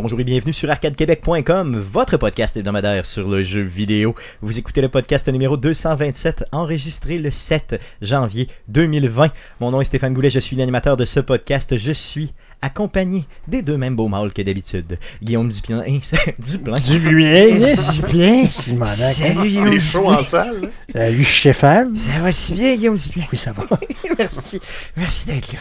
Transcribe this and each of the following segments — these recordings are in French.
Bonjour et bienvenue sur arcadequebec.com, votre podcast hebdomadaire sur le jeu vidéo. Vous écoutez le podcast numéro 227, enregistré le 7 janvier 2020. Mon nom est Stéphane Goulet, je suis l'animateur de ce podcast. Je suis accompagné des deux mêmes beaux mâles que d'habitude. Guillaume Dupin, Duplain. Duplain. Duplain. Salut Guillaume Les shows en salle. Salut Stéphane. Ça va si bien Guillaume Dupin? Oui, ça va. Merci. Merci d'être là.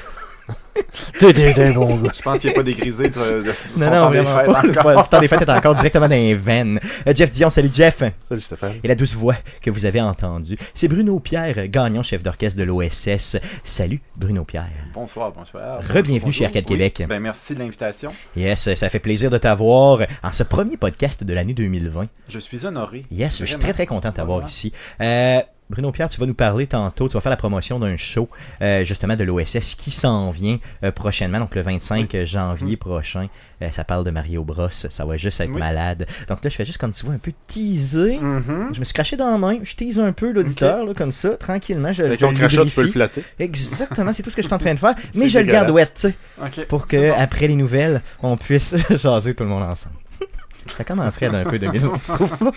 T'es t'es un bon gars. Je pense qu'il n'y a pas dégrisé de, de, son Non, temps non, des fêtes pas. encore. Le temps des fêtes est encore directement dans les veines. Euh, Jeff Dion, salut Jeff. Salut Stéphane. Et la douce voix que vous avez entendue, c'est Bruno Pierre, gagnant chef d'orchestre de l'OSS. Salut Bruno Pierre. Bonsoir, bonsoir. Re-bienvenue chez Arcade Oui. Québec. Ben, merci de l'invitation. Yes, ça fait plaisir de t'avoir en ce premier podcast de l'année 2020. Je suis honoré. Yes, je suis très très content de t'avoir ici. Euh, Bruno Pierre, tu vas nous parler tantôt, tu vas faire la promotion d'un show euh, justement de l'OSS qui s'en vient euh, prochainement, donc le 25 janvier prochain. Euh, ça parle de Mario Bros, ça va juste être Oui. malade. Donc là, je fais juste comme tu vois un peu teaser. Mhm. Je me suis craché dans la main, je tease un peu l'auditeur, comme ça, tranquillement. Je, Avec je ton crachat, tu peux le flatter. Exactement, c'est tout ce que je suis en train de faire, mais je le garde wet, tu sais, pour que bon. après les nouvelles, on puisse jaser tout le monde ensemble. Ça commencerait d'un peu 2020, tu trouves pas?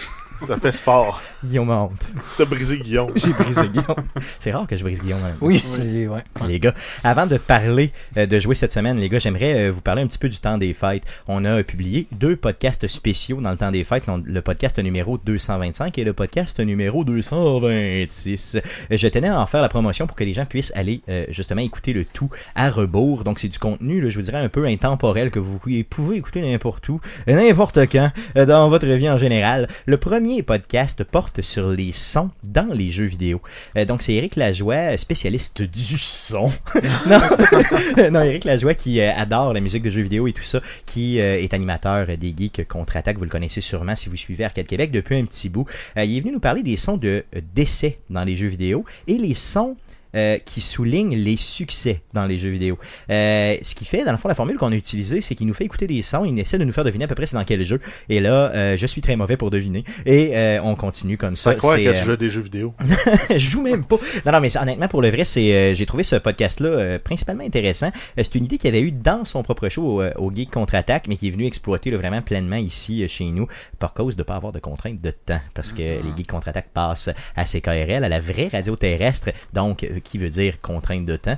Ça fait sport. Guillaume a honte. T'as brisé Guillaume. J'ai brisé Guillaume. C'est rare que je brise Guillaume. hein. Oui, c'est ouais. Les gars, avant de parler euh, de jouer cette semaine, les gars, j'aimerais euh, vous parler un petit peu du temps des fêtes. On a euh, publié deux podcasts spéciaux dans le temps des fêtes, le podcast numéro 225 et le podcast numéro 226. Euh, Je tenais à en faire la promotion pour que les gens puissent aller euh, justement écouter le tout à rebours. Donc c'est du contenu, là, je vous dirais, un peu intemporel que vous pouvez, écouter n'importe où, euh, n'importe quand, dans votre vie en général. Le premier podcast porte sur les sons dans les jeux vidéo. Euh, donc c'est Eric Lajoie, spécialiste du son. non, non, Eric Lajoie qui euh, adore la musique de jeux vidéo et tout ça, qui euh, est animateur des Geeks Contre-Attaque, vous le connaissez sûrement si vous suivez Arcade Québec depuis un petit bout. Il est venu nous parler des sons de décès dans les jeux vidéo et les sons euh, qui soulignent les succès dans les jeux vidéo. Euh, ce qui fait, dans le fond, la formule qu'on a utilisée, c'est qu'il nous fait écouter des sons, il essaie de nous faire deviner à peu près c'est dans quel jeu. Et là, euh, je suis très mauvais pour deviner. Et euh, on continue comme ça. C'est, que tu joues à des jeux vidéo. je joue même pas. Non, non, mais honnêtement, pour le vrai, c'est, euh, j'ai trouvé ce podcast-là euh, principalement intéressant. Euh, c'est une idée qu'il avait eue dans son propre show euh, au Geek Contre-Attaque, mais qui est venu exploiter là, vraiment pleinement ici chez nous, par cause de pas avoir de contraintes de temps. Parce que les Geeks Contre-Attaque passent à CKRL, à la vraie radio terrestre, donc qui veut dire contrainte de temps.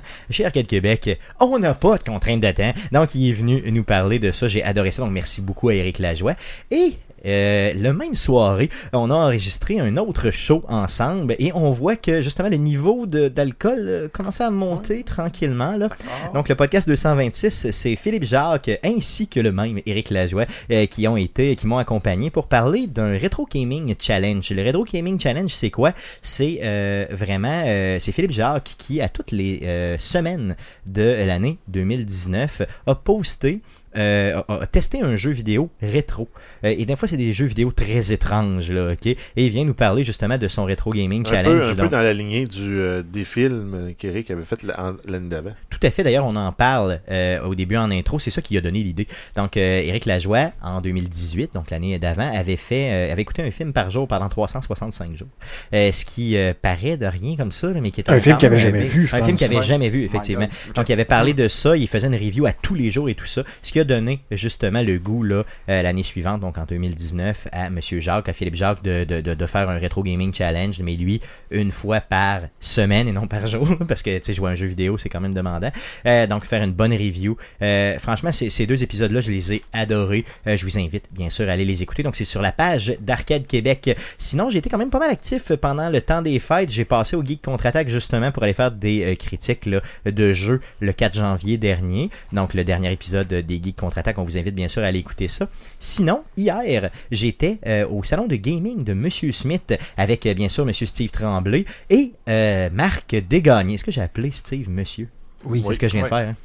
Québec, on n'a pas de contrainte de temps. Donc, il est venu nous parler de ça. J'ai adoré ça. Donc, merci beaucoup à Eric Lajoie. Et euh, le même soirée, on a enregistré un autre show ensemble et on voit que justement le niveau d'alcool euh, commençait à monter tranquillement. Là. Donc le podcast 226, c'est Philippe Jacques ainsi que le même Eric Lajoie euh, qui ont été, qui m'ont accompagné pour parler d'un rétro gaming challenge. Le rétro gaming challenge, c'est quoi? C'est euh, vraiment, euh, c'est Philippe Jacques qui à toutes les semaines de l'année 2019 a posté euh, a, a testé un jeu vidéo rétro. Euh, et des fois, c'est des jeux vidéo très étranges, là, ok? Et il vient nous parler justement de son rétro gaming Un challenge. peu, un peu dans la lignée du, euh, des films qu'Eric avait fait l'année d'avant. Tout à fait, d'ailleurs, on en parle euh, au début en intro, c'est ça qui a donné l'idée. Donc, euh, Éric Lajoie, en 2018, donc l'année d'avant, avait fait, euh, avait écouté un film par jour pendant 365 jours. Euh, ce qui euh, paraît de rien comme ça, mais qui était Un film qu'il avait jamais vu, je Un film qu'il avait Ouais. jamais vu, effectivement. Donc, il avait parlé de ça, il faisait une review à tous les jours et tout ça, ce qui a donné justement le goût là euh, l'année suivante, donc en 2019, à Monsieur Jacques, à Philippe Jacques, de, de, de, faire un rétro gaming challenge, mais lui, une fois par semaine et non par jour, parce que tu sais, jouer à un jeu vidéo, c'est quand même demandant. Euh, donc, faire une bonne review. Euh, franchement, ces, deux épisodes-là, je les ai adorés. Je vous invite, bien sûr, à aller les écouter. Donc, c'est sur la page d'Arcade Québec. Sinon, j'ai été quand même pas mal actif pendant le temps des fêtes. J'ai passé au Geek Contre-Attaque justement pour aller faire des critiques là, de jeux le 4 janvier dernier. Donc, le dernier épisode des Contre-Attaque. On vous invite, bien sûr, à aller écouter ça. Sinon, hier, j'étais euh, au salon de gaming de Monsieur Smith avec, euh, bien sûr, Monsieur Steve Tremblay et euh, Marc Dégagné. Est-ce que j'ai appelé Steve Monsieur? Oui. C'est ce que je viens de faire. hein?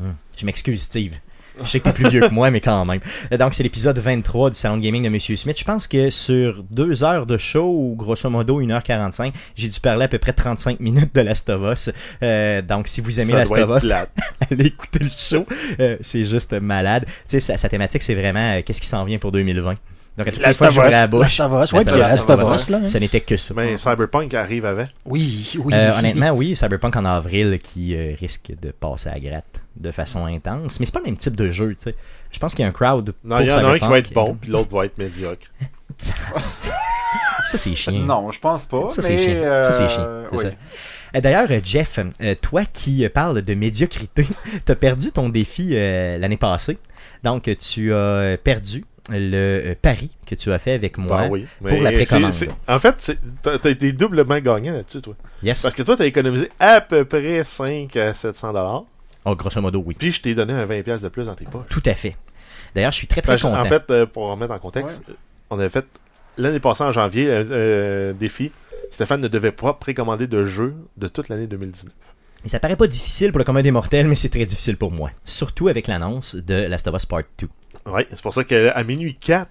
Hum. Je m'excuse, Steve. Je sais que t'es plus vieux que moi, mais quand même. Euh, Donc, c'est l'épisode 23 du Salon de Gaming de Monsieur Smith. Je pense que sur deux heures de show, ou grosso modo 1h45, j'ai dû parler à peu près 35 minutes de Last of Us. Euh, donc, si vous aimez Ça Last of Us, allez écouter le show. Euh, c'est juste malade. Tu sais, sa, sa thématique, c'est vraiment euh, qu'est-ce qui s'en vient pour 2020. Donc, à toutes les fois que j'ouvrais la bouche, Last of Us, Last ouais, puis Last of Last Us, là. hein. ce n'était que ça. Mais Cyberpunk arrive avec. Oui, oui. Euh, honnêtement, oui, Cyberpunk en avril qui euh, risque de passer à la gratte de façon intense. Mais c'est pas le même type de jeu, tu sais. Je pense qu'il y a un crowd. Non, pour il y en a un qui va être bon, puis l'autre va être médiocre. Ça, c'est chiant. Non, je pense pas. Ça, c'est mais, chiant. Ça, c'est chiant. euh, C'est oui. ça. D'ailleurs, Jeff, toi qui parles de médiocrité, t'as perdu ton défi euh, l'année passée. Donc, tu as euh, perdu le euh, pari que tu as fait avec moi. Ben oui. pour la précommande. En fait, t'as t'as été doublement gagnant là-dessus, toi. Yes. Parce que toi, t'as économisé à peu près 5 à 700 dollars. Oh, grosso modo, oui. Puis je t'ai donné un 20$ piastres de plus dans tes poches. Tout à fait. D'ailleurs, je suis très, très Parce content. en fait, euh, pour remettre en contexte, euh, on avait fait l'année passée en janvier un euh, défi. Stéphane ne devait pas précommander de jeu de toute l'année 2019. Ça paraît pas difficile pour le commun des mortels, mais c'est très difficile pour moi. Surtout avec l'annonce de Last of Us Part 2. Ouais, c'est pour ça qu'à minuit 4,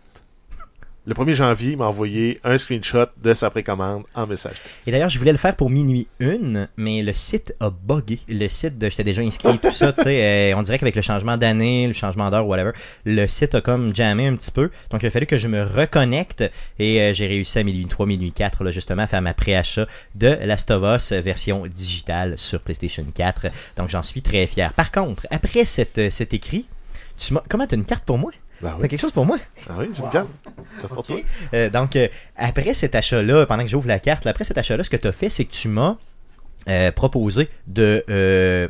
le 1er janvier, il m'a envoyé un screenshot de sa précommande en message. Et d'ailleurs, je voulais le faire pour minuit 1, mais le site a buggé. Le site de j'étais déjà inscrit et tout ça, tu sais, euh, on dirait qu'avec le changement d'année, le changement d'heure, whatever, le site a comme jammé un petit peu. Donc, il a fallu que je me reconnecte et euh, j'ai réussi à minuit 3, minuit 4, là, justement, à faire ma préachat de Last of Us version digitale sur PlayStation 4. Donc, j'en suis très fier. Par contre, après cette, euh, cet écrit, tu comment t'as une carte pour moi? Ben T'as quelque chose pour moi? Ah oui, je regarde. C'est pour toi. Euh, donc, euh, après cet achat-là, pendant que j'ouvre la carte, là, après cet achat-là, ce que tu as fait, c'est que tu m'as euh, proposé de euh,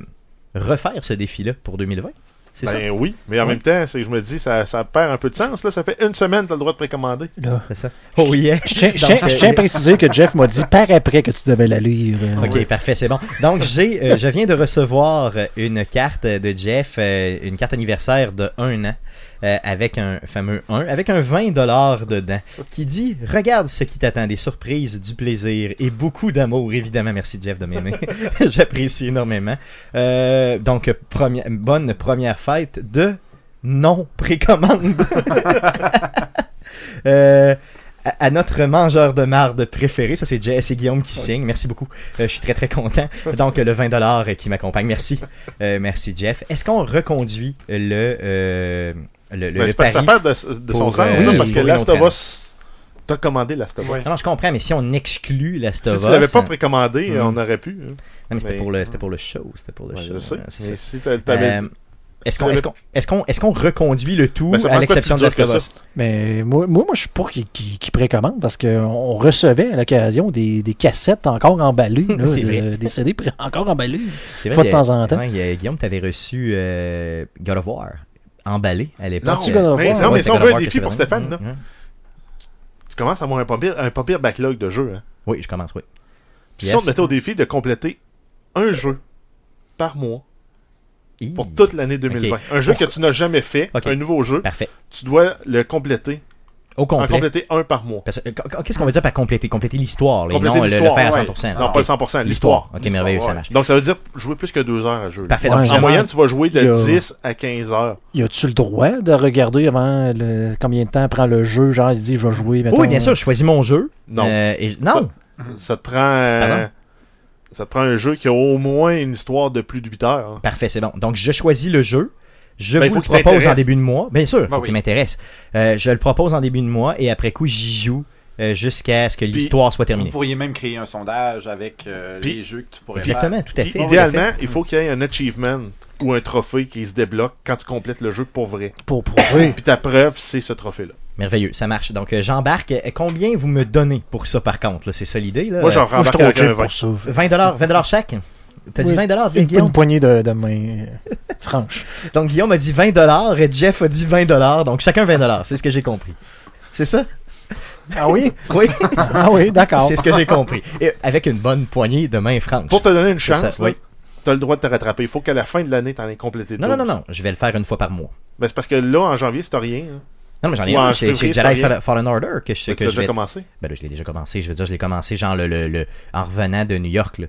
refaire ce défi-là pour 2020. C'est ça? Ben oui, mais en même temps, c'est que je me dis, ça, ça perd un peu de sens. Là, ça fait une semaine que tu as le droit de précommander. Là. C'est ça. Oh yeah! Je tiens, à préciser que Jeff m'a dit par après que tu devais la lire. Ok, parfait, c'est bon. Donc, j'ai, euh, je viens de recevoir une carte de Jeff, euh, une carte anniversaire de un an, euh, avec un fameux 1, avec un 20$ dedans, qui dit Regarde ce qui t'attend, des surprises, du plaisir et beaucoup d'amour. Évidemment, merci Jeff de m'aimer. J'apprécie énormément. Euh, donc, première, bonne première fête de non-précommande. Euh, à, notre mangeur de marde préféré, ça c'est Jess et Guillaume qui signe. Merci beaucoup. Euh, je suis très très content. Donc le 20$ qui m'accompagne. Merci. Euh, merci Jeff. Est-ce qu'on reconduit le, euh, le, le, Ben, le pari? ça perd de, de son pour, sens, euh, là, parce que Last of. Us, t'as commandé Last of Us. Ouais. Non, je comprends, mais si on exclut Last Si of tu l'avais Us, pas précommandé, Mhm. on aurait pu. hein. Non, mais c'était pour le, c'était pour le show, c'était pour le Ouais, show. je sais. hein, c'est si t'a- t'avais- Euh, est-ce qu'on, est-ce qu'on, est-ce qu'on, est-ce qu'on reconduit le tout Ben, à l'exception de Last of Us? Mais moi, moi, moi, je suis pour qu'il qu'il- qu'il précommande parce qu'on recevait à l'occasion des, des cassettes encore emballées. là, de- vrai. Des CD encore emballés. C'est Une fois de a- temps en temps. ouais, il y a- Guillaume, t'avais reçu euh, God of War emballé à l'époque. Non, mais, non, mais si on veut un défi pour Stéphane, là, tu commences à avoir un pas pire, un pas pire backlog de jeux. Hein. Oui, je commence, oui. Puis Yes. si on te mettait au défi de compléter un jeu par mois pour toute l'année 2020, Ok. un jeu que tu n'as jamais fait, un nouveau jeu, Parfait. tu dois le compléter, Au en complet. compléter un par mois. Qu'est-ce qu'on veut dire par compléter? Compléter l'histoire, et non le- faire à ouais. 100%. Non, Ok. pas le 100%, l'histoire. Ok, merveilleux, ça marche. Donc ça veut dire jouer plus que deux heures à jeu. Parfait. Ouais. donc, En moyenne, tu vas jouer de Il y a- 10 à 15 heures. Y a-tu le droit de regarder avant le- combien de temps prend le jeu? Genre, il dit, je vais jouer. mettons, Oui, bien sûr, je choisis mon jeu. Non. Euh, et- non. Ça te prend euh, Pardon? ça te prend un jeu qui a au moins une histoire de plus de 8 heures. hein. Parfait, c'est bon. Donc, je choisis le jeu. Je Ben, vous le propose en début de mois. Bien sûr, il Ben faut oui. qu'il m'intéresse. Euh, je le propose en début de mois et après coup, j'y joue euh, jusqu'à ce que l'histoire soit Vous terminée. pourriez même créer un sondage avec euh, Puis- les jeux que tu pourrais Exactement, tout à Puis, fait. idéalement, il faut qu'il y ait un achievement ou un trophée qui se débloque quand tu complètes le jeu pour vrai. Pour prouver. Puis ta preuve, c'est ce trophée-là. Merveilleux, ça marche. Donc, euh, j'embarque. Combien vous me donnez pour ça, par contre? là? C'est ça l'idée? là? Moi, j'en Moi, je rembarque avec un cheap 20. pour ça. 20 dollars, 20 dollars chaque? T'as dit Oui. 20 dollars, Une, Guillaume? une poignée de, de main euh, franche. Donc, Guillaume a dit 20 dollars et Jeff a dit 20 dollars. Donc, chacun 20 dollars. C'est ce que j'ai compris. C'est ça? Ah oui? Oui. Ah oui, d'accord. C'est ce que j'ai compris. Et avec une bonne poignée de main franche. Pour te donner une chance, ça, oui. tu as le droit de te rattraper. Il faut qu'à la fin de l'année, tu en aies complété Non, non, non, 12. non. Je vais le faire une fois par mois. Ben, c'est parce que là, en janvier, c'est rien. hein. Non, mais j'en ai un. c'est c'est Jedi Fallen Order que je, Tu que as je déjà vais... commencé. Ben là, je l'ai déjà commencé. Je veux dire, je l'ai commencé genre le, le, le- en revenant de New York. Là.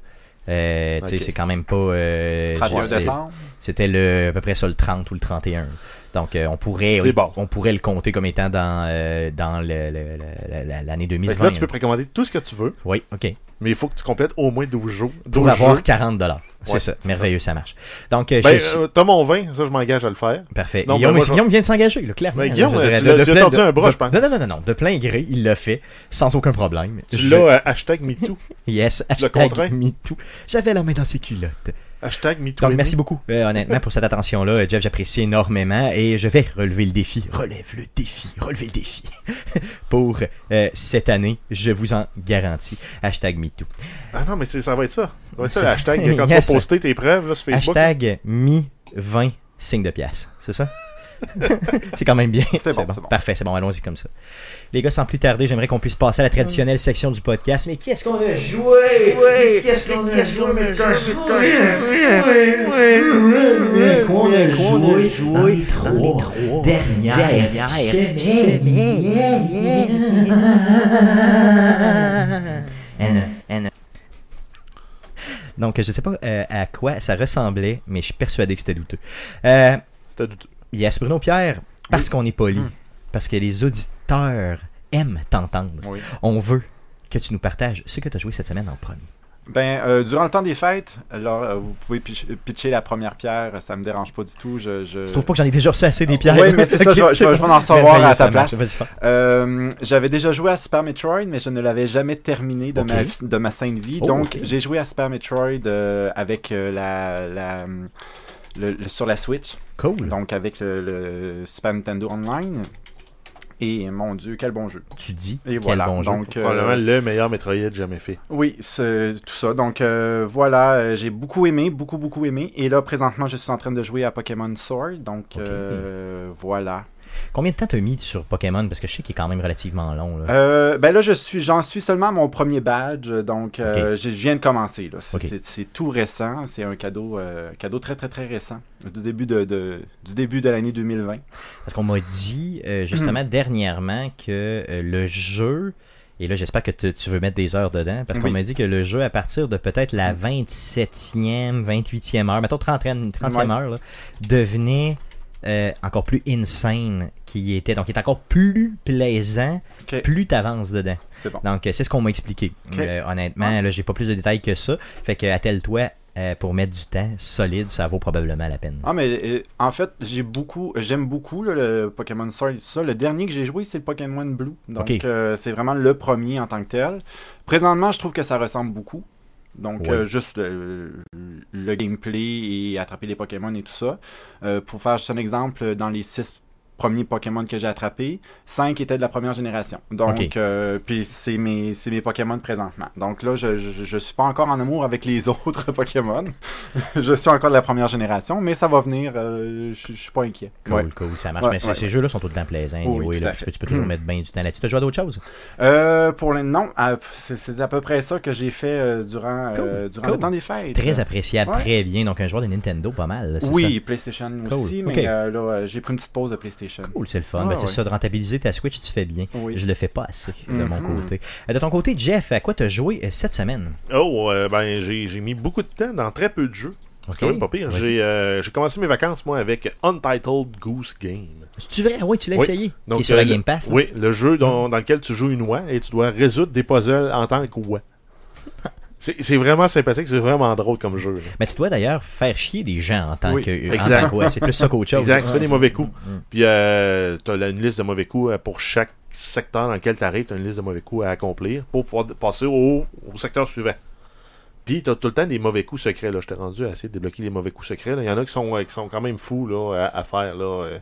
Euh, tu sais, Ok. C'est quand même pas... euh, 31 je sais- décembre. C'était le, à peu près ça le 30 ou le 31. Donc, euh, on pourrait C'est bon. on pourrait le compter comme étant dans, euh, dans le- le- le- la- l'année Fait 2020. que là, tu peux précommander tout ce que tu veux, Oui, OK. mais il faut que tu complètes au moins 12 jours. Pour 12 avoir jeux. 40 dollars. C'est Ouais, ça. Merveilleux, ça. marche. Donc, euh, Ben, je- euh, t'as mon vin, ça, je m'engage à le faire. Parfait. sinon, ben, Guillaume, je- Guillaume vient de s'engager, là, clairement. Mais Guillaume, Je tu tu l'as plein- tordu un bras, je pense. Non, non, non, non. De plein gré, il l'a fait sans aucun problème. Tu l'as, hashtag MeToo. Yes, le hashtag MeToo. J'avais la main dans ses culottes. Hashtag MeToo. Donc, merci beaucoup, euh, honnêtement, pour cette attention-là. Euh, Jeff, j'apprécie énormément et je vais relever le défi. Relève le défi. Relever le défi. pour euh, cette année, je vous en garantis. Hashtag MeToo. Ah non, mais ça va être ça. Ça va être ça, le hashtag. Quand Yes. tu vas poster tes preuves là, sur Facebook. Hashtag mi-20 signe de pièce. C'est ça? c'est quand même bien. C'est bon. Parfait, c'est bon, allons-y comme ça. Les gars, sans plus tarder, j'aimerais qu'on puisse passer à la traditionnelle section du podcast. Mais qu'est-ce qu'on a joué? Qu'est-ce qu'on a joué? Qu'on a joué dans les trois dernières semaines? Donc, je sais pas euh, à quoi ça ressemblait, mais je suis persuadé que c'était douteux. Euh, C'était douteux. Yes, Bruno Pierre, parce qu'on est poli, Hmm. parce que les auditeurs aiment t'entendre, Oui. on veut que tu nous partages ce que tu as joué cette semaine en premier. Ben, euh, durant le temps des fêtes, alors euh, vous pouvez pitch- pitcher la première pierre, ça me dérange pas du tout. Je, je... Je trouve pas que j'en ai déjà reçu assez des pierres? Oui, mais c'est ça, je vais- je vais- en recevoir à ta place. Euh, J'avais déjà joué à Super Metroid, mais je ne l'avais jamais terminé de, ma, de ma sainte vie. Oh, Donc, j'ai joué à Super Metroid avec la, la, le- le- sur la Switch, Cool. donc avec le, le Super Nintendo Online. Et mon Dieu, quel bon jeu. tu dis Et quel voilà. bon jeu. donc, euh, Probablement le meilleur Metroid jamais fait. Oui, c'est tout ça. Donc euh, voilà, euh, j'ai beaucoup aimé, beaucoup, beaucoup aimé. Et là, présentement, je suis en train de jouer à Pokémon Sword. Donc euh, voilà. Combien de temps t'as mis sur Pokémon? Parce que je sais qu'il est quand même relativement long. Là. Euh, ben là, je suis, j'en suis seulement à mon premier badge, donc euh, je viens de commencer. là. C'est tout récent, c'est un cadeau, euh, cadeau très très très récent, du début de, de- du début de l'année 2020. Parce qu'on m'a dit euh, justement dernièrement que euh, le jeu, et là j'espère que tu tu veux mettre des heures dedans, parce qu'on Oui. m'a dit que le jeu, à partir de peut-être la 27e, 28e heure, mettons 30e, 30e Ouais. heure, là, devenait euh, encore plus insane qu'il était. Donc il est encore plus plaisant plus tu avances dedans. C'est bon. Donc euh, c'est ce qu'on m'a expliqué. Euh, honnêtement, là j'ai pas plus de détails que ça. Fait que attelle-toi euh, pour mettre du temps solide, ça vaut probablement la peine. Ah mais euh, en fait j'ai beaucoup j'aime beaucoup là, le Pokémon Sword et tout ça. Le dernier que j'ai joué c'est le Pokémon Blue. Donc euh, c'est vraiment le premier en tant que tel. Présentement je trouve que ça ressemble beaucoup. Donc Ouais. euh, juste le, le gameplay et attraper les Pokémon et tout ça. Euh, pour faire juste un exemple, dans les six premiers Pokémon que j'ai attrapés, 5 étaient de la première génération. Donc, euh, puis c'est mes, mes Pokémon présentement. Donc là, je, je, je suis pas encore en amour avec les autres Pokémon. je suis encore de la première génération, mais ça va venir. euh, je, je suis pas inquiet. Cool, Ouais. cool, ça marche. Ouais, mais ces- ouais, ces ouais. jeux-là sont tout le temps plaisants. Oui, anyway, là, tu, peux, tu peux toujours Hmm. mettre bien du temps là-dessus. Tu as joué à d'autres choses? Euh, pour le non, ah, c'est à peu près ça que j'ai fait durant, euh, durant cool. le temps des fêtes. Très appréciable, très bien. Donc un joueur de Nintendo, pas mal. Oui, PlayStation Cool, aussi, mais là, j'ai pris une petite pause de PlayStation. Cool, c'est le fun. Ah, Ben, c'est ouais. ça, de rentabiliser ta Switch, tu fais bien. Oui. Je le fais pas assez de mon Mhm. côté. Euh, de ton côté, Jeff, à quoi tu as joué euh, cette semaine? Oh, euh, ben j'ai j'ai mis beaucoup de temps dans très peu de jeux. Ok. C'est quand même pas pire. J'ai euh, j'ai commencé mes vacances, moi, avec Untitled Goose Game. C'est-tu vrai? Oui, tu l'as Oui. essayé. Donc, Qui est sur la Game Pass. là? Oui, le jeu dont- dans lequel tu joues une oie et tu dois résoudre des puzzles en tant qu'oie. C'est c'est vraiment sympathique, c'est vraiment drôle comme jeu. là. Mais tu dois d'ailleurs faire chier des gens en tant Oui, que. C'est plus ça qu'autre chose. Exact, tu fais des mauvais coups. Mm. Puis euh, tu as une liste de mauvais coups euh, pour chaque secteur dans lequel tu arrives, tu as une liste de mauvais coups à accomplir pour pouvoir passer au, au secteur suivant. Puis tu as tout le temps des mauvais coups secrets. Là. Je t'ai rendu à essayer de débloquer les mauvais coups secrets. là. Il y en a qui sont, euh, qui sont quand même fous là, à, à faire. Là. Euh,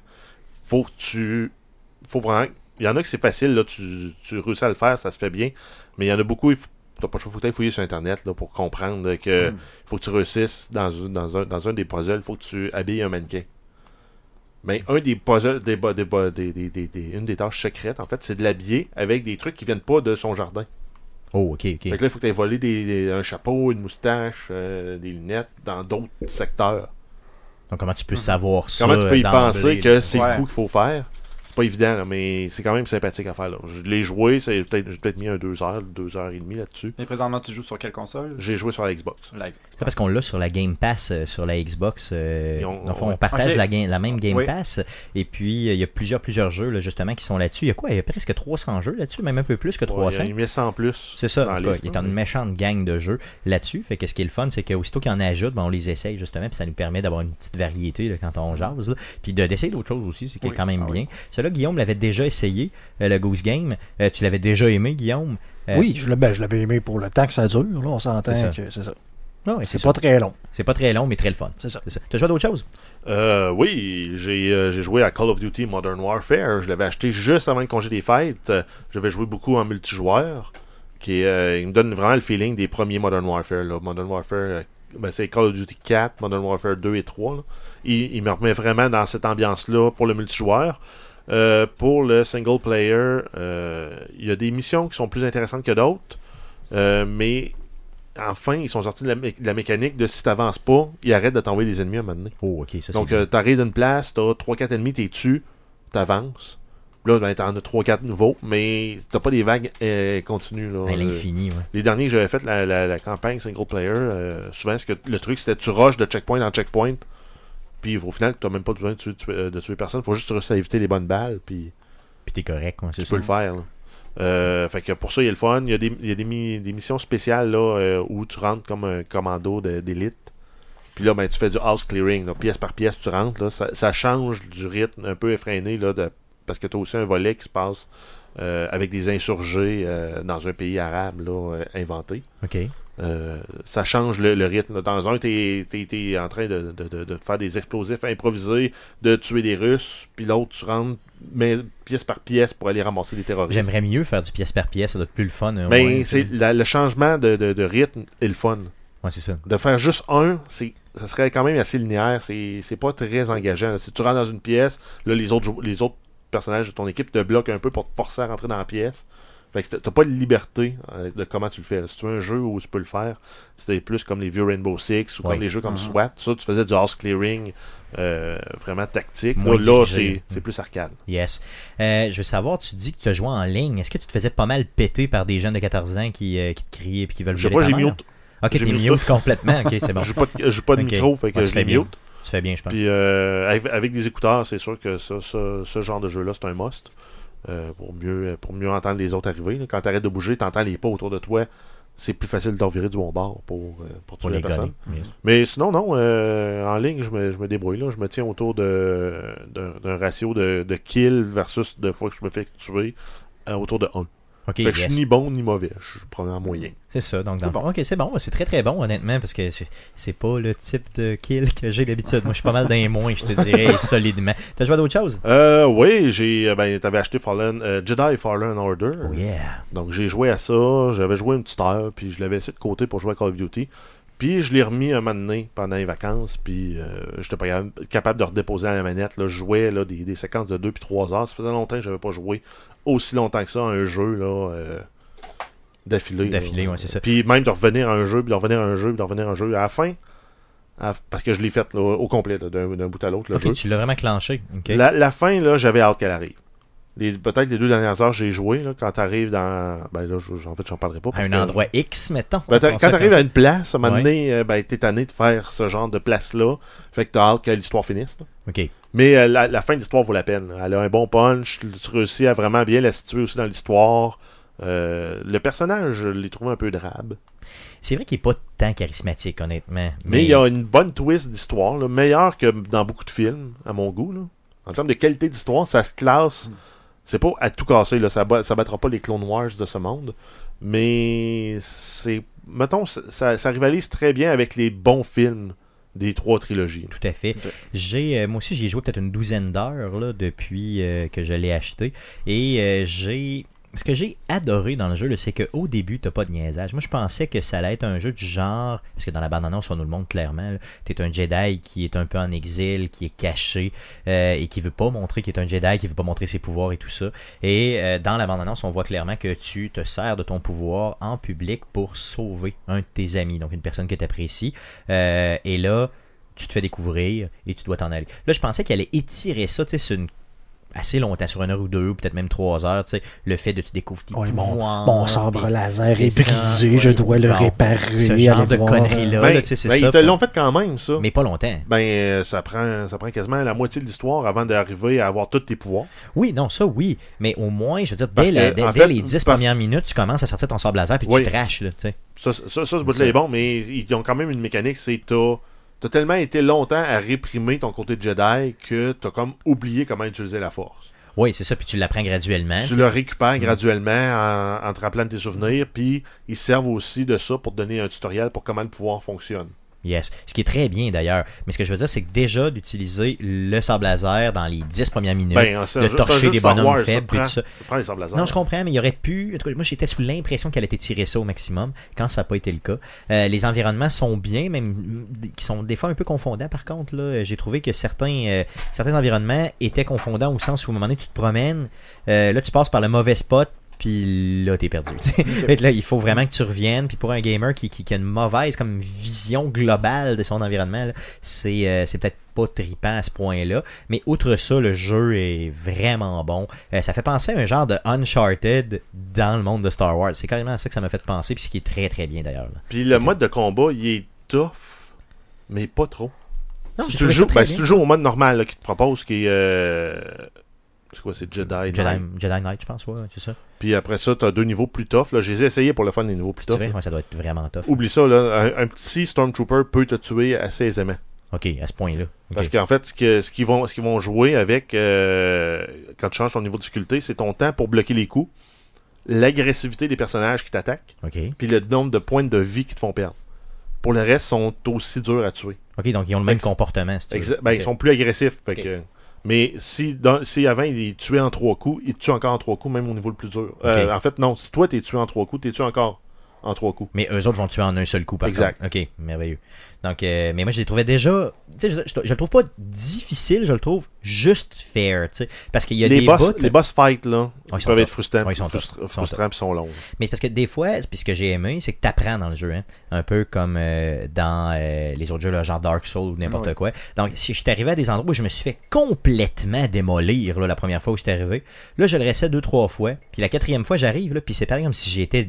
faut que tu. Faut vraiment. Il y en a que c'est facile, là, tu, tu réussis à le faire, ça se fait bien. Mais il y en a beaucoup, il faut, t'as pas le choix, faut que t'ailles fouiller sur Internet là, pour comprendre que Mm. faut que tu réussisses dans, un- dans, un, dans un des puzzles, il faut que tu habilles un mannequin. Mais un des puzzles, des, des, des, des, des- des- une des tâches secrètes, en fait, c'est de l'habiller avec des trucs qui viennent pas de son jardin. Oh, ok, ok. Fait que là, il faut que tu aies volé des, des- un chapeau, une moustache, euh, des lunettes dans d'autres secteurs. Donc comment tu peux savoir ça? Comment tu peux y d'emblée, penser que c'est Ouais. le coup qu'il faut faire? Pas évident, là, mais c'est quand même sympathique à faire. Là. Je l'ai joué, c'est peut-être, j'ai peut-être mis un 2 heures, 2 heures et demie là-dessus. Et présentement, tu joues sur quelle console? J'ai joué sur la Xbox. La Xbox. C'est parce qu'on l'a sur la Game Pass, euh, sur la Xbox. euh, on partage la, ga- la même Game Oui. Pass. Et puis, euh, il y a plusieurs, plusieurs jeux là, justement qui sont là-dessus. Il y a quoi? Il y a presque 300 jeux là-dessus, même un peu plus que Ouais, 300. il y a mis 100 plus. C'est ça, dans la quoi. liste, il est là. en une méchante gang de jeux là-dessus. Fait que ce qui est le fun, c'est qu'aussitôt qu'il y en ajoute, ben, on les essaye justement, puis ça nous permet d'avoir une petite variété là, quand on jase. là. Puis de- d'essayer d'autres choses aussi, c'est qui est Oui. quand même Ah bien. Guillaume l'avait déjà essayé, euh, le Goose Game. Euh, tu l'avais déjà aimé, Guillaume? Euh, Oui, je ben, je l'avais aimé pour le temps que ça dure. Là, on s'entend C'est ça. que c'est ça. Ah ouais, c'est C'est pas très long. C'est pas très long, mais très le fun. C'est ça. C'est ça. Tu as joué à d'autres choses? Euh, oui, j'ai euh, j'ai joué à Call of Duty Modern Warfare. Je l'avais acheté juste avant le congé des fêtes. J'avais joué beaucoup en multijoueur. Qui, euh, il me donne vraiment le feeling des premiers Modern Warfare. Là. Modern Warfare, euh, ben, c'est Call of Duty 4, Modern Warfare 2 et 3. là. Il, il me remet vraiment dans cette ambiance-là pour le multijoueur. Euh, pour le single player, euh, il y a des missions qui sont plus intéressantes que d'autres. Euh, mais enfin, ils sont sortis de la, mé- de la mécanique de si t'avances pas, ils arrêtent de t'envoyer les ennemis à un moment donné. Oh, ok, ça Donc, t'arrives d'une place, t'as 3-4 ennemis, t'es dessus, t'avances. Là, ben, t'en as 3-4 nouveaux, mais t'as pas des vagues euh, continues. Là. à Euh, l'infini, ouais. les derniers que j'avais fait, la, la- la campagne single player, euh, souvent, que, le truc, c'était tu rushes de checkpoint en checkpoint, puis au final, t'as même pas besoin de tuer, euh, de tuer personne, faut juste réussir à éviter les bonnes balles, puis Puis t'es correct, c'est tu ça. peux le faire. là. Euh, fait que pour ça, il y a le fun. Il y a des, il y a des, mi- des missions spéciales là, euh, où tu rentres comme un commando d'élite. Puis là, ben, tu fais du house clearing. là. Pièce par pièce, tu rentres. Là. Ça, ça change du rythme un peu effréné là, de, parce que tu as aussi un volet qui se passe avec des insurgés euh, dans un pays arabe là, euh, inventé. Ok. Euh, ça change le, le rythme. Dans un, tu es, en train de, de- de- de faire des explosifs improvisés, de tuer des Russes, puis l'autre, tu rentres mais, pièce par pièce pour aller ramasser des terroristes. J'aimerais mieux faire du pièce par pièce, ça doit être plus le fun. euh, Mais ouais, c'est le changement de, rythme est le fun. Ouais, c'est ça. De faire juste un, c'est ça serait quand même assez linéaire. C'est pas très engageant. Si tu rentres dans une pièce, là, les autres, les autres personnages de ton équipe te bloquent un peu pour te forcer à rentrer dans la pièce. Fait que t'as- pas de liberté euh, de comment tu le fais. Si tu veux un jeu où tu peux le faire, c'était plus comme les vieux Rainbow Six ou comme les jeux comme Mhm. SWAT. Ça, tu faisais du house clearing euh, vraiment tactique. Moins Là, dirigé. c'est c'est plus arcade. Yes. Euh, je veux savoir, tu dis que tu as joué en ligne. Est-ce que tu te faisais pas mal péter par des jeunes de 14 ans qui, euh, qui te criaient et qui veulent Je sais pas, j'ai mute. Ok, j'ai t'es mute complètement. Ok, c'est bon. Je joue pas de, je joue pas de Ok. micro, fait que Ouais, je mute. Tu fais bien, je pense. Puis euh, avec, avec des écouteurs, c'est sûr que ça, ça- ce genre de jeu-là, c'est un must. Euh, pour, mieux, pour mieux entendre les autres arriver. là. Quand tu arrêtes de bouger, tu entends les pas autour de toi. C'est plus facile de t'en virer du bon bord pour, euh, pour tuer les la personne. gagner. Yes. Mais sinon, non, euh, en ligne, je me, je me débrouille. Là. Je me tiens autour de, d'un, d'un ratio de, de kills versus de fois que je me fais tuer autour de 1. Ok, fait que je suis ni bon ni mauvais. Je suis probablement moyen. C'est ça, donc dans bon. Ok, c'est bon, c'est très très bon honnêtement parce que c'est- c'est pas le type de kill que j'ai d'habitude. Moi je suis pas mal d'un moins, je te dirais solidement. T'as joué à d'autres choses? Euh, oui, j'ai, euh, ben, t'avais acheté Fallen, euh, Jedi Fallen Order. Oh yeah! Donc j'ai joué à ça, j'avais joué une petite heure, puis je l'avais laissé de côté pour jouer à Call of Duty. Puis je l'ai remis un moment donné pendant les vacances, puis euh, j'étais pas capable- de redéposer à la manette. Là, je jouais là, des, des séquences de 2 puis 3 heures. Ça faisait longtemps que j'avais pas joué aussi longtemps que ça à un jeu là, euh, d'affilée. D'affilée, ouais, c'est ça. Puis même de revenir à un jeu, puis de revenir à un jeu, puis de revenir à un jeu. À la fin, à- parce que je l'ai fait là, au complet, d'un bout à l'autre. Ok, jeu. tu l'as vraiment clenché. Ok. La, la fin, là, j'avais hâte qu'elle arrive. Les- Peut-être les deux dernières heures, j'ai joué. Là, quand t'arrives dans. Ben là, je- en fait, j'en parlerai pas. À un que- endroit X, mettons. Ben, quand t'arrives à une place, à un moment Ouais. donné, euh, ben, t'es tanné de faire ce genre de place-là. Fait que t'as hâte que l'histoire finisse. là. Ok. Mais euh, la, la fin de l'histoire vaut la peine. là. Elle a un bon punch. Tu réussis à vraiment bien la situer aussi dans l'histoire. Euh, le personnage, je l'ai trouvé un peu drabe. C'est vrai qu'il est pas tant charismatique, honnêtement. Mais il y a une bonne twist d'histoire, meilleure que dans beaucoup de films, à mon goût. Là. En termes de qualité d'histoire, ça se classe. C'est pas à tout casser, là. Ça, bat- ça battra pas les Clone Wars de ce monde. Mais c'est. Mettons, ça, rivalise très bien avec les bons films des trois trilogies. Tout à fait. J'ai, euh, moi aussi, j'y ai joué peut-être une douzaine d'heures là, depuis euh, que je l'ai acheté. Et euh, j'ai. Ce que j'ai adoré dans le jeu, c'est qu'au début, t'as pas de niaisage. Moi, je pensais que ça allait être un jeu du genre. Parce que dans la bande-annonce, on nous le montre clairement. Tu es un Jedi qui est un peu en exil, qui est caché, euh, et qui veut pas montrer qu'il est un Jedi, qui veut pas montrer ses pouvoirs et tout ça. Et euh, dans la bande-annonce, on voit clairement que tu te sers de ton pouvoir en public pour sauver un de tes amis, donc une personne que tu apprécies. Euh, et là, tu te fais découvrir et tu dois t'en aller. Là, je pensais qu'elle allait étirer ça, tu sais, sur une assez longtemps, sur une heure ou deux, ou peut-être même trois heures, tu sais, le fait de tu découvres tes Ouais, mon, pouvoirs, mon sabre laser est ça, brisé, je dois le bon, réparer. ce genre de conneries-là. Ben, là, tu sais, c'est ben, ça, ils te l'ont fait quand même, ça. Mais pas longtemps. Ben, euh, ça prend, ça prend quasiment la moitié de l'histoire avant d'arriver à avoir tous tes pouvoirs. Oui, non, ça, oui. Mais au moins, je veux dire, dès, la- que, dès- en dès fait, les 10 parce- premières minutes, tu commences à sortir ton sable laser puis Oui. tu trashes, là, tu sais. Ça, ça, ça, ce bout-là est bon, mais ils ont quand même une mécanique, c'est t'as t'as tellement été longtemps à réprimer ton côté de Jedi que t'as comme oublié comment utiliser la force. Oui, c'est ça, puis tu l'apprends graduellement. Tu le récupères graduellement en, en te rappelant de tes souvenirs, puis ils servent aussi de ça pour te donner un tutoriel pour comment le pouvoir fonctionne. Yes. Ce qui est très bien d'ailleurs. Mais ce que je veux dire, c'est que déjà d'utiliser le sable laser dans les 10 premières minutes, Ben, de torcher des bonhommes Wars, ça faibles, prend- ça. Ça prend les sables laser. Non, je comprends, mais il y aurait pu. en tout cas, Moi, j'étais sous l'impression qu'elle était tirée ça au maximum, quand ça n'a pas été le cas. Euh, les environnements sont bien, même mm, qui sont des fois un peu confondants. Par contre, là, j'ai trouvé que certains, euh, certains environnements étaient confondants au sens où, un moment donné, tu te promènes, euh, là, tu passes par le mauvais spot. Puis là, t'es perdu. là, il faut vraiment que tu reviennes. Puis pour un gamer qui, qui, qui a une mauvaise comme vision globale de son environnement, c'est euh, c'est peut-être pas tripant à ce point-là. Mais outre ça, le jeu est vraiment bon. Euh, ça fait penser à un genre de Uncharted dans le monde de Star Wars. C'est carrément ça que ça m'a fait penser, puis ce qui est très très bien d'ailleurs. Puis le mode de combat, il est tough, mais pas trop. Non, Si tu, joues, ben, si bien. tu le joues au mode normal là, qu'il te propose, qui est. euh, c'est quoi, c'est Jedi, Jedi, Knight? Jedi Knight, je pense, ouais, c'est ça. Puis après ça, t'as deux niveaux plus tough. Là. Je les ai essayés pour le fun, les niveaux plus tough. vrai, ouais, ça doit être vraiment tough. Oublie ça, là, un, un petit Stormtrooper peut te tuer assez aisément. Ok, à ce point-là. Parce qu'en fait, ce qu'ils vont, ce vont jouer avec euh, quand tu changes ton niveau de difficulté, c'est ton temps pour bloquer les coups, l'agressivité des personnages qui t'attaquent, puis le nombre de points de vie qui te font perdre. Pour le reste, ils sont aussi durs à tuer. Ok, donc ils ont le même comportement. Si tu veux. Ben. Ils sont plus agressifs. fait que- mais si, dans- si avant ils tuaient en trois coups, ils te tuent encore en trois coups, même au niveau le plus dur. Euh, en fait, non. Si toi t'es tué en trois coups, t'es tué encore en trois coups. Mais eux autres vont tuer en un seul coup, par Exact. contre. Ok, merveilleux. Donc, euh, mais moi, je les trouvais déjà. Tu sais, je, je, je le trouve pas difficile, je le trouve juste fair, tu sais. Parce qu'il y a les, des boss, bouts. les boss fights, là, Ouais, ils peuvent être frustrants, Ouais, ils sont frustra- tough. Ils sont frustrants longs. Mais parce que des fois, puis ce que j'ai aimé, c'est que t'apprends dans le jeu, hein. Un peu comme euh, dans euh, les autres jeux, là, genre Dark Souls ou n'importe Ouais. quoi. Donc, si j'étais arrivé à des endroits où je me suis fait complètement démolir, là, la première fois où j'étais arrivé, là, je le restais deux, trois fois. Puis la quatrième fois, j'arrive, là, puis c'est pareil comme si j'étais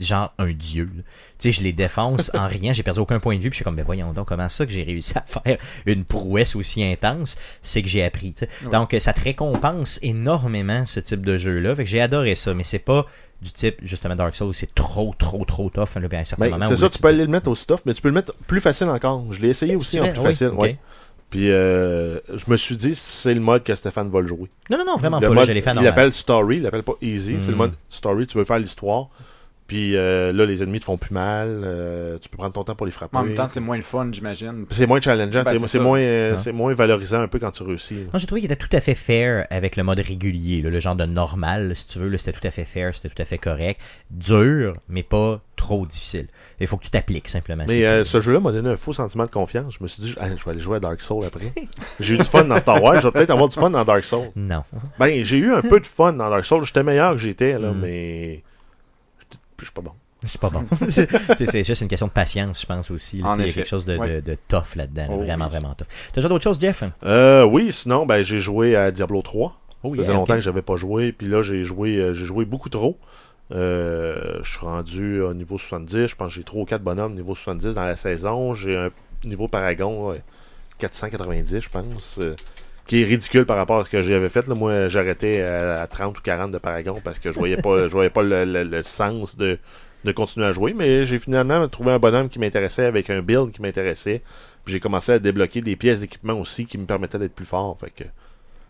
genre un dieu. Tu sais, je les défonce en rien, j'ai perdu aucun point de vue, puis je suis comme, ben voyons donc, comment ça que j'ai réussi à faire une prouesse aussi intense, c'est que j'ai appris. Ouais. Donc, ça te récompense énormément, ce type de jeu-là. Fait que j'ai adoré ça, mais c'est pas du type, justement, Dark Souls, c'est trop, trop, trop tough, certain Ben, c'est ça, tu peux aller le mettre au stuff, mais tu peux le mettre plus facile encore. Je l'ai essayé aussi en plus Oui, facile. ouais. Puis euh, je me suis dit, c'est le mode que Stéphane va le jouer. Non, non, non, vraiment le pas, mode, là, je l'ai fait il l'appelle Story, il l'appelle pas Easy. C'est le Mm. mode Story, tu veux faire l'histoire. Puis euh, là, les ennemis te font plus mal. euh, tu peux prendre ton temps pour les frapper. En même temps, c'est moins le fun, j'imagine. c'est moins challengeant. Ben, c'est moins, euh, Ah. c'est moins valorisant un peu quand tu réussis. Non, j'ai trouvé qu'il était tout à fait fair avec le mode régulier, là, le genre de normal, là, si tu veux. là, C'était tout à fait fair, c'était tout à fait correct. Dur, mais pas trop difficile. Il faut que tu t'appliques simplement. Mais euh, ce jeu-là m'a donné un faux sentiment de confiance. Je me suis dit, Ah, je vais aller jouer à Dark Souls après. j'ai eu du fun dans Star Wars. Je vais peut-être avoir du fun dans Dark Souls. Non. Ben, j'ai eu un peu de fun dans Dark Souls. J'étais meilleur que j'étais, là, Mm. mais. Je suis pas bon. C'est pas bon. c'est juste une question de patience, je pense aussi. là. Il y a quelque chose de, de, Ouais. de tough là-dedans. là, Oh, vraiment, oui. vraiment tough. T'as déjà d'autres choses, Jeff? Euh, oui, sinon, ben, j'ai joué à Diablo 3. Oh, Ça faisait yeah, longtemps que j'avais pas joué. Puis là, j'ai joué, euh, j'ai joué beaucoup trop. Euh, je suis rendu au niveau 70. Je pense que j'ai 3 ou 4 bonhommes niveau 70 dans la saison. J'ai un niveau Paragon ouais, 490, je pense. Qui est ridicule par rapport à ce que j'avais fait. Là. Moi, j'arrêtais à, à 30 ou 40 de Paragon parce que je voyais pas, je voyais pas le, le- sens de, de continuer à jouer. Mais j'ai finalement trouvé un bonhomme qui m'intéressait avec un build qui m'intéressait. J'ai commencé à débloquer des pièces d'équipement aussi qui me permettaient d'être plus fort. Fait que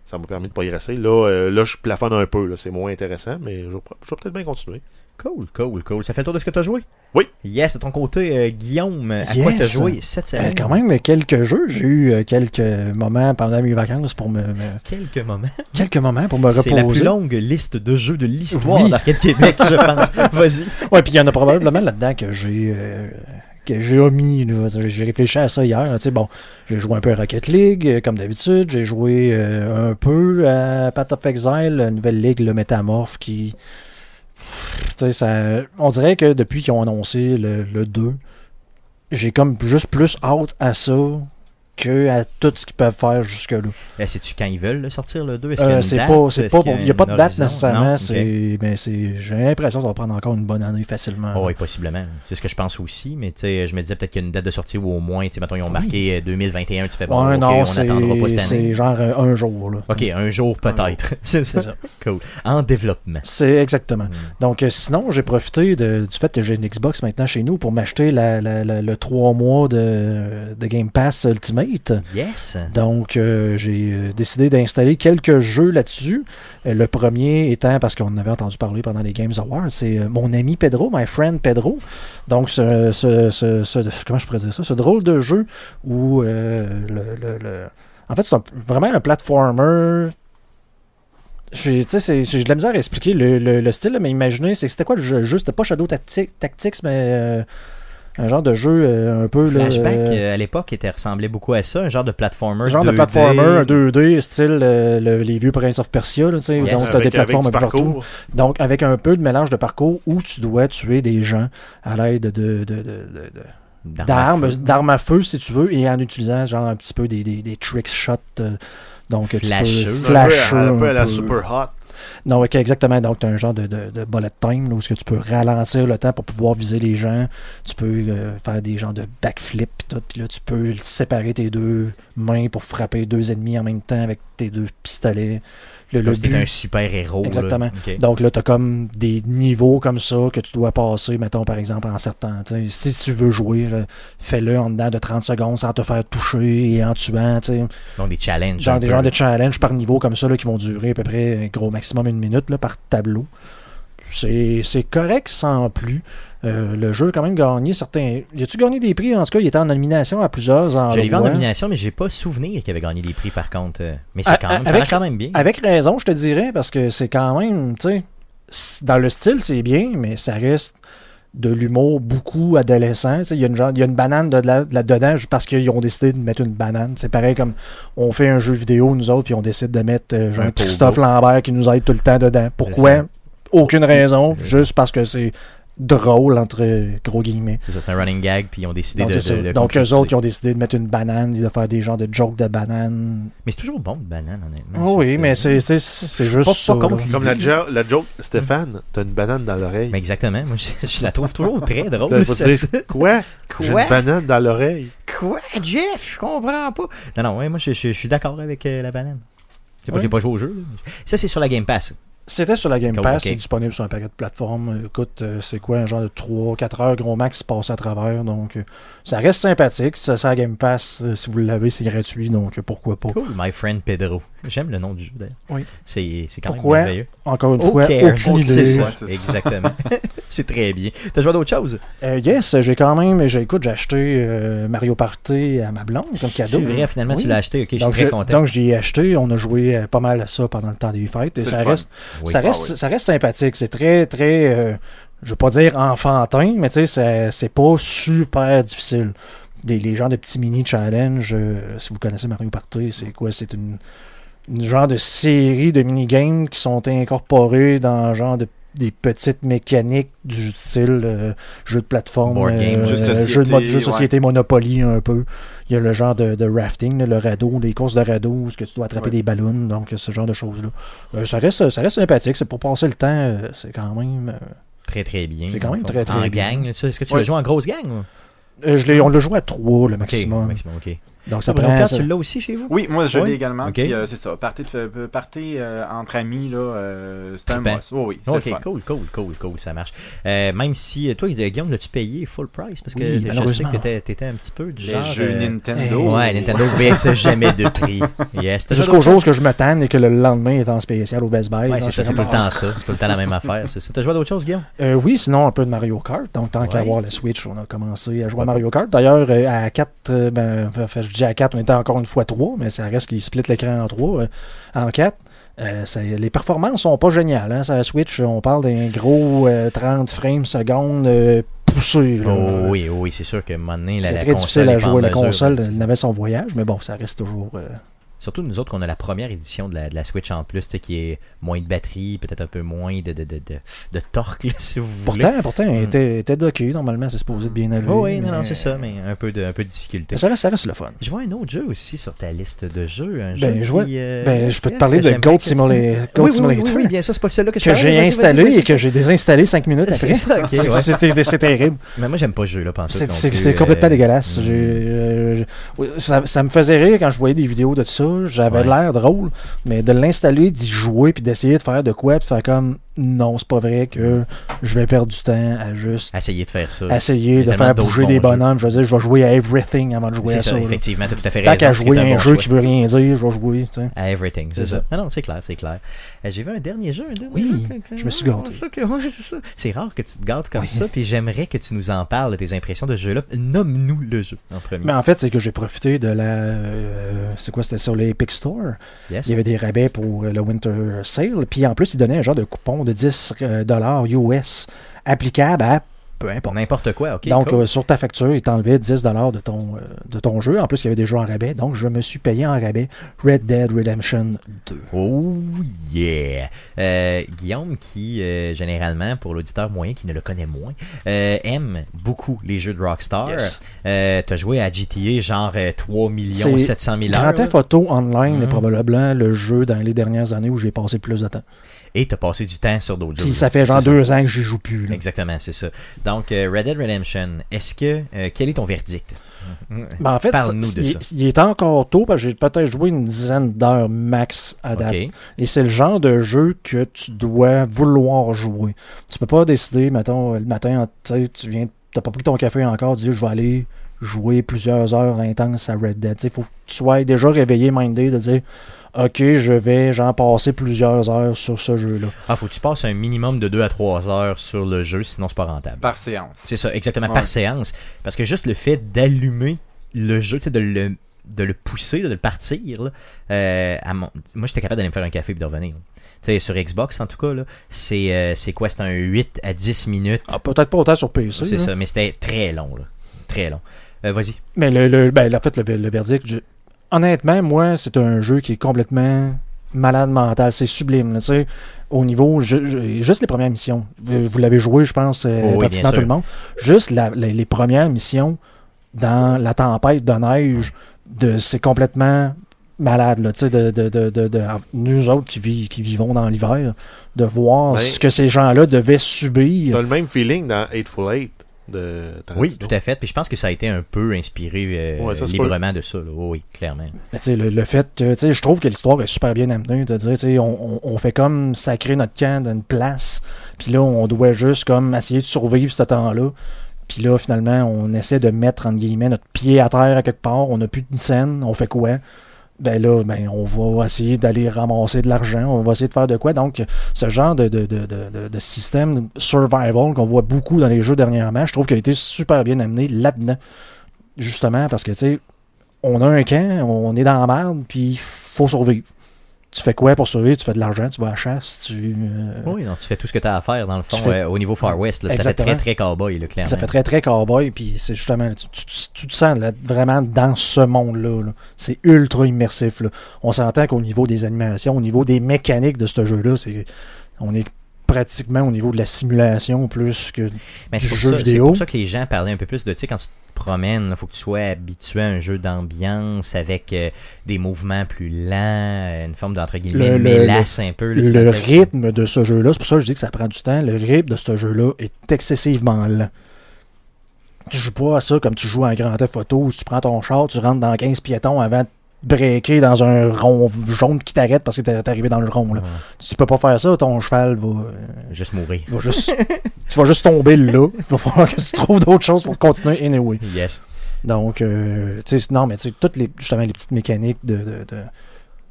ça m'a permis de progresser. Là, euh, là je plafonne un peu. C'est moins intéressant, mais je vais peut-être bien continuer. Cool, cool, cool. Ça fait le tour de ce que t'as joué? Oui. Yes, de ton côté, euh, Guillaume, à quoi Yes. t'as joué cette Euh, semaine? quand même, quelques jeux. J'ai eu euh, quelques moments pendant mes vacances pour me. me- Quelques moments? quelques moments pour me C'est la plus reposer. longue liste de jeux de l'histoire Oui. d'Arcade Québec, je pense. Vas-y. Ouais, puis il y en a probablement là-dedans que j'ai euh, que j'ai omis. J'ai réfléchi à ça hier. Tu sais, bon, j'ai joué un peu à Rocket League, comme d'habitude. J'ai joué euh, un peu à Path of Exile, la nouvelle ligue, le Métamorphe, qui... Ça... On dirait que depuis qu'ils ont annoncé le, le 2, j'ai comme juste plus hâte à ça que à tout ce qu'ils peuvent faire jusque-là. Euh, C'est-tu quand ils veulent le sortir le 2 Est-ce Euh, qu'il y a une c'est date? pas, c'est Est-ce pas qu'il y pour- a il n'y a pas de date horizon? nécessairement. Non? Ok. c'est, mais c'est, j'ai l'impression que ça va prendre encore une bonne année facilement. Oh, oui, possiblement. C'est ce que je pense aussi, mais tu sais, je me disais peut-être qu'il y a une date de sortie ou au moins, tu sais, mettons, ils ont marqué euh, 2021, tu fais bon, Ouais, ok, non, on c'est, n'attendra pas cette c'est année. genre euh, un jour. Là. Ok, un jour peut-être. c'est C'est ça. ça. Cool. En développement. C'est exactement. Hmm. Donc, euh, sinon, j'ai profité de- du fait que j'ai une Xbox maintenant chez nous pour m'acheter la, la- la- le 3 mois de, de Game Pass Ultimate. Yes. Donc, euh, j'ai euh, décidé d'installer quelques jeux là-dessus. Euh, le premier étant, parce qu'on en avait entendu parler pendant les Games Awards, c'est mon ami Pedro, my friend Pedro. Donc, ce, ce- ce- ce- comment je pourrais dire ça? Ce drôle de jeu où euh, le, le- le- En fait, c'est vraiment un platformer. J'ai de la misère à expliquer le, le- le style, mais imaginez, c'était quoi le jeu? C'était pas Shadow Tacti- Tactics, mais euh, un genre de jeu euh, un peu. Flashback, euh, euh, à l'époque, était, ressemblait beaucoup à ça, un genre de platformer. un genre de 2D. platformer, un 2D, style euh, le- les vieux Prince of Persia, là, tu sais, Yes. donc tu as des plateformes un peu partout. parcours. Donc avec un peu de mélange de parcours où tu dois tuer des gens à l'aide de, de, de- de- de- de- D'armes à d'armes, à feu si tu veux, et en utilisant genre un petit peu des, des, des trick shots. euh, donc tu Flasheux. Un peu flasher à- un peu à la super hot. Non, ok, exactement. Donc, tu as un genre de, de, time là, où est-ce que tu peux ralentir le temps pour pouvoir viser les gens. Tu peux euh, faire des genres de backflip pis tout. Puis là, tu peux séparer tes deux mains pour frapper deux ennemis en même temps avec tes deux pistolets. Le, le but- un super héros. là. Exactement. Donc là, tu as comme des niveaux comme ça que tu dois passer, mettons par exemple en certains. Si tu veux jouer, fais-le en dedans de 30 secondes sans te faire toucher et en tuant. tu sais. Donc des challenges. Genre des genres de challenges par niveau comme ça là, qui vont durer à peu près un gros maximum une minute là, par tableau. C'est correct sans plus. Euh, le jeu a quand même gagné certains. Y a-tu gagné des prix? En tout cas, il était en nomination à plusieurs endroits. Je l'ai vu en nomination, mais j'ai pas souvenir qu'il avait gagné des prix par contre. euh, Mais c'est quand même, avec- quand même bien. Avec raison, je te dirais, parce que c'est quand même, tu sais, dans le style, c'est bien, mais ça reste de l'humour beaucoup adolescent. Il y, a une genre- y a une banane de là, là-dedans juste parce qu'ils ont décidé de mettre une banane. C'est pareil comme on fait un jeu vidéo, nous autres, puis on décide de mettre euh, genre. Christophe Lambert qui nous aide tout le temps dedans. Pourquoi? Aucune raison, juste parce que c'est drôle, entre gros guillemets. C'est ça, c'est un running gag, puis ils ont décidé Donc, de, de le Donc eux autres, ils ont décidé de mettre une banane, de faire des genres de jokes de banane. Mais c'est toujours bon de banane, honnêtement. Oh oui, mais c'est c'est- c'est juste Pas- ça. pas contre. Comme la, jo- la joke, Stéphane, t'as une banane dans l'oreille. Mais exactement, moi je, je la trouve toujours très drôle. faut cette- dire, quoi? J'ai Quoi? une banane dans l'oreille. Quoi, Jeff? Je comprends pas. Non, non, ouais, moi je, je- je suis d'accord avec euh, la banane. J'ai pas, j'ai pas joué au jeu. là. Ça, c'est sur la Game Pass. C'était sur la Game Cool, Pass, c'est disponible sur un paquet de plateformes. Euh, Écoute, euh, c'est quoi, un genre de 3-4 heures gros max passe à travers. Donc, euh, ça reste sympathique. Ça, c'est la Game Pass. si vous l'avez, c'est gratuit. Donc, pourquoi pas. Cool, My Friend Pedro. J'aime le nom du jeu d'ailleurs. Oui. C'est, c'est quand Pourquoi? même merveilleux. Encore une fois, cares? aucune idée. C'est ça, Ouais, c'est ça. exactement. c'est très bien. T'as joué à d'autres choses? Euh, yes, j'ai quand même. J'ai, écoute, j'ai acheté euh, Mario Party à ma blonde comme cadeau. C'est vrai, finalement, Oui. tu l'as acheté. Ok, je suis Donc, très je, content. donc, j'y ai acheté. On a joué euh, pas mal à ça pendant le temps des fêtes. Et ça reste, Oui. ça, Ah reste, oui. ça reste sympathique. C'est très, très. euh, je veux pas dire enfantin, mais tu sais, c'est- c'est pas super difficile. Les, les genres de petits mini-challenges, euh, si vous connaissez Mario Party, c'est quoi? C'est une, une genre de série de mini-games qui sont incorporés dans genre de des petites mécaniques du style euh, jeu de plateforme, game, jeu de jeu de société, mode, jeu de ouais. société Monopoly un peu. Il y a le genre de, de rafting, le radeau, des courses de radeau, où que tu dois attraper Ouais. des ballons, donc ce genre de choses-là. Euh, ça, reste, ça reste sympathique, c'est pour passer le temps, euh, c'est quand même... euh, Très, très bien. C'est quand même très, très En bien. gang. Est-ce que tu Ouais. l'as joué en grosse gang? ou? euh, je on l'a joué à 3 le maximum. Donc ça prend... Pierre, ça- tu l'as aussi chez vous? Oui, moi je Oui? l'ai également. Ok. Puis euh, c'est ça, partez, de, euh, partez euh, entre amis, là, euh, c'est un Trippant. must. Oui, oui, c'est Ok, le fun. cool, cool, cool, cool, ça marche. Euh, même si, toi, Guillaume, l'as-tu payé full price? Parce que Oui, je sais que t'étais, t'étais un petit peu du Les genre... jeux euh, Nintendo. Ouais, Nintendo baisse jamais de prix. Yes. Jusqu'au jour où je me tanne et que le lendemain est en spécial au Best Buy. Ouais, c'est ça, c'est tout le temps ça. C'est tout le temps la même affaire, c'est ça. T'as joué à d'autres choses, Guillaume? Euh, oui, sinon un peu de Mario Kart. Donc, tant qu'à avoir la Switch, on a commencé à jouer à Mario Kart. D'ailleurs, à 4, ben, enfin, je dis à 4, on était encore une fois 3, mais ça reste qu'il split l'écran en 3, en 4. Euh, ça- les performances sont pas géniales. Hein, sur la Switch, on parle d'un gros euh, 30 frames secondes euh, poussé. là. Oh oui, oui, c'est sûr que maintenant, la, C'est la très console difficile à jouer. La mesure, console, elle avait son voyage, mais bon, ça reste toujours euh, Surtout nous autres, on a la première édition de la, de la Switch en plus, qui est moins de batterie, peut-être un peu moins de, de, de, de, de torque, là, si vous voulez. Pourtant, pourtant, Mm. était, était docké. Normalement, c'est supposé être bien élevé. Oh, oui, non, non, c'est ça, mais un peu de, un peu de difficulté. Mais ça reste, ça reste le fun. Je vois un autre jeu aussi sur ta liste de jeux. Un Ben, jeu je vois- qui, euh, Ben, je peux te parler de Oui, oui, oui, Simulator. oui, bien ça, c'est pas celui-là que je Que j'ai installé et que j'ai désinstallé 5 minutes après. C'était c'est terrible. Mais moi, j'aime pas ce jeu-là. C'est c'est euh, complètement dégueulasse. mm. J'ai, euh, ça me faisait rire quand je voyais des vidéos de ça. J'avais Ouais. l'air drôle, mais de l'installer, d'y jouer, puis d'essayer de faire de quoi, puis faire comme non, c'est pas vrai que je vais perdre du temps à juste Essayer de faire ça. essayer de faire bouger des bonhommes. Je veux dire, je vais jouer à everything avant de jouer C'est à ça, ça. là. effectivement, t'as tout à fait Tant raison. qu'à ce qui jouer à un jeu qui veut rien dire, je vais jouer. À Everything, c'est C'est ça. ça. Ah non, c'est clair, c'est clair. Euh, J'ai vu un dernier jeu, Oui, je me suis gâté. c'est ça ouais, c'est ça. C'est rare que tu te gâtes comme ça, puis j'aimerais que tu nous en parles de tes impressions de ce jeu-là. Nomme-nous le jeu en premier. Mais en fait, c'est que j'ai profité de la. euh, c'est quoi C'était sur l'Epic Store? Yes. Il y avait des rabais pour le Winter Sale. Puis en plus, ils donnaient un genre de coupon de 10 euh, dollars US applicable à peu importe. N'importe quoi, ok. Donc, cool. euh, sur ta facture, il t'enlevait 10 dollars de ton, euh, de ton jeu. En plus, il y avait des jeux en rabais. Donc, je me suis payé en rabais Red Dead Redemption 2. Oh yeah! Euh, Guillaume, qui généralement, pour l'auditeur moyen qui ne le connaît moins, aime beaucoup les jeux de Rockstar. Yes. Euh, T'as joué à GTA genre euh, 3 millions C'est 700 000 heures. Grand là. Theft Auto Online est probablement le jeu dans les dernières années où j'ai passé le plus de temps. Et t'as passé du temps sur d'autres jeux. Ça fait genre deux ans que j'y joue plus. là. Exactement, c'est ça. Donc, euh, Red Dead Redemption, est-ce que. euh, quel est ton verdict? Ben, en fait, Parle-nous de il, ça. il est encore tôt parce que j'ai peut-être joué une dizaine d'heures max à date. Et c'est le genre de jeu que tu dois vouloir jouer. Tu peux pas décider, mettons, le matin, tu viens, t'as pas pris ton café encore, tu dis je vais aller jouer plusieurs heures intenses à Red Dead. Il faut que tu sois déjà réveillé, mindé, de dire ok, je vais j'en passer plusieurs heures sur ce jeu-là. Ah, faut que tu passes un minimum de 2 à 3 heures sur le jeu, sinon c'est pas rentable. Par séance. C'est ça, exactement, Ouais. par séance. Parce que juste le fait d'allumer le jeu, tu sais, de le, de le pousser, de le partir, là, euh, à mon- moi j'étais capable d'aller me faire un café et de revenir. là. Tu sais, sur Xbox en tout cas, là, c'est euh, c'est quoi? C'est un 8 à 10 minutes. Ah, Peut-être pas autant sur PC. c'est là. ça, mais c'était très long. Là. Très long. Euh, Vas-y. Mais le, le- ben, en fait, le, le verdict, je- honnêtement, moi, c'est un jeu qui est complètement malade mental. C'est sublime. là, tu sais. Au niveau, je- je- juste les premières missions. Vous, vous l'avez joué, je pense, euh, Oh oui, pratiquement tout le monde. Juste la- la- les premières missions dans la tempête de neige, de, c'est complètement malade. Là, tu sais, de, de, de, de- de- nous autres qui, vivons qui vivons dans l'hiver, de voir Ben, ce que ces gens-là devaient subir. T'as le même feeling dans Hateful Eight de Oui, tout à fait. Puis je pense que ça a été un peu inspiré euh, Ouais, ça, c'est librement de ça. là. Oui, clairement. Mais tu sais, le, le fait que, tu sais, je trouve que l'histoire est super bien amenée, de dire, tu sais, on, on, on fait comme sacrer notre camp d'une place, puis là, on doit juste comme essayer de survivre ce temps-là. Puis là, finalement, on essaie de mettre, entre guillemets, notre pied à terre à quelque part, on n'a plus de scène, on fait quoi? Ben là, ben, on va essayer d'aller ramasser de l'argent, on va essayer de faire de quoi. Donc, ce genre de, de, de, de, système survival qu'on voit beaucoup dans les jeux dernièrement, je trouve qu'il a été super bien amené là-dedans. Justement, parce que, tu sais, on a un camp, on est dans la merde, puis faut survivre. Tu fais quoi pour survivre? Tu fais de l'argent, tu vas à la chasse, tu... euh, Oui, non, tu fais tout ce que tu as à faire, dans le fond, fais- euh, au niveau Far West. là. Ça fait très, très cowboy, là, clairement. Ça fait très, très cowboy, puis c'est justement, tu, tu- tu- tu te sens là, vraiment dans ce monde-là. là. C'est ultra immersif. là. On s'entend qu'au niveau des animations, au niveau des mécaniques de ce jeu-là, c'est on est pratiquement au niveau de la simulation plus que... Mais du jeu ça, c'est vidéo. pour ça que les gens parlaient un peu plus de, tu sais, quand tu te promènes, il faut que tu sois habitué à un jeu d'ambiance avec euh, des mouvements plus lents, euh, une forme d'entre guillemets Le- le- mélasse un peu. là, Le rythme de ce jeu-là, c'est pour ça que je dis que ça prend du temps, le rythme de ce jeu-là est excessivement lent. Tu joues pas à ça comme tu joues à un grand Auto où tu prends ton char, tu rentres dans 15 piétons avant de breaker dans un rond jaune qui t'arrête parce que t'es arrivé dans le rond. Là. Ouais, Tu peux pas faire ça, ton cheval va, euh, juste mourir. va juste. tu vas juste tomber là. Il va falloir que tu trouves d'autres choses pour continuer anyway. Yes. Donc, euh, tu sais, non, mais tu sais, toutes les, justement, les petites mécaniques de. de- de-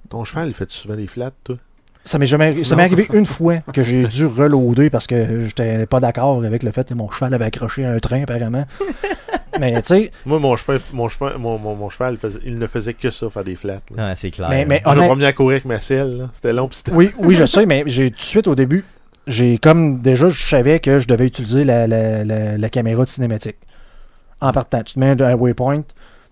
Ton cheval, il fait souvent des flats, toi? Ça m'est jamais ça m'est arrivé une fois que j'ai dû reloader parce que j'étais pas d'accord avec le fait que mon cheval avait accroché à un train apparemment. mais tu sais, Moi, mon cheval, mon cheval, mon, mon, mon cheval il, faisait- il ne faisait que ça, faire des flats. là. Ah, c'est clair. mais, honnête- promenais à courir avec ma selle, là. C'était long, pis c'était... oui, oui, je sais, mais j'ai tout de suite au début, j'ai comme déjà je savais que je devais utiliser la, la, la, la caméra de cinématique. En partant, tu te mets un waypoint,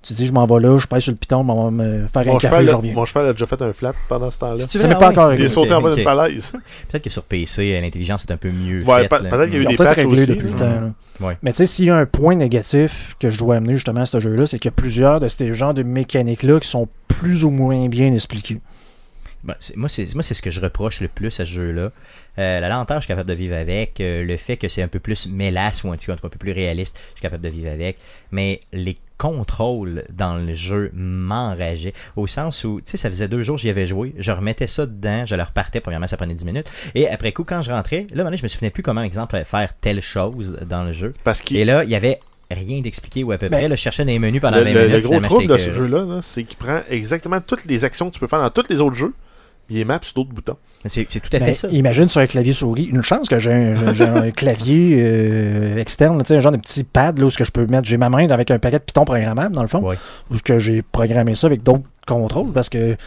Tu dis, je m'en vais là, je pèse sur le piton, m'en vais me faire Mon un café, je reviens. mon cheval a déjà fait un flat pendant ce temps-là. Tu Ça n'est pas ah encore. Il est sauté en bas d'une falaise. Peut-être que sur PC, l'intelligence est un peu mieux Ouais, peut-être qu'il y a eu des patchs aussi. depuis le temps. Mais tu sais, s'il y a un point négatif que je dois amener justement à ce jeu-là, c'est qu'il y a plusieurs de ces genres de mécaniques-là qui sont plus ou moins bien expliqués. Ben, moi, c'est moi, c'est ce que je reproche le plus à ce jeu-là. Euh, la lenteur, je suis capable de vivre avec. Euh, le fait que c'est un peu plus mélasse ou un petit peu un peu plus réaliste, je suis capable de vivre avec. Mais les contrôles dans le jeu m'enrageaient. Au sens où, tu sais, ça faisait deux jours que j'y avais joué. Je remettais ça dedans, je le repartais. Premièrement, ça prenait 10 minutes. Et après coup, quand je rentrais, là, je me souvenais plus comment, exemple, faire telle chose dans le jeu. Parce qu'il Et là, il y avait rien d'expliqué ou à peu Ben, près. Là, je cherchais des menus pendant le, 20 le- minutes. le gros trouble de ce que- jeu-là, là, c'est qu'il prend exactement toutes les actions que tu peux faire dans tous les autres jeux, il les map sur d'autres boutons. C'est tout à Ben, fait ça. Imagine sur un clavier souris. Une chance que j'ai un, clavier euh, externe, tu sais, un genre de petit pad là, où que je peux mettre. J'ai ma main avec un paquet de Python programmable, dans le fond. Ouais. Où ce que j'ai programmé ça avec d'autres contrôles parce que.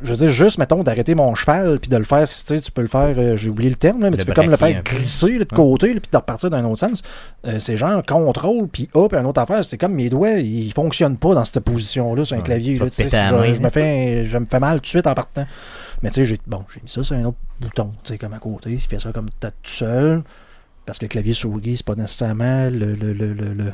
Je veux dire, juste, mettons, d'arrêter mon cheval puis de le faire, tu sais, tu peux le faire, euh, j'ai oublié le terme, là, mais Le tu peux comme le faire glisser là, de côté là, puis de repartir dans un autre sens. Euh, c'est genre contrôle puis hop, une autre affaire. C'est comme mes doigts, ils fonctionnent pas dans cette position-là sur un Ouais, clavier. là, je, je me fais, je me fais mal tout de suite en partant. Mais tu sais, j'ai bon, j'ai mis ça sur un autre bouton, tu sais, comme à côté. Il fait ça comme t'as tout seul. Parce que le clavier souris, c'est pas nécessairement le, le, le, le- le-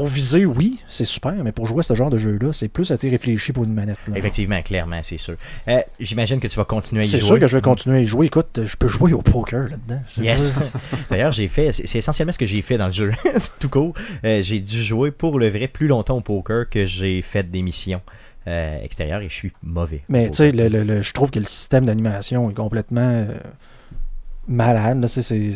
Pour viser, oui, c'est super, mais pour jouer à ce genre de jeu-là, c'est plus à été réfléchi pour une manette. là. Effectivement, clairement, c'est sûr. Euh, J'imagine que tu vas continuer à y C'est jouer. sûr que je vais continuer à y jouer. Écoute, je peux jouer au poker là-dedans. Yes. D'ailleurs, j'ai fait, c'est c'est essentiellement ce que j'ai fait dans le jeu, tout court. Euh, j'ai dû jouer pour le vrai plus longtemps au poker que j'ai fait des missions euh, extérieures et je suis mauvais. Mais tu sais, le, le- le- je trouve que le système d'animation est complètement malade. là. C'est- C'est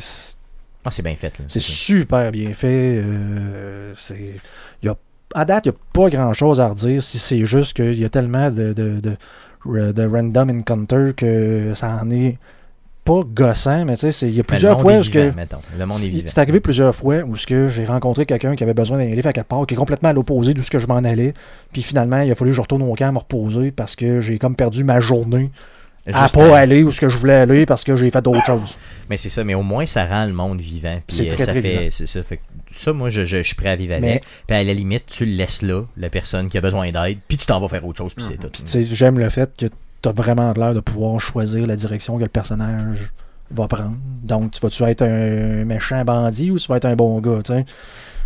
Ah, c'est bien fait. c'est super bien fait. euh, c'est y a, à date, il n'y a pas grand-chose à redire si c'est juste qu'il y a tellement de, de, de, de random encounter que ça en est pas gossant, mais tu sais, c'est- il y a Ben, plusieurs fois où que c'est arrivé plusieurs fois où ce que j'ai rencontré quelqu'un qui avait besoin d'un livre à quelque part, qui est complètement à l'opposé d'où ce que je m'en allais. Puis finalement, il a fallu que je retourne au camp me reposer parce que j'ai comme perdu ma journée à Juste pas aller où ce que je voulais aller parce que j'ai fait d'autres choses. Mais c'est ça, mais au moins ça rend le monde vivant. C'est euh, très, ça très fait, vivant. c'est ça, fait ça, moi, je, je, je suis prêt à vivre Mais- avec. Puis à la limite, tu le laisses là, la personne qui a besoin d'aide, puis tu t'en vas faire autre chose, puis c'est tout. Tu sais, j'aime le fait que tu as vraiment l'air de pouvoir choisir la direction que le personnage va prendre. Donc, tu vas-tu être un méchant bandit ou tu vas être un bon gars, tu sais?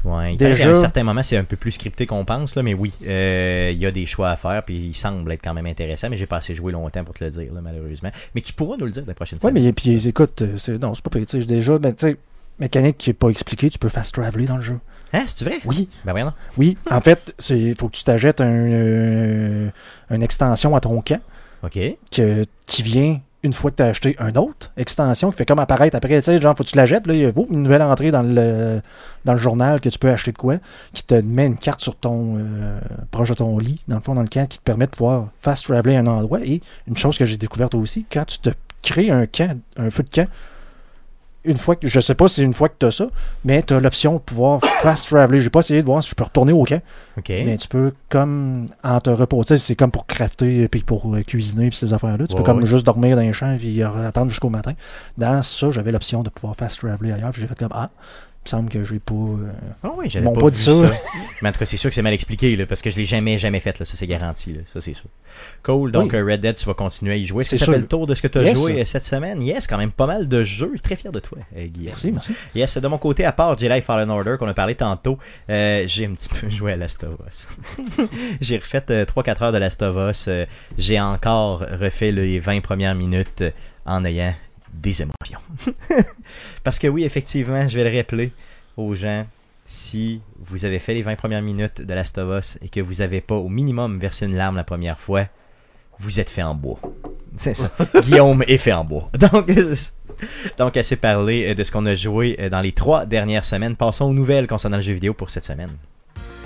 Ouais, Déjà- qu'à un certain moment, c'est un peu plus scripté qu'on pense, là, mais oui, euh, il y a des choix à faire, puis il semble être quand même intéressant, mais j'ai pas assez joué longtemps pour te le dire, là, malheureusement. Mais tu pourras nous le dire la prochaine fois. Ouais, mais puis écoute, euh, c'est, non, c'est pas pire. Tu sais, déjà, ben, tu sais, mécanique qui n'est pas expliquée, tu peux fast traveler dans le jeu. Hein, c'est vrai? Oui, Ben voyons. oui. En fait, il faut que tu t'achètes un, euh, une extension à ton camp OK. que, qui vient une fois que tu as acheté une autre extension qui fait comme apparaître après, tu sais, genre, faut que tu la jettes, là, il y a une nouvelle entrée dans le, dans le journal que tu peux acheter de quoi, qui te met une carte sur ton, euh, proche de ton lit, dans le fond, dans le camp, qui te permet de pouvoir fast traveler à un endroit. Et une chose que j'ai découverte aussi, quand tu te crées un camp, un feu de camp, une fois que, je sais pas si c'est une fois que tu as ça, mais tu as l'option de pouvoir fast traveler. J'ai pas essayé de voir si je peux retourner au camp. OK. Mais tu peux comme en te reposer, c'est comme pour crafter puis pour euh, cuisiner puis ces affaires-là. Tu peux comme juste dormir dans les champs puis euh, attendre jusqu'au matin. Dans ça, j'avais l'option de pouvoir fast traveler ailleurs. J'ai fait comme ah, il me semble que j'ai pas. euh, Ah oui, j'avais pas, dit ça. ça. Mais en tout cas, c'est sûr que c'est mal expliqué, là, parce que je l'ai jamais, jamais fait, là. Ça, c'est garanti, là. Ça, c'est sûr. Cool. Donc, Oui. euh, Red Dead, tu vas continuer à y jouer. Est-ce que C'est ça fait le tour de ce que tu as Yes. joué euh, cette semaine? Yes, quand même pas mal de jeux. Je très fier de toi, Guillaume. Merci, merci. Yes, de mon côté, à part Jedi Fallen Order qu'on a parlé tantôt, euh, j'ai un petit peu joué à Last of Us. j'ai refait euh, 3-4 heures de Last of Us. j'ai encore refait les 20 premières minutes en ayant des émotions. Parce que oui, effectivement, je vais le rappeler aux gens, si vous avez fait les 20 premières minutes de Last of Us et que vous n'avez pas au minimum versé une larme la première fois, vous êtes fait en bois. C'est ça. Guillaume est fait en bois. Donc, donc, assez parlé de ce qu'on a joué dans les trois dernières semaines. Passons aux nouvelles concernant le jeu vidéo pour cette semaine.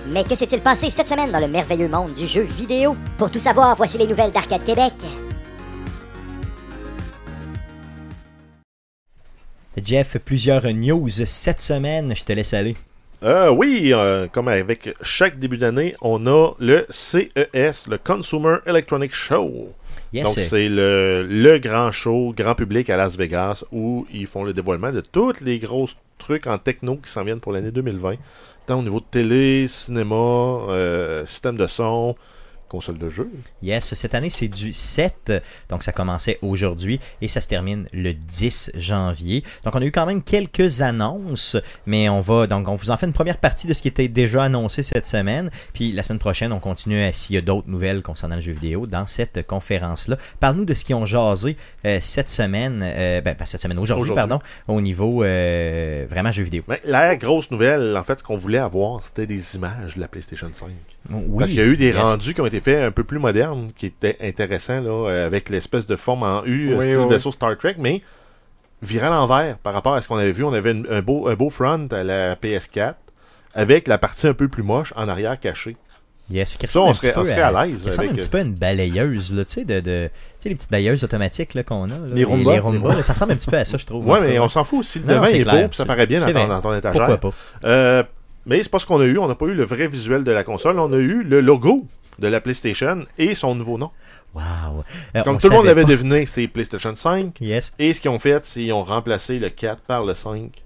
Mais que s'est-il passé cette semaine dans le merveilleux monde du jeu vidéo? Pour tout savoir, voici les nouvelles d'Arcade Québec. Jeff, plusieurs news cette semaine. Je te laisse aller. Euh, oui, euh, comme avec chaque début d'année, on a le CES, le Consumer Electronic Show. Yes, Donc, c'est le, le grand show, grand public à Las Vegas, où ils font le dévoilement de tous les gros trucs en techno qui s'en viennent pour l'année 2020. Tant au niveau de télé, cinéma, euh, système de son, console de jeu. Yes, cette année c'est du 7, donc ça commençait aujourd'hui et ça se termine le 10 janvier. Donc on a eu quand même quelques annonces, mais on va donc on vous en fait une première partie de ce qui était déjà annoncé cette semaine, puis la semaine prochaine on continue à s'il y a d'autres nouvelles concernant le jeu vidéo dans cette conférence là. Parle-nous de ce qu'ils ont jasé euh, cette semaine, euh, ben cette semaine aujourd'hui pardon, au niveau euh, vraiment jeu vidéo. Mais la grosse nouvelle, en fait, ce qu'on voulait avoir, c'était des images de la PlayStation 5. Oui, Parce qu'il y a eu des yes. rendus qui ont été faits un peu plus modernes, qui étaient intéressants, là, euh, avec l'espèce de forme en U, euh, Oui, style oui, vaisseau Star Trek, mais viré à l'envers par rapport à ce qu'on avait vu. On avait une- un, beau, un beau front à la PS4, avec la partie un peu plus moche en arrière cachée. Yes, qui Ça, ressemble on un petit serait, on peu serait à l'aise Ça ressemble avec. un petit peu à une balayeuse, là, tu sais, de, de, tu sais, les petites balayeuses automatiques là, qu'on a. là, Les Roomba. Les Roomba, là, ça ressemble un petit peu à ça, je trouve. Ouais, mais on s'en fout. Si le Non, devant c'est est clair. beau, ça paraît bien dans dans ton étagère. Pourquoi pas? Euh, mais c'est pas ce qu'on a eu. On n'a pas eu le vrai visuel de la console. On a eu le logo de la PlayStation et son nouveau nom. Wow. Euh, Comme tout le monde l'avait deviné, c'était PlayStation 5. Yes. Et ce qu'ils ont fait, c'est qu'ils ont remplacé le 4 par le 5.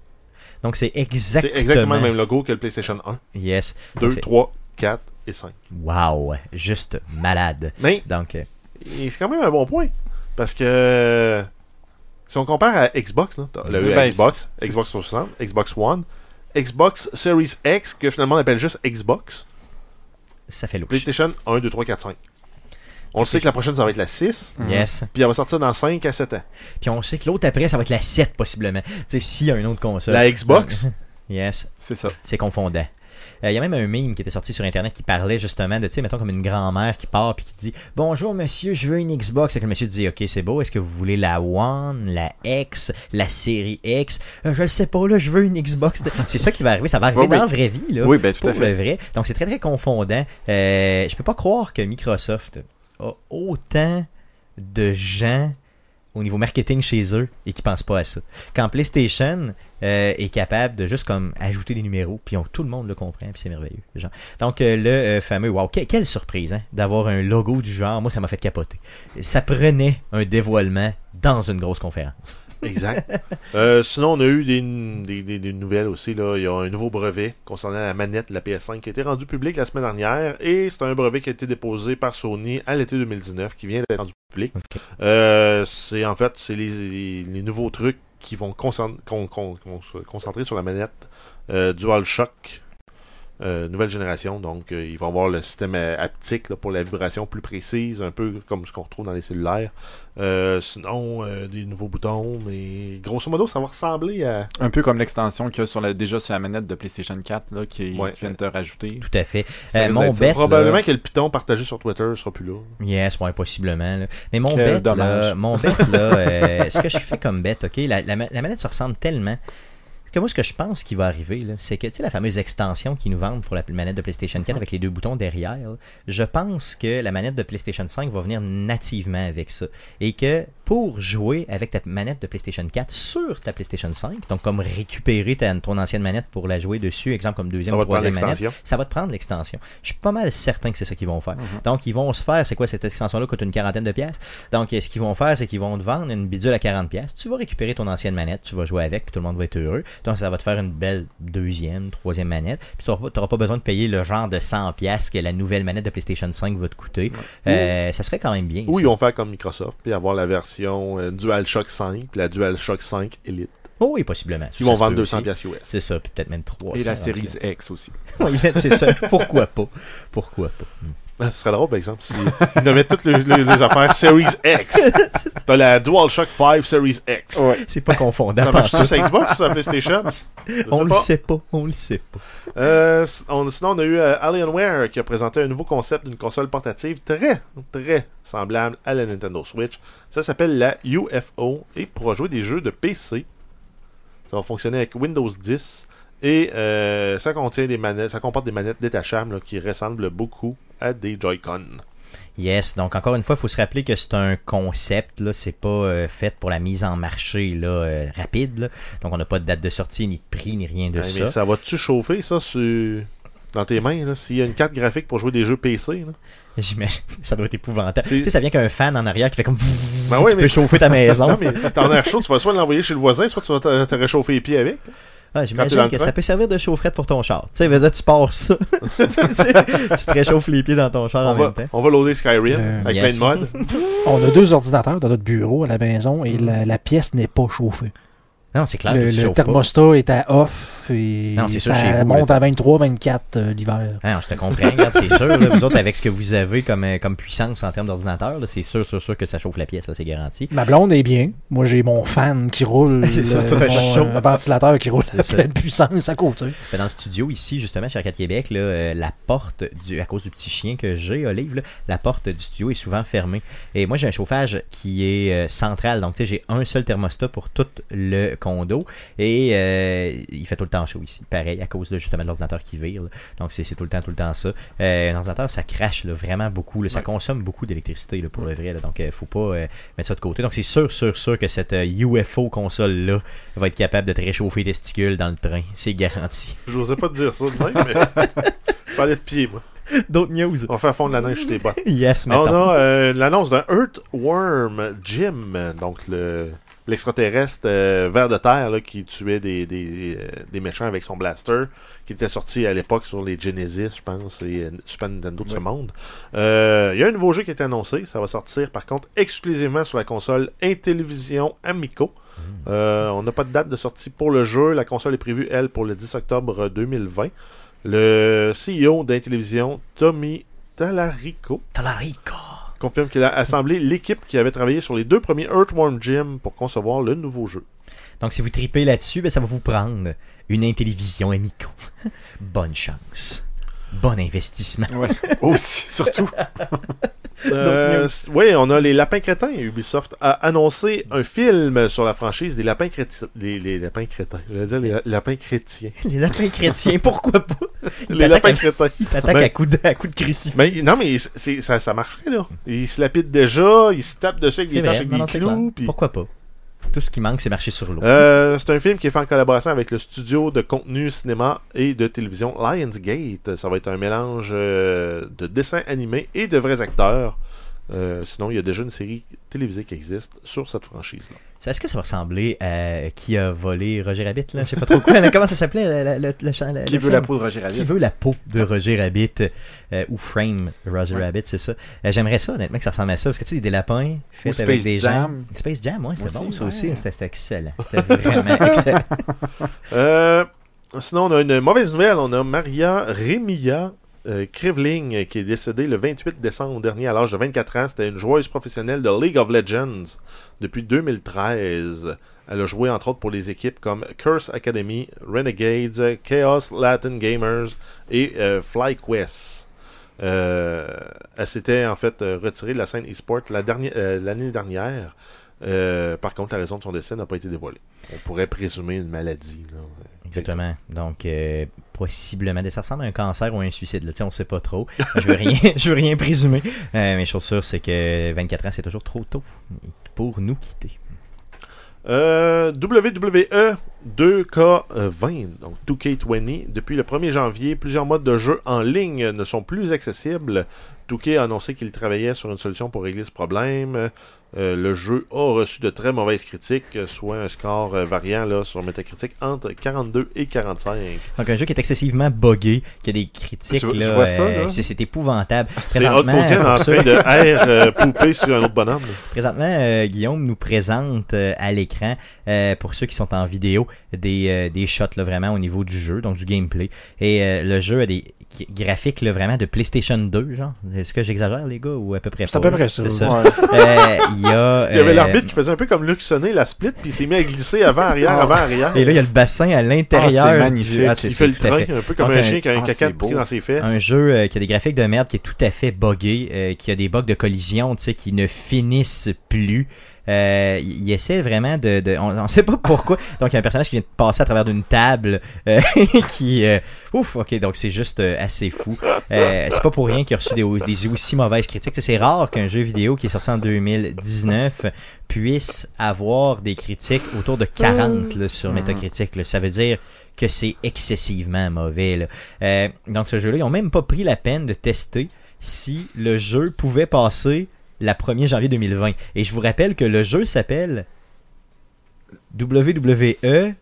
Donc c'est C'est exactement. exactement le même logo que le PlayStation 1. Yes. 2, Donc, c'est- 3, 4 et 5. Wow. Juste malade. Mais Donc, euh, c'est quand même un bon point. Parce que si on compare à Xbox, là, le Oui, ben, Xbox, c'est- Xbox 360, Xbox One, Xbox Series X, que finalement on appelle juste Xbox, ça fait louche. PlayStation 1, 2, 3, 4, 5. On le sait que la prochaine, ça va être la 6, Yes. puis elle va sortir dans 5 à 7 ans. Puis on sait que l'autre après, ça va être la 7 possiblement. Tu sais, s'il y a une autre console. La Xbox, Yes. C'est ça. C'est confondant. Euh, Il y a même un meme qui était sorti sur Internet qui parlait justement de, tu sais, mettons comme une grand-mère qui part puis qui dit Bonjour monsieur, je veux une Xbox. Et que le monsieur dit Ok, c'est beau, est-ce que vous voulez la One, la X, la série X Euh, Je le sais pas, là, je veux une Xbox. c'est ça qui va arriver, ça va arriver Oui, oui. dans la vraie vie, là. Oui, ben tout pour à fait. le vrai. Donc c'est très très confondant. Euh, je peux pas croire que Microsoft a autant de gens au niveau marketing chez eux et qui pensent pas à ça. Quand PlayStation euh, est capable de juste comme ajouter des numéros, puis tout le monde le comprend, puis c'est merveilleux. Genre. Donc euh, le euh, fameux, wow, que- quelle surprise hein, d'avoir un logo du genre, moi ça m'a fait capoter. Ça prenait un dévoilement dans une grosse conférence. Exact. Euh, sinon, on a eu des, des, des- des nouvelles aussi. Là. Il y a un nouveau brevet concernant la manette de la PS5 qui a été rendu public la semaine dernière. Et c'est un brevet qui a été déposé par Sony à l'été 2019 qui vient d'être rendu public. Euh, c'est en fait c'est les, les- les nouveaux trucs qui vont concent- con- con- con- se concentrer sur la manette euh, DualShock euh, nouvelle génération. Donc, euh, ils vont avoir le système euh, haptique là, pour la vibration plus précise, un peu comme ce qu'on retrouve dans les cellulaires. Euh, sinon, euh, des nouveaux boutons, mais grosso modo, ça va ressembler à. Un peu comme l'extension qu'il y a sur la, déjà sur la manette de PlayStation 4 là, qui, Ouais. qui vient de te rajouter. Tout à fait. Euh, mon bet, Probablement là- que le piton partagé sur Twitter sera plus là. Yes, ouais, possiblement. là. Mais mon dommage. là, mon bet, là, euh, ce que je fais comme bet, ok, la, la manette se ressemble tellement. Parce que moi, ce que je pense qui va arriver, c'est que, tu sais, la fameuse extension qu'ils nous vendent pour la manette de PlayStation 4 avec les deux boutons derrière, là, je pense que la manette de PlayStation 5 va venir nativement avec ça. Et que pour jouer avec ta manette de PlayStation 4 sur ta PlayStation 5, donc comme récupérer ta, ton ancienne manette pour la jouer dessus, exemple comme deuxième ou troisième manette, ça va te prendre l'extension. Je suis pas mal certain que c'est ça qu'ils vont faire. Mhm. Donc, ils vont se faire, c'est quoi cette extension-là coûte une quarantaine de pièces. Donc, ce qu'ils vont faire, c'est qu'ils vont te vendre une bidule à 40 pièces. Tu vas récupérer ton ancienne manette, tu vas jouer avec, puis tout le monde va être heureux. Donc, ça va te faire une belle deuxième, troisième manette. Puis, tu n'auras pas besoin de payer le genre de 100 pièces que la nouvelle manette de PlayStation 5 va te coûter. Euh, ça serait quand même bien. Ou ça. ils vont faire comme Microsoft, puis avoir la version euh, DualShock 5, puis la DualShock 5 Elite. Oh, oui, possiblement. Ça vont vendre 200 aussi. pièces US. C'est ça, puis peut-être même 300. Et la série X aussi. Oui, c'est ça. Pourquoi pas? Pourquoi pas? Hmm. Ah, Ce serait drôle, par exemple, si ils nommaient toutes les, les- les affaires Series X. T'as la DualShock 5 Series X. C'est pas confondant. Ça marche-tu sur Xbox ou sur la PlayStation? On le sait pas, on le sait pas. Euh, on- sinon, on a eu euh, Alienware qui a présenté un nouveau concept d'une console portative très, très semblable à la Nintendo Switch. Ça s'appelle la UFO et pourra jouer des jeux de PC. Ça va fonctionner avec Windows 10 et euh, ça contient des manettes, ça comporte des manettes détachables là, qui ressemblent beaucoup à des Joy-Con. Yes, donc encore une fois, il faut se rappeler que c'est un concept, là, c'est pas euh, fait pour la mise en marché là, euh, rapide. là. Donc on n'a pas de date de sortie, ni de prix, ni rien de Ouais, ça. mais ça va-tu chauffer ça sur dans tes mains, s'il y a une carte graphique pour jouer des jeux PC. Là? J'imagine, ça doit être épouvantable. Tu sais, ça vient qu'un fan en arrière qui fait comme. Ben ouais, tu mais- peux chauffer ta maison. Non, mais t'en air chaud, tu vas soit l'envoyer chez le voisin, soit tu vas te réchauffer les pieds avec. Ah, J'imagine que train. ça peut servir de chaufferette pour ton char. Tu sais, veux dire, tu pars ça. tu tu te réchauffes les pieds dans ton char On en va, même temps. on va loader Skyrim Euh, avec yes. plein de mods. On a deux ordinateurs dans notre bureau à la maison et la, la pièce n'est pas chauffée. Non, c'est clair le le pas. thermostat est à off et Non, ça chez vous, monte là. à 23-24 euh, l'hiver. Ah je te comprends, c'est sûr. là, vous autres, avec ce que vous avez comme, euh, comme puissance en termes d'ordinateur, c'est sûr, sûr, sûr que ça chauffe la pièce, ça, c'est garanti. Ma blonde est bien. Moi, j'ai mon fan qui roule. C'est ça, le- tout mon, euh, ventilateur qui roule à ça. pleine puissance à côté. Dans le studio ici, justement, chez Arcade Québec, là, euh, la porte, du, à cause du petit chien que j'ai, Olive, la porte du studio est souvent fermée. Et moi, j'ai un chauffage qui est euh, central. Donc, tu sais, j'ai un seul thermostat pour tout le condo. Et euh, il fait tout le temps chaud ici. Pareil, à cause de, justement de l'ordinateur qui vire. là. Donc, c'est tout le temps, tout le temps ça. Euh, un ordinateur, ça crache là, vraiment beaucoup. là. Ça consomme beaucoup d'électricité pour le vrai. donc, euh, faut pas euh, mettre ça de côté. Donc, c'est sûr, sûr, sûr que cette UFO console-là va être capable de te réchauffer les testicules dans le train. C'est garanti. J'osais pas te dire ça de même, mais. Je parlais de pied, moi. D'autres news. On fait fondre la neige sur tes bottes. Yes, On mettons. a euh, l'annonce d'un Earthworm Jim, donc le l'extraterrestre euh, ver de terre là, qui tuait des, des, euh, des méchants avec son blaster, qui était sorti à l'époque sur les Genesis, je pense, et euh, Super Nintendo de ce monde. Euh, Il y a un nouveau jeu qui est annoncé, ça va sortir par contre exclusivement sur la console Intellivision Amico. Euh, on n'a pas de date de sortie pour le jeu, la console est prévue, elle, pour le 10 octobre 2020. Le CEO d'Intellivision, Tommy Talarico, Talarico. Confirme qu'il a assemblé l'équipe qui avait travaillé sur les deux premiers Earthworm Jim pour concevoir le nouveau jeu. Donc, si vous tripez là-dessus, ben, ça va vous prendre une Intellivision Amico. Bonne chance. Bon investissement. Ouais. Aussi, surtout. Euh, oui, on a les Lapins Crétins. Ubisoft a annoncé un film sur la franchise des Lapins Crétins. Les, les Lapins Crétins. Je dire les Lapins Chrétiens. Les lapins chrétiens, pourquoi pas? Ils les Lapins à- Crétins. Ils t'attaquent Ben- à coups de, à coups de crucifix. Mais, non, mais ça, ça marcherait, là. Ils se lapident déjà, ils se tapent dessus avec des vrai, avec non, des clous. Pourquoi pas? Tout ce qui manque, c'est marcher sur l'eau. Euh, c'est un film qui est fait en collaboration avec le studio de contenu cinéma et de télévision Lionsgate. Ça va être un mélange euh, de dessins animés et de vrais acteurs. Euh, sinon, il y a déjà une série télévisée qui existe sur cette franchise-là. Est-ce que ça va ressembler à qui a volé Roger Rabbit? Là? Je sais pas trop quoi. là, comment ça s'appelait le, le, Qui veut la peau de Roger Rabbit? Qui veut la peau de Roger Rabbit euh, ou Frame Roger Ouais. Rabbit, c'est ça. Euh, J'aimerais ça, honnêtement, que ça ressemble à ça. Parce que tu sais, des lapins faits avec des gens. Jam. Space Jam, ouais, c'était bon ça ouais. aussi. C'était excellent. C'était vraiment excellent. Euh, sinon, on a une mauvaise nouvelle. On a Maria Remilla euh, Krivling euh, qui est décédée le 28 décembre dernier à l'âge de 24 ans. C'était une joueuse professionnelle de League of Legends depuis 2013. Elle a joué entre autres pour les équipes comme Curse Academy, Renegades, Chaos Latin Gamers et euh, FlyQuest. Elle s'était en fait retirée de la scène e-sport la dernière- l'année dernière. Euh, par contre, la raison de son décès n'a pas été dévoilée. On pourrait présumer une maladie. Exactement. Donc, possiblement, ça ressemble à un cancer ou un suicide. Là. On sait pas trop. Je veux rien, je veux rien présumer. Euh, mais chose sûre, c'est que 24 ans, c'est toujours trop tôt pour nous quitter. Euh, WWE 2K20, donc 2K20, depuis le 1er janvier, plusieurs modes de jeu en ligne ne sont plus accessibles. 2K a annoncé qu'il travaillait sur une solution pour régler ce problème. Euh, le jeu a reçu de très mauvaises critiques, soit un score euh, variant là, sur Metacritic entre 42 et 45. Donc, un jeu qui est excessivement buggé, qui a des critiques. Là, euh, là? c'est c'est épouvantable. Présentement, en train de air euh, poupé sur un autre bonhomme. là. Présentement, euh, Guillaume nous présente euh, à l'écran, euh, pour ceux qui sont en vidéo, des, euh, des shots là, vraiment au niveau du jeu, donc du gameplay. Et euh, le jeu a des g- graphiques là, vraiment de PlayStation 2, genre. Est-ce que j'exagère, les gars, ou à peu près C'est à pas, peu près ça. C'est ça. Ouais. Euh, Il y a... Il y avait euh, l'arbitre qui faisait un peu comme Luc Sonnet, la split, puis il s'est mis à glisser avant-arrière, Ah. avant-arrière. Et là, il y a le bassin à l'intérieur. Ah, c'est du- magnifique. Ah, Il fait le train, fait. un peu comme Donc, un chien qui a un ah, caca pris dans ses fesses. Un jeu euh, qui a des graphiques de merde, qui est tout à fait buggé, euh, qui a des bugs de collision, tu sais, qui ne finissent plus. Euh, il essaie vraiment de... de- on ne sait pas pourquoi. Donc, il y a un personnage qui vient de passer à travers d'une table euh, qui... euh, ouf, ok, donc c'est juste euh, assez fou. Euh, c'est pas pour rien qu'il a reçu des, des aussi mauvaises critiques. C'est rare qu'un jeu vidéo qui est sorti en 2019 puisse avoir des critiques autour de 40 là, sur Metacritic. là. Ça veut dire que c'est excessivement mauvais. là. Euh, donc ce jeu-là, ils ont même pas pris la peine de tester si le jeu pouvait passer la 1er janvier 2020. Et je vous rappelle que le jeu s'appelle WWE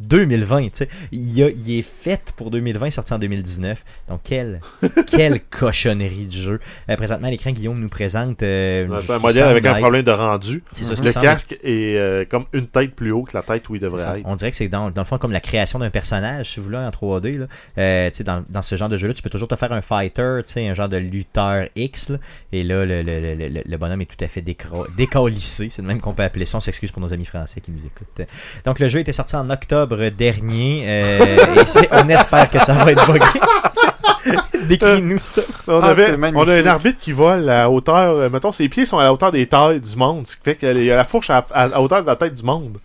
2020. tu sais. Il, y a- il est fait pour 2020, sorti en 2019. Donc quelle, quelle cochonnerie de jeu. Euh, présentement, à l'écran, Guillaume nous présente... euh, un modèle avec un problème de rendu. C'est ça, Le casque est euh, comme une tête plus haut que la tête où il devrait être. On dirait que c'est dans, dans le fond comme la création d'un personnage, si vous voulez, en 3D. Là. Euh, tu sais, dans, dans ce genre de jeu-là, tu peux toujours te faire un fighter, tu sais, un genre de lutteur X. là. et là, le, le, le, le- le bonhomme est tout à fait décro- décalissé. C'est de même qu'on peut appeler ça. On s'excuse pour nos amis français qui nous écoutent. Donc, le jeu était sorti en octobre dernier. euh, et on espère que ça va être buggé. Décris-nous ça. On, Ah, avait, on a un arbitre qui vole à hauteur. euh, mettons, ses pieds sont à la hauteur des tailles du monde. Ce qui fait qu'il y a la fourche à, à- à hauteur de la tête du monde.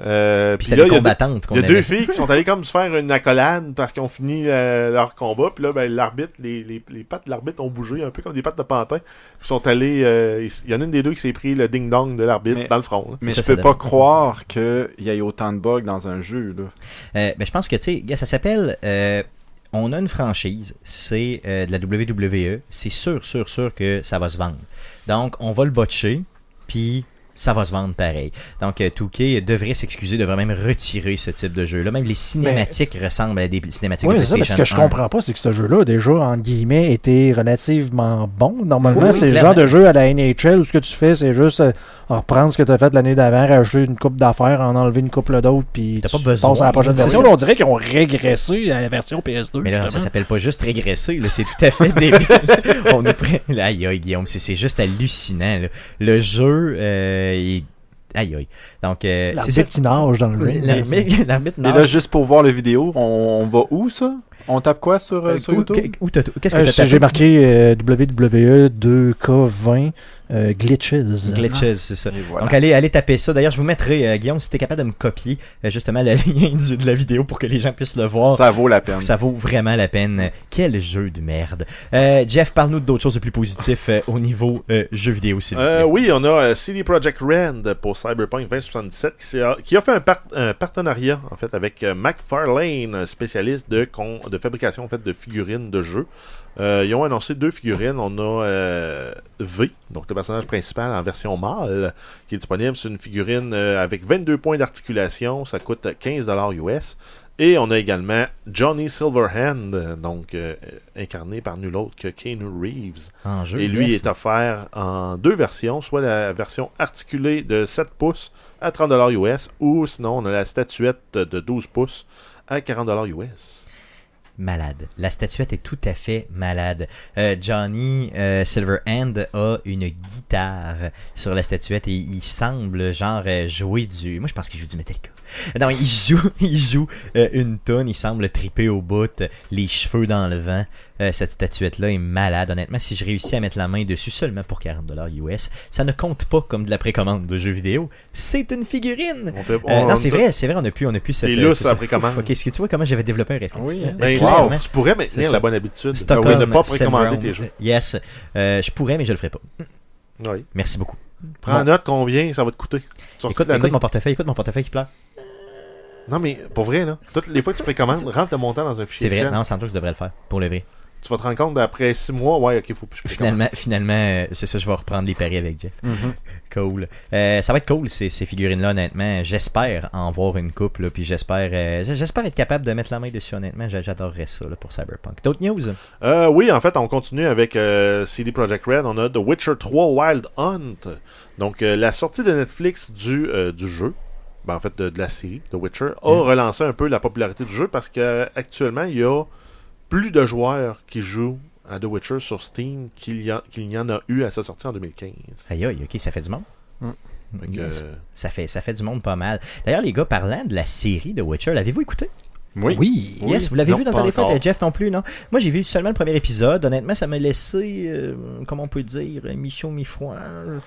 Euh, Puis là, des il y a deux- combattantes qu'on Il y a deux filles qui sont allées comme se faire une accolade parce qu'ils ont fini euh, leur combat. Puis là, ben, l'arbitre, les, les, les pattes de l'arbitre ont bougé un peu comme des pattes de pantin. Puis ils sont allés. euh, Il y en a une des deux qui s'est pris le ding-dong de l'arbitre dans le front. là. Mais je peux pas croire qu'il y ait autant de bugs dans un jeu. Là. Euh, ben, je pense que, tu sais, ça s'appelle. euh, on a une franchise, c'est euh, de la WWE. C'est sûr, sûr, sûr que ça va se vendre. Donc, on va le botcher, puis ça va se vendre pareil. Donc, euh, 2K devrait s'excuser, devrait même retirer ce type de jeu-là. Même les cinématiques ressemblent à des cinématiques Oui, de ça, mais ce PlayStation que je 1. comprends pas, c'est que ce jeu-là, déjà, en guillemets, était relativement bon. Normalement, Oui, c'est le genre de jeu à la NHL où ce que tu fais, c'est juste euh, reprendre ce que tu as fait l'année d'avant, rajouter une coupe d'affaires, en enlever une couple d'autres, puis tu pas besoin. passes à la prochaine version. ça. On dirait qu'ils ont régressé à la version PS2. Mais là, ça justement. s'appelle pas juste régresser, c'est tout à fait débile. On est prêt. Là, Aïe, aïe, Guillaume, c'est c'est juste hallucinant. là. Le jeu euh, est. Aïe, aïe. Donc, euh, c'est ça. L'arbitre qui nage dans le ring. L'arbitre l'arbitre Et là, juste pour voir le vidéo, on, on va où ça? On tape quoi sur, euh, sur Où- YouTube? Qu'est-ce Euh, que tapé? J'ai marqué euh, WWE 2K20 euh, glitches. Glitches, c'est ça. Voilà. Donc allez, allez taper ça. D'ailleurs, je vous mettrai, euh, Guillaume, si t'es capable de me copier euh, justement le lien du- de la vidéo pour que les gens puissent le voir. Ça vaut la peine. Ça vaut vraiment la peine. Quel jeu de merde. Euh, Jeff, parle-nous d'autres choses de plus positif euh, au niveau euh, jeu vidéo, s'il vous Euh, plaît. oui, on a euh, CD Projekt Red pour Cyberpunk 2077 qui, a fait un, par- un partenariat en fait avec euh, McFarlane, spécialiste de, con- de fabrication en fait, de figurines de jeux. Euh, ils ont annoncé deux figurines. On a euh, V, donc le personnage principal en version mâle, qui est disponible. C'est une figurine euh, avec 22 points d'articulation. Ça coûte 15$ US. Et on a également Johnny Silverhand, donc incarné par nul autre que Keanu Reeves. En jeu. Et lui yes. est offert en deux versions, soit la version articulée de 7 pouces à 30$ US, ou sinon on a la statuette de 12 pouces à 40$ US. Malade. La statuette est tout à fait malade. Euh, Johnny euh, Silverhand a une guitare sur la statuette et il semble genre euh, jouer du. Moi, je pense qu'il joue du Metallica. Non, il joue, il joue euh, une tonne. Il semble triper au bout, les cheveux dans le vent. Euh, cette statuette-là est malade. Honnêtement, si je réussis à mettre la main dessus seulement pour 40$ US, ça ne compte pas comme de la précommande de jeux vidéo. C'est une figurine. On fait, Euh, on- non, c'est vrai, c'est vrai, on a pu, on a pu cette. C'est euh, c'est la précommande. Ok, est-ce que tu vois comment j'avais développé un réflexe? Oui, Euh, Ben, clairement. tu pourrais C'est maintenir la bonne habitude Stockholm, de ne pas précommander tes jeux. Yes. Je pourrais, mais je le ferai pas. Oui. Merci beaucoup. Prends Bon. note combien ça va te coûter. Écoute, écoute mon portefeuille, écoute mon portefeuille qui pleure. Non, mais pour vrai, là, toutes les fois que tu précommandes, rentre le montant dans un fichier. C'est vrai, Excel. non, sans doute que je devrais le faire, pour le vrai. Tu vas te rendre compte d'après 6 mois, ouais, ok, faut plus. Finalement, finalement euh, c'est ça, je vais reprendre les paris avec Jeff. Mhm. Cool. Euh, ça va être cool, ces, ces figurines-là, honnêtement. J'espère en voir une couple, là, puis j'espère euh, j'espère être capable de mettre la main dessus, honnêtement. J'a- J'adorerais ça là, pour Cyberpunk. D'autres news? Euh, oui, en fait, on continue avec euh, CD Projekt Red. On a The Witcher 3 Wild Hunt. Donc, euh, la sortie de Netflix du, euh, du jeu, ben, en fait, de, de la série The Witcher, a Mm. relancé un peu la popularité du jeu parce qu'actuellement, il y a plus de joueurs qui jouent à The Witcher sur Steam qu'il y, a- qu'il y en a eu à sa sortie en 2015. Aïe aïe, ok, ça fait du monde. Mm. Euh, Ça fait, ça fait du monde pas mal. D'ailleurs, les gars, parlant de la série de Witcher, l'avez-vous écouté? Oui. Oui. Yes, vous l'avez vu dans défaite, encore. euh, Jeff non plus, non? Moi, j'ai vu seulement le premier épisode. Honnêtement, ça m'a laissé, euh, comment on peut dire, euh, mi-chaud, mi-froid.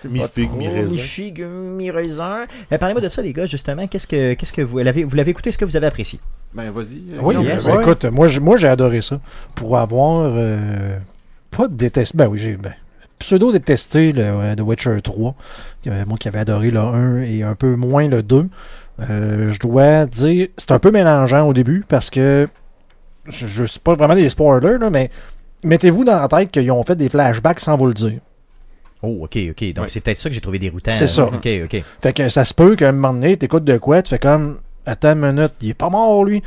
Mi-figue, mi-raisin. Mi-figue, mi-raisin. Euh, Parlez-moi de ça, les gars, justement. Qu'est-ce que, qu'est-ce que vous l'avez, vous l'avez écouté? Est-ce que vous avez apprécié? Ben, vas-y. euh, Oui, yes. ben, écoute, moi, j- moi j'ai adoré ça. Pour avoir euh, pas détesté, ben oui, j'ai ben, pseudo détesté le euh, The Witcher 3. Euh, moi qui avais adoré le 1 et un peu moins le 2. Euh, je dois dire, c'est un peu mélangeant au début parce que je, je sais pas vraiment des spoilers, là, mais mettez-vous dans la tête qu'ils ont fait des flashbacks sans vous le dire. Oh, ok, ok. Donc, c'est peut-être ça que j'ai trouvé déroutant. C'est ça. Ok, ok. Fait que ça se peut qu'à un moment donné, t'écoutes de quoi, tu fais comme Attends une minute, il est pas mort lui.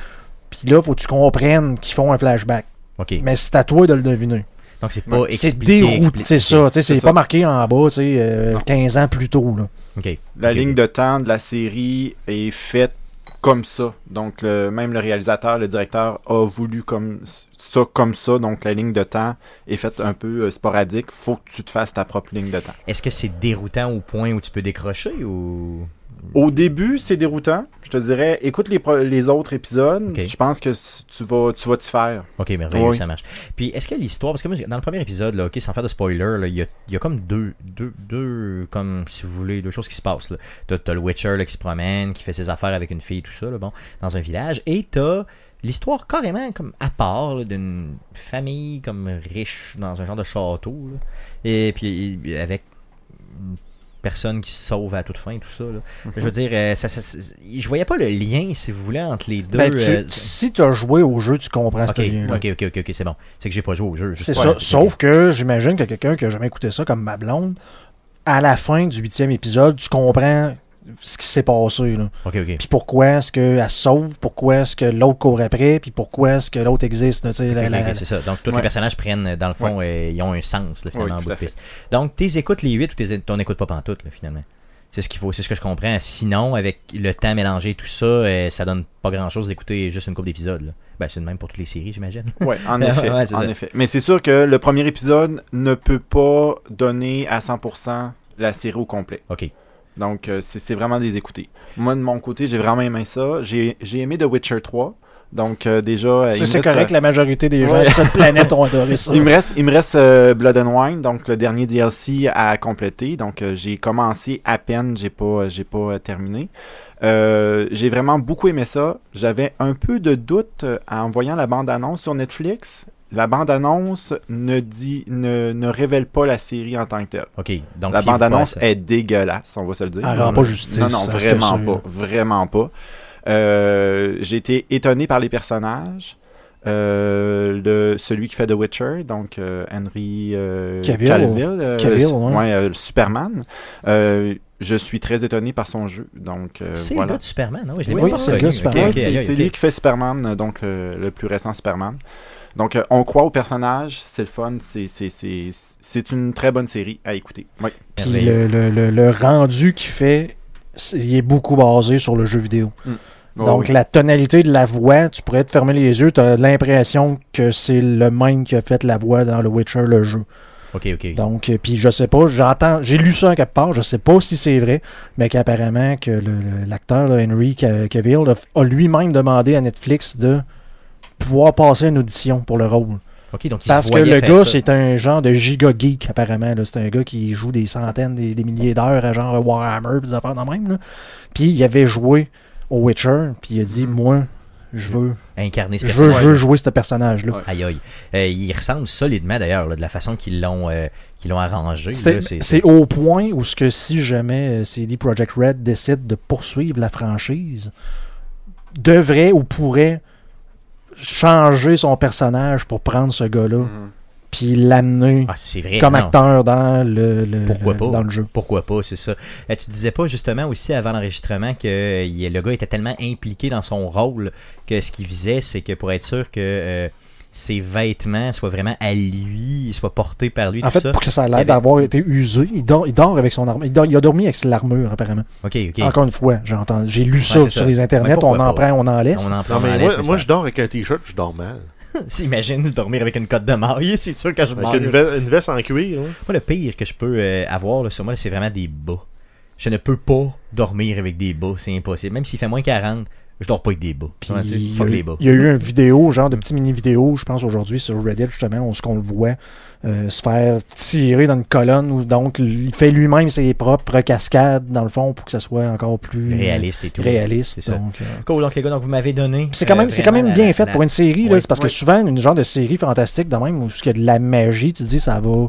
Puis là, faut que tu comprennes qu'ils font un flashback. Ok. Mais c'est à toi de le deviner. Donc, c'est pas C'est expliqué. dérouté, c'est ça. tu sais, C'est pas ça. marqué en bas, tu sais, euh, Non. 15 ans plus tôt. Là. Ok. La ligne de temps de la série est faite comme ça. Donc, le- même le réalisateur, le directeur a voulu comme ça, comme ça. Donc, la ligne de temps est faite un peu euh, sporadique. Faut que tu te fasses ta propre ligne de temps. Est-ce que c'est déroutant au point où tu peux décrocher ou? Au début, c'est déroutant. Je te dirais, écoute les, autres épisodes. Je pense que tu vas, tu vas te faire. Ok, merveilleux, Oui. ça marche. Puis, est-ce que l'histoire, parce que moi, dans le premier épisode, là, ok, sans faire de spoiler, il y a, il y a comme deux, deux, deux, comme si vous voulez, deux choses qui se passent. T'as, t'as le Witcher là, qui se promène, qui fait ses affaires avec une fille, tout ça, là, bon, dans un village, et t'as l'histoire carrément comme à part d'une famille comme riche dans un genre de château, là. et puis avec personne qui se sauve à toute fin, tout ça. Là. Je veux dire, euh, ça, ça- ça- je voyais pas le lien, si vous voulez, entre les deux. Ben, tu- euh, si tu as joué au jeu, tu comprends Ok, ce lien-là. ok, ok, ok, ok, c'est bon. C'est que j'ai pas joué au jeu. C'est ça. Sauf que j'imagine que quelqu'un qui a jamais écouté ça, comme ma blonde, à la fin du huitième épisode, tu comprends ce qui s'est passé. Là. Ok, ok. Puis pourquoi est-ce qu'elle se sauve, pourquoi est-ce que l'autre court après, puis pourquoi est-ce que l'autre existe. là, tu sais, Ok, la- ok, la- ok, c'est ça. Donc, tous les personnages prennent, dans le fond, euh, ils ont un sens, là, finalement, Oui, bout de piste. Donc, t'es écoutes les 8 ou t'es- t'en écoutes pas pantoute, là, finalement? C'est ce qu'il faut, c'est ce que je comprends. Sinon, avec le temps mélangé et tout ça, euh, ça donne pas grand chose d'écouter juste une couple d'épisodes. Ben, c'est le même pour toutes les séries, j'imagine. Ouais, en effet. Ouais, en effet. Mais c'est sûr que le premier épisode ne peut pas donner à 100% la série au complet. Ok. Donc, euh, c'est vraiment des écouter. Moi, de mon côté, j'ai vraiment aimé ça. J'ai aimé The Witcher 3. Donc, euh, déjà. euh, c'est correct, euh, la majorité des gens Ouais. sur cette planète ont adoré ça. il me reste, il me reste euh, Blood and Wine, donc le dernier DLC à compléter. Donc, j'ai commencé à peine, j'ai pas, j'ai pas terminé. J'ai vraiment beaucoup aimé ça. J'avais un peu de doute en voyant la bande-annonce sur Netflix. La bande-annonce ne dit, ne, ne révèle pas la série en tant que telle. Ok. Donc, la bande-annonce est dégueulasse, on va se le dire. Elle rend pas justice. Non, non, vraiment pas. Vraiment pas. Euh, j'ai été étonné par les personnages. Euh, le, celui qui fait The Witcher, donc euh, Henry euh, Cavill. euh, Cavill, ouais. ouais, euh, Superman. Je suis très étonné par son jeu. Donc, euh, C'est le gars de Superman, non? Je l'ai Oui, c'est le gars de Superman. c'est lui qui fait Superman, donc euh, le plus récent Superman. Donc, euh, on croit au personnage, c'est le fun, c'est- c'est c'est- c'est une très bonne série à écouter. Ouais. Puis le, le- le- le rendu qu'il fait, il est beaucoup basé sur le jeu vidéo. Oh, Donc oui. la tonalité de la voix, tu pourrais te fermer les yeux, tu as l'impression que c'est le même qui a fait la voix dans le Witcher, le jeu. Ok, ok. Donc, euh, puis je sais pas, j'entends, j'ai lu ça quelque part, je sais pas si c'est vrai, mais qu'apparemment que l'acteur Henry Ca- Cavill a, a lui-même demandé à Netflix de pouvoir passer une audition pour le rôle. Donc il Parce que le gars, c'est un genre de giga geek, apparemment. C'est un gars qui joue des centaines, des, des milliers d'heures à genre Warhammer, des affaires de même. là. Puis il avait joué au Witcher, puis il a dit Moi, je veux, Incarner ce je veux, je personnage. veux jouer ce personnage-là. Ouais. Aïe aïe. Euh, il ressemble solidement d'ailleurs de la façon qu'ils l'ont euh, qu'ils l'ont arrangé. C'est- au point où ce que si jamais euh, CD Projekt Red décide de poursuivre la franchise, devrait ou pourrait changer son personnage pour prendre ce gars-là, Mhm. Puis l'amener Ah, comme non. acteur dans le, le- Pourquoi le- pas? dans le jeu. Pourquoi pas, c'est ça. Euh, tu disais pas justement aussi avant l'enregistrement que euh, il- le gars était tellement impliqué dans son rôle que ce qu'il visait, c'est que pour être sûr que euh, ses vêtements soient vraiment à lui, soient portés par lui, En tout fait, ça. pour que ça ait l'air d'avoir été usé, il dort, il dort avec son armure. Il, dort- il a dormi avec l'armure, apparemment. Ok, ok. Encore une fois, j'ai entendu- j'ai lu ça sur ça. les internets, on en pas? prend, on en laisse. On en prend Non, mais en moi, laisse, mais moi, c'est je dors avec un t-shirt puis je dors mal. pas- Imagine dormir avec une cote de maille, c'est sûr que je meurs. une, ve- une veste en cuir. hein. Moi, le pire que je peux euh, avoir là, sur moi, c'est vraiment des bas. Je ne peux pas dormir avec des bas, c'est impossible. Même s'il fait moins 40, Je dors pas avec des bas. Il, y fuck a, les bas. il y a eu une vidéo, genre de petite mini-vidéo, je pense aujourd'hui sur Reddit, justement, où ce qu'on le voit euh, se faire tirer dans une colonne, où donc il fait lui-même ses propres cascades, dans le fond, pour que ça soit encore plus Réaliste et tout. réaliste. C'est ça. donc, euh, Cool, donc les gars, donc vous m'avez donné. c'est quand même, euh, c'est quand même bien la- fait la- pour une série, là, c'est parce que souvent, une genre de série fantastique, de même, où il y a de la magie, tu te dis, ça va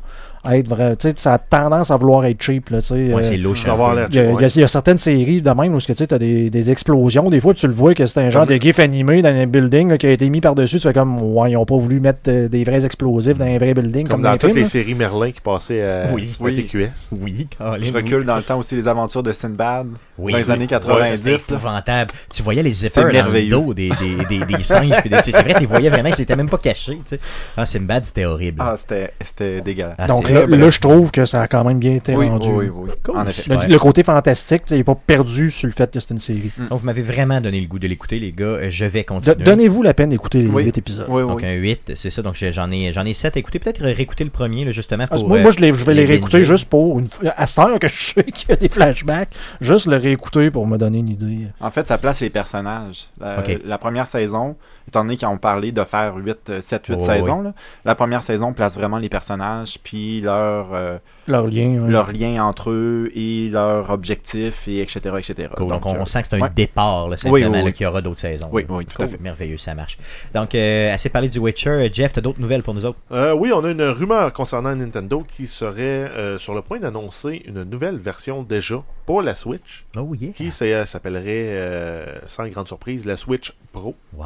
être vrai, tu sais, ça a tendance à vouloir être cheap, là, tu sais. Ouais, euh, c'est louche. Il y, a, il y a- Ouais. il y a certaines séries de même où tu as des, des explosions. Des fois, tu le vois que c'est un genre de gif animé dans un building là, qui a été mis par-dessus. Tu fais comme, ouais, ils n'ont pas voulu mettre euh, des vrais explosifs dans un vrai building comme, Comme dans toutes films. les là. séries Merlin qui passaient à, Oui. à Oui. TQS. Oui, Je Colin, oui. recule dans le temps aussi les aventures de Sinbad Oui, dans les oui. années Ouais, ça, 90. c'était épouvantable. Tu voyais les zippers dans le merveilleux. dos des, des, des, des singes. puis des- C'est vrai, tu les voyais vraiment, ils étaient même pas cachés. Tu sais. Ah, Simbad, c'était horrible. Ah, c'était c'était dégueulasse. Ah, Donc c'est- là, là, je trouve que ça a quand même bien été oui, rendu. oui, oui, oui. Cool. En effet. Le, Ouais. le côté fantastique, il n'est pas perdu sur le fait que c'est une série. Donc, vous m'avez vraiment donné le goût de l'écouter, les gars. Euh, Je vais continuer. Donnez-vous la peine d'écouter les Oui. 8 épisodes. Oui, Donc, oui. un 8, c'est ça. Donc, j'en ai, j'en ai 7 à écouter. Peut-être réécouter le premier, là, justement. Pour, moi, euh, moi, je, vais les réécouter juste pour. À cette heure que je sais qu'il y a des flashbacks, juste le réécouter pour me donner une idée. En fait, ça place les personnages. La, première saison, étant donné qu'ils ont parlé de faire 8, 7, 8 Ouais, saisons, là, la première saison place vraiment les personnages, puis leur, euh, Leur lien. ouais. leur lien entre eux et leurs objectifs, et etc. etc. Cool. Donc, on, euh, sent que c'est un ouais. départ, là, simplement, oui, oui. qu'il y aura d'autres saisons. Oui, oui, tout à fait. Merveilleux, ça marche. Donc, euh, assez parlé du Witcher. Euh, Jeff, t'as d'autres nouvelles pour nous autres? Euh, oui, on a une rumeur concernant Nintendo qui serait euh, sur le point d'annoncer une nouvelle version déjà pour la Switch, Oh, yeah. qui s'appellerait, euh, sans grande surprise, la Switch Pro, Wow.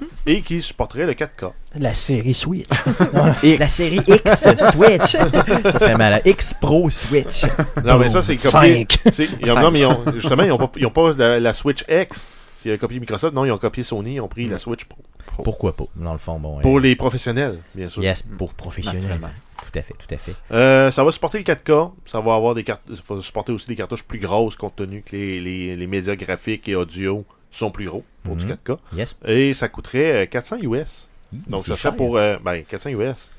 et qui supporterait le 4K. La série Switch. La série X Switch. ça serait malade. X Pro Switch. Non, mais ça, c'est copié. 5. c'est- ils ont- non, mais ils ont- justement, ils n'ont pas, ils ont pas la, la Switch X. S'ils avaient copié Microsoft, non, ils ont copié Sony, ils ont pris la Switch Pro. Pourquoi pas, dans le fond. Bon, Pour euh, les professionnels, bien sûr. Yes, pour professionnels. Naturellement. Tout à fait, tout à fait. Euh, ça va supporter le 4K. Ça va avoir des cartes. Ça va supporter aussi des cartouches plus grosses compte tenu que les, les, les médias graphiques et audio sont plus gros pour du Mhm. 4K. Yes. Et ça coûterait euh, 400 US. Donc ça serait pour euh, ben, 400 US.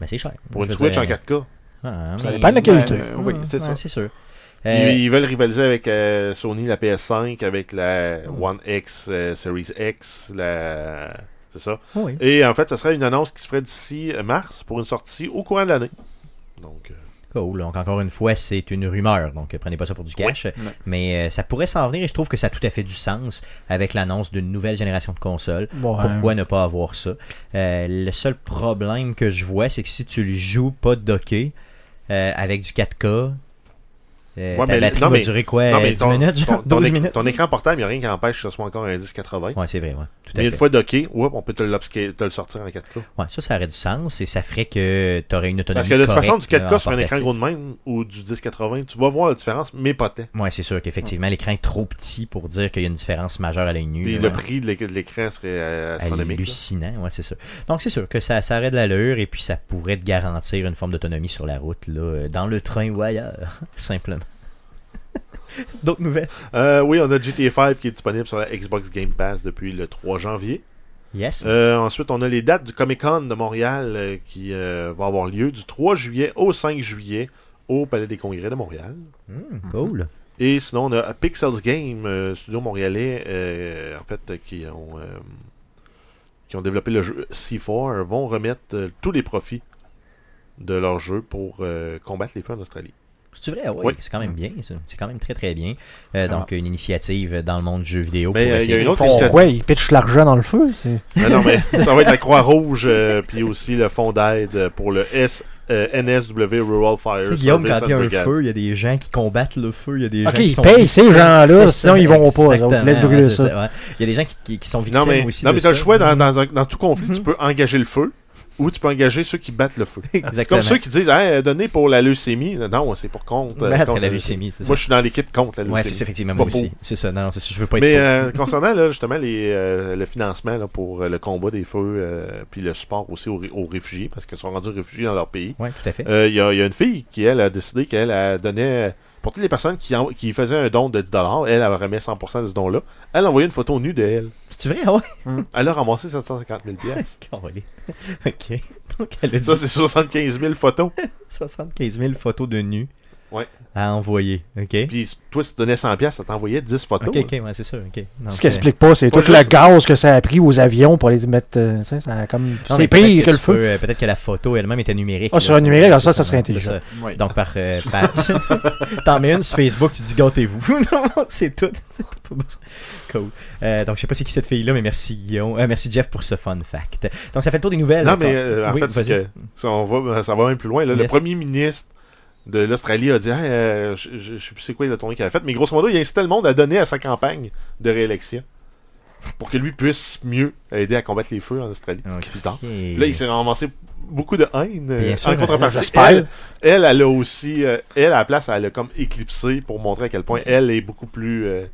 Mais c'est cher. Pour Je une Switch dire, en 4K. ah, Ça dépend de la qualité. Euh, oui, c'est Ouais, ça. C'est sûr. Ils, Euh, ils veulent rivaliser avec euh, Sony, la PS5, avec la Hmm. One X, euh, Series X, la... C'est ça. oui. Et en fait, ça serait une annonce qui se ferait d'ici euh, mars pour une sortie au courant de l'année. Donc, euh, Cool. Donc, encore une fois, c'est une rumeur. Donc, prenez pas ça pour du cash. Mais euh, ça pourrait s'en venir et je trouve que ça a tout à fait du sens avec l'annonce d'une nouvelle génération de consoles. Ouais. Pourquoi ne pas avoir ça? Euh, le seul problème que je vois, c'est que si tu le joues pas docké euh, avec du 4K, euh, Ouais, ta mais- batterie non, va mais- durer quoi? non, mais 10 ton- minutes? ton, ton 12 éc- minutes? ton écran portable, il n'y a rien qui empêche que ce soit encore un 1080. Ouais, c'est vrai, ouais. Tout à Mais fait. une fois docké, on peut te, te le sortir en 4K. Ouais, ça, ça aurait du sens et ça ferait que tu aurais une autonomie Parce que de toute façon, du correcte, 4K euh, sur un écran gros de même ou du 1080, tu vas voir la différence, mais pas tant. Ouais, c'est sûr qu'effectivement, l'écran est trop petit pour dire qu'il y a une différence majeure à l'œil nu. Puis là. le prix de l'éc- de l'écran serait euh, astronomique. là. hallucinant, ouais, c'est sûr. Donc c'est sûr que ça, ça aurait de l'allure et puis ça pourrait te garantir une forme d'autonomie sur la route, là, euh, dans le train ou ailleurs, simplement. D'autres nouvelles? Euh, oui, on a GTA 5 qui est disponible sur la Xbox Game Pass depuis le 3 janvier. Yes. Euh, ensuite, on a les dates du Comic Con de Montréal euh, qui va avoir lieu du 3 juillet au 5 juillet au Palais des Congrès de Montréal. Hmm, cool. Et sinon, on a Pixels Game, studio montréalais, en fait, qui ont, qui ont développé le jeu C4, vont remettre tous les profits de leur jeu pour combattre les feux en Australie. C'est vrai, oui, Oui. c'est quand même bien, ça. C'est quand même très très bien. Euh, Ah. donc une initiative dans le monde du jeu vidéo. Mais, pour euh, il y a essayer une de- autre Font initiative. quoi Ils pitchent l'argent dans le feu c'est- Non, non, mais ça va être la Croix-Rouge, euh, puis aussi le fonds d'aide pour le S, euh, NSW Rural Fire Tu sais, Guillaume, quand il y a un Brigade. feu, il y a des gens qui combattent le feu, il y a des Ok, gens qui ils sont payent ces gens-là, C'est sinon ils vont pas, Laisse brûler ouais, ça. ouais. Il y a des gens qui, qui- qui sont victimes Non, mais, aussi non, de mais t'as le ça. choix dans, dans, tout conflit, Mhm. tu peux engager le feu ou tu peux engager ceux qui battent le feu. Exactement. comme ceux qui disent hey, donnez pour la leucémie. Non, c'est pour contre. euh, la leucémie, Moi, je suis dans l'équipe contre la leucémie. Ouais, c'est effectivement, moi aussi. C'est ça, non, je veux pas être Mais euh, concernant là, justement les, euh, le financement là, pour euh, le combat des feux, euh, puis le support aussi aux, aux réfugiés, parce qu'ils sont rendus réfugiés dans leur pays, Ouais, tout à fait. euh, il y, y a une fille qui, elle, a décidé qu'elle a donné, pour toutes les personnes qui, en- qui faisaient un don de 10$, elle, elle remet 100% de ce don-là, elle a envoyé une photo nue d'elle. C'est vrai, ah ouais? Elle a ramassé 750 000 pièces. Calé. ok. Donc, elle a dit Ça, c'est 75 000 photos. 75 000 photos de nus. Ouais. à envoyer. OK? Puis toi, si tu donnais 100$, ça t'envoyait 10 photos. OK, OK, ouais, c'est ça. OK. Donc, Ce qui euh, explique pas, c'est tout le gaz que ça a pris aux avions pour les mettre. euh, ça a comme... C'est pire que le peux, feu. euh, Peut-être que la photo elle-même était numérique. Ah, là, sur un numérique, alors ça, ça serait intelligent. Oui. Donc, par. euh, par- T'en mets une sur Facebook, tu dis gâtez-vous. Non, c'est tout. C'est pas besoin. Cool. Euh, donc, je sais pas c'est qui cette fille-là, mais merci Guillaume. Euh, merci Jeff pour ce fun fact. Donc, ça fait le tour des nouvelles. Non, mais euh, en Oui, fait, que ça, on va, ça va même plus loin. là. Le premier ministre de l'Australie a dit Hey, euh, je, je, je sais plus c'est quoi la tournée qu'il a faite, mais grosso modo, il incitait le monde à donner à sa campagne de réélection pour que lui puisse mieux aider à combattre les feux en Australie. Là, il s'est ramassé beaucoup de haine. euh, Bien sûr, en contrepartie, elle, elle, elle a aussi, euh, elle, à la place, elle a comme éclipsé pour montrer à quel point elle est beaucoup plus. euh,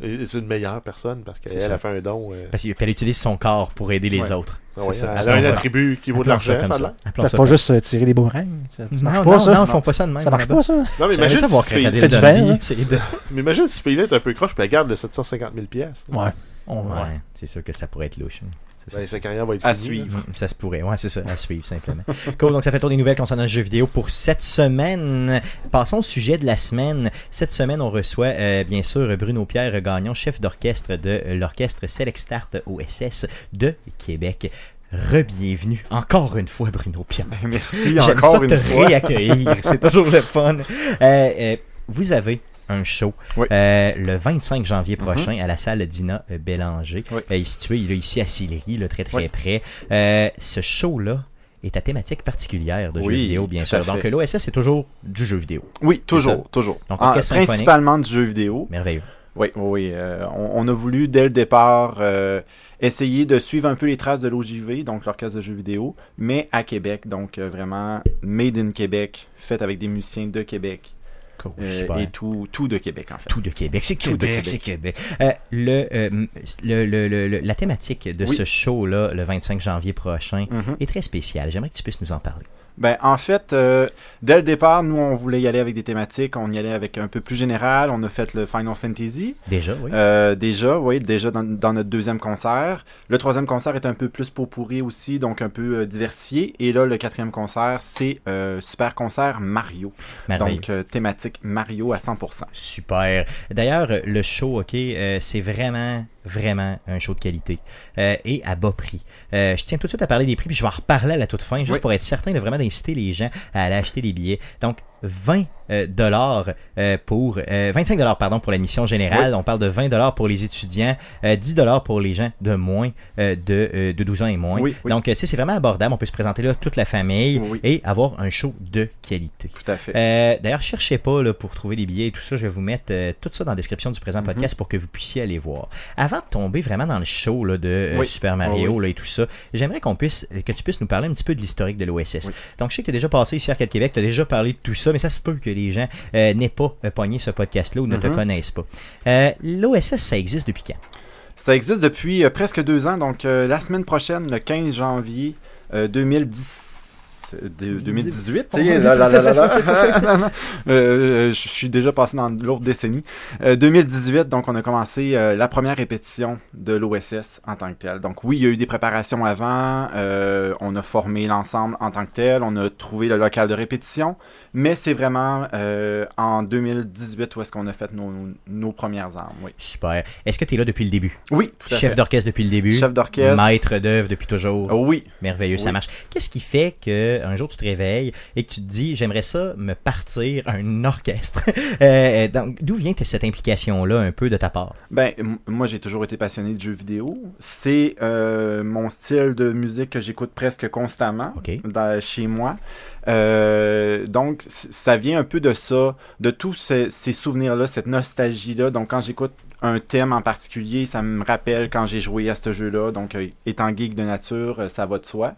c'est une meilleure personne parce qu'elle a fait un don. euh, Parce qu'elle utilise son corps pour aider les Ouais. autres. ah ouais, ça. elle a un attribut qui vaut de ça l'argent, comme ça, Ça pas juste euh, tirer des boomerangs. Ça Non, non, pas, ça. non, ils font pas ça de même. Ça marche pas, ça. Non, mais imagine si Crocodile Fait du hein. de- mais imagine si ce fille-là est un peu croche puis elle garde le 750 000 pièces. Ouais, c'est sûr que ça pourrait être louche. hein. C'est ça. Ben, sa carrière va être À finie, là. suivre. Mm, Ça se pourrait, ouais, c'est ça, à suivre simplement. cool, donc ça fait le tour des nouvelles concernant le jeu vidéo pour cette semaine. Passons au sujet de la semaine. Cette semaine, on reçoit euh, bien sûr Bruno Pierre Gagnon, chef d'orchestre de l'orchestre Select Start OSS de Québec. Re-bienvenue encore une fois, Bruno Pierre. Merci J'aime encore ça une te fois. réaccueillir, c'est toujours le fun. Euh, euh, vous avez un show Oui. euh, le 25 janvier Mhm. prochain à la salle Dina euh, Bélanger, Oui. euh, situé là, ici à Sillery, là, très très Oui. près. Euh, ce show-là est à thématique particulière de jeux vidéo, bien sûr. Donc l'OSS, c'est toujours du jeu vidéo. Oui, toujours, toujours. Donc, symphonique. principalement du jeu vidéo. Merveilleux. Oui, oui, oui. on, on a voulu, dès le départ, essayer de suivre un peu les traces de l'OJV, donc l'orchestre de jeux vidéo, mais à Québec. Donc, vraiment, made in Québec, fait avec des musiciens de Québec. Cool, euh, et tout, tout de Québec, en fait. Tout de Québec, c'est Québec, c'est Québec. Euh, le, euh, le, le- le- la thématique de Oui. ce show-là, le 25 janvier prochain, Mhm. est très spéciale. J'aimerais que tu puisses nous en parler. Ben, en fait, euh, dès le départ, nous, on voulait y aller avec des thématiques. On y allait avec un peu plus général. On a fait le Final Fantasy. Déjà, oui. Euh, déjà, oui, déjà dans, dans notre deuxième concert. Le troisième concert est un peu plus pot pourri aussi, donc un peu euh, diversifié. Et là, le quatrième concert, c'est Super Concert Mario. Donc, thématique Mario à 100%. Super. D'ailleurs, le show, ok, c'est vraiment, vraiment un show de qualité euh, et à bas prix. Euh, je tiens tout de suite à parler des prix, puis je vais en reparler à la toute fin, juste Oui. pour être certain de vraiment d'inciter les gens à aller acheter des billets. Donc, 20 euh, dollars euh, pour euh, 25 dollars pardon pour l'admission générale. On parle de 20 dollars pour les étudiants, euh, 10 dollars pour les gens de moins euh, de, euh, de 12 ans et moins. Oui, oui. Donc, euh, c'est vraiment abordable. On peut se présenter là toute la famille et avoir un show de qualité. Tout à fait. Euh, D'ailleurs, cherchez pas là, pour trouver des billets et tout ça. Je vais vous mettre euh, tout ça dans la description du Mhm. présent podcast pour que vous puissiez aller voir. Avant de tomber vraiment dans le show là, de euh. Super Mario Oui, là, et tout ça, j'aimerais qu'on puisse que tu puisses nous parler un petit peu de l'historique de l'OSS. Donc, je sais que tu as déjà passé ici à Québec, tu as déjà parlé de tout ça, mais ça se peut que les gens euh, n'aient pas euh, pogné ce podcast-là ou ne te Mhm. connaissent pas. Euh, L'OSS, ça existe depuis quand? Ça existe depuis euh, presque deux ans, donc la semaine prochaine, le 15 janvier euh, 2010. De- 2018. Oh, Là, là, là, là, là. Euh, je suis déjà passé dans l'autre décennie. Euh, 2018, donc on a commencé euh, la première répétition de l'OSS en tant que tel. Donc oui, il y a eu des préparations avant, euh, on a formé l'ensemble en tant que tel, on a trouvé le local de répétition, mais c'est vraiment euh, en 2018 où est-ce qu'on a fait nos, nos premières armes. Oui, Super. Est-ce que tu es là depuis le début? Oui tout à Chef d'orchestre depuis le début Chef d'orchestre. Maître d'œuvre depuis toujours oui, Merveilleux, ça marche. Qu'est-ce qui fait que un jour tu te réveilles et que tu te dis j'aimerais ça me partir un orchestre Euh, Donc d'où vient cette implication là un peu de ta part? Ben, moi, j'ai toujours été passionné de jeux vidéo. C'est euh, mon style de musique que j'écoute presque constamment dans- chez moi. Euh, donc, ça vient un peu de ça, de tous ces, ces souvenirs-là, cette nostalgie-là. Donc, quand j'écoute un thème en particulier, ça me rappelle quand j'ai joué à ce jeu-là. Donc, euh, étant geek de nature, euh, ça va de soi.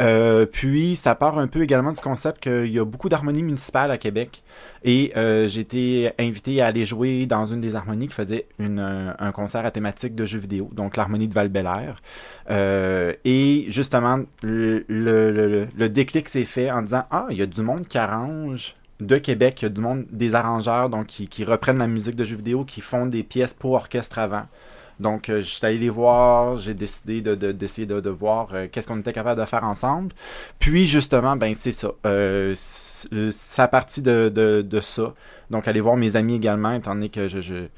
Euh, puis, ça part un peu également du concept qu'il y a beaucoup d'harmonies municipales à Québec. Et euh, j'ai été invité à aller jouer dans une des harmonies qui faisait un, concert à thématique de jeux vidéo, donc l'harmonie de val euh, Et justement, le, le, le, le déclic s'est fait en disant Ah, il y a du monde qui arrange de Québec, il y a du monde, des arrangeurs donc qui, qui reprennent la musique de jeux vidéo, qui font des pièces pour orchestre avant. Donc, euh, j'étais allé les voir, j'ai décidé de, de- d'essayer de, de voir euh, qu'est-ce qu'on était capable de faire ensemble. Puis, justement, ben, c'est ça. Euh, c'est à partir de, de, de ça. Donc, aller voir mes amis également, étant donné que je, je-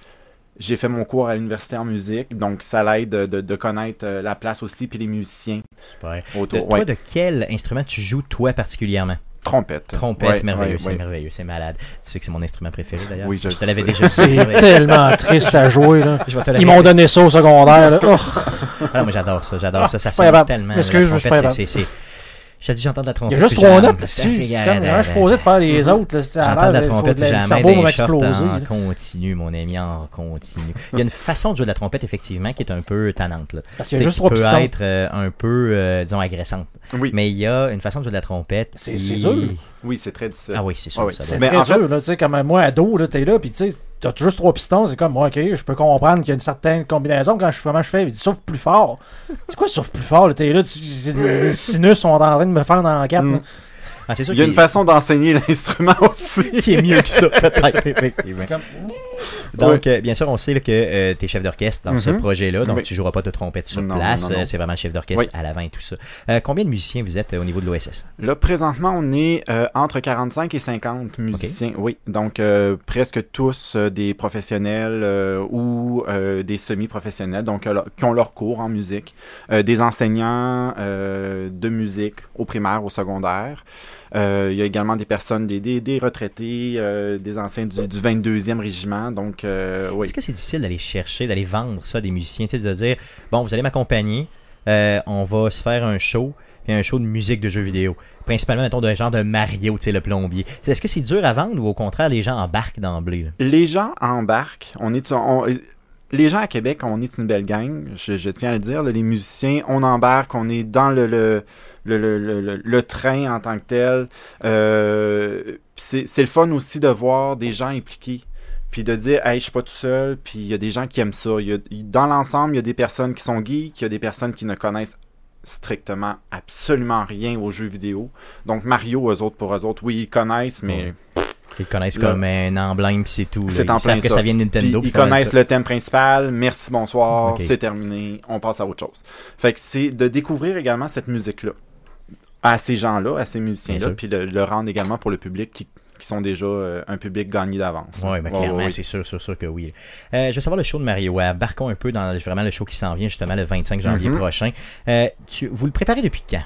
j'ai fait mon cours à l'université en musique. Donc, ça l'aide de, connaître euh, la place aussi, puis les musiciens Super. De, autour. toi, Ouais. de quel instrument tu joues, toi, particulièrement? Trompette. Trompette, Ouais, merveilleux, ouais, c'est ouais. merveilleux, c'est malade. Tu sais que c'est mon instrument préféré d'ailleurs. Oui, je te le l'avais déjà dit. C'est tellement triste à jouer. Là. Je vais te Ils m'ont donné ça au secondaire. Là. Oh. Moi j'adore ça, j'adore ça, ça sonne tellement. Excuse, je c'est- J'ai dit j'entends de la Il trompette. y a juste trois notes là-dessus. je suis supposé de faire les autres. Là. Ça a J'entends de la trompette, j'ai la main m'exploser. en continu, mon ami, en continu. Il y a une façon de jouer de la trompette, effectivement, qui est un peu tannante. Là. Parce qu'il y a juste qui trois peut être euh, un peu, euh, disons, agressante. Oui, Mais il y a une façon de jouer de la trompette. C'est- dur. oui, c'est très difficile. Ah oui, c'est sûr. Ah C'est très dur, là, tu sais, comme moi, ado, là, t'es là, puis tu sais, t'as juste trois pistons, c'est comme, ok, je peux comprendre qu'il y a une certaine combinaison, quand je, comment je fais, il dit, souffle plus fort. C'est quoi, souffle plus fort, là, t'es là, tu- les sinus sont en train de me faire dans la quatre, Mm. Ah, c'est sûr Il y a une façon d'enseigner l'instrument aussi. qui est mieux que ça, peut-être, effectivement. C'est comme, Donc, euh, bien sûr, on sait là, que tu es chef d'orchestre dans ce Mhm. projet-là, donc Oui. tu joueras pas de trompette sur Non, place, euh, c'est vraiment chef d'orchestre Oui. à l'avant et tout ça. Euh, combien de musiciens vous êtes euh, au niveau de l'OSS Là, présentement, on est euh, entre 45 et 50 musiciens. Oui, donc euh, presque tous euh, des professionnels euh, ou euh, des semi-professionnels, donc euh, qui ont leur cours en musique, Euh, des enseignants euh, de musique au primaire, au secondaire. Euh, il y a également des personnes, des, des, des retraités, euh, des anciens du, du 22e régiment. Donc, euh, oui. Est-ce que c'est difficile d'aller chercher, d'aller vendre ça des musiciens, tu sais, de dire, bon, vous allez m'accompagner, on va se faire un show, et un show de musique de jeux vidéo. Principalement, mettons, d'un genre de Mario, tu sais, le plombier. Est-ce que c'est dur à vendre ou au contraire, les gens embarquent d'emblée? Les gens embarquent. On est, on- les gens à Québec, on est une belle gang. Je, je tiens à le dire. là, les musiciens, on embarque. On est dans le, le, le, le, le- le- train en tant que tel. Euh, c'est le fun aussi de voir des gens impliqués. Puis de dire, hey, je suis pas tout seul. Puis il y a des gens qui aiment ça. Y a- dans l'ensemble, il y a des personnes qui sont geeks. Il y a des personnes qui ne connaissent strictement absolument rien aux jeux vidéo. Donc Mario, eux autres, pour eux autres, oui, ils connaissent, mais Ouais. Ils connaissent Là. comme un emblème puis c'est tout. C'est en plein que ça. ça vient de Nintendo. ils connaissent le thème principal. Merci, bonsoir, c'est terminé. On passe à autre chose. Fait que c'est de découvrir également cette musique-là à ces gens-là, à ces musiciens-là, puis de le rendre également pour le public qui, qui sont déjà euh, un public gagné d'avance. Oui, mais clairement, ouais. c'est sûr, sûr, sûr que oui. Euh, je veux savoir le show de Mario. Embarquons un peu dans vraiment le show qui s'en vient justement le 25 janvier Mhm. prochain. Euh, tu, vous le préparez depuis quand?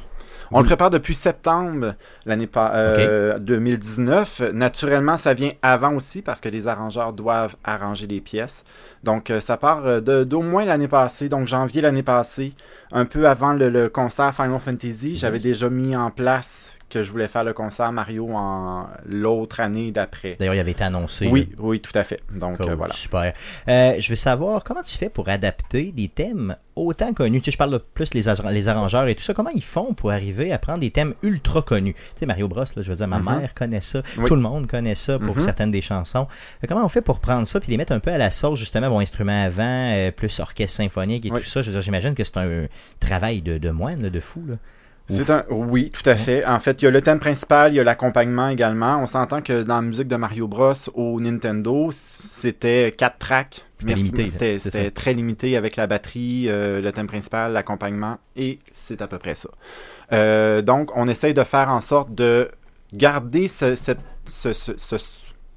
On le prépare depuis septembre l'année pa- euh, 2019. Naturellement, ça vient avant aussi parce que les arrangeurs doivent arranger les pièces. Donc, euh, ça part euh, de- d'au moins l'année passée, donc janvier l'année passée, un peu avant le, le concert Final Fantasy. J'avais déjà mis en place que je voulais faire le concert Mario en l'autre année d'après. D'ailleurs, il avait été annoncé. Oui, oui, tout à fait. Donc, Cool, euh, voilà. Super. Euh, je veux savoir comment tu fais pour adapter des thèmes autant connus? Tu sais, je parle de plus les, les arrangeurs et tout ça. Comment ils font pour arriver à prendre des thèmes ultra connus? Tu sais, Mario Bros, là, je veux dire, ma Mhm. mère connaît ça. Oui. Tout le monde connaît ça pour Mhm. certaines des chansons. Euh, comment on fait pour prendre ça puis les mettre un peu à la sauce, justement, bon, instrument avant, plus orchestre symphonique et Oui. tout ça? Je veux dire, j'imagine que c'est un travail de, de moine, là, de fou, là. C'est un oui, tout à fait. En fait, il y a le thème principal, il y a l'accompagnement également. On s'entend que dans la musique de Mario Bros au Nintendo, c'était quatre tracks. C'était limité, C'était très limité avec la batterie, euh, le thème principal, l'accompagnement, et c'est à peu près ça. Euh, donc, on essaye de faire en sorte de garder ce, cette- ce, ce- ce-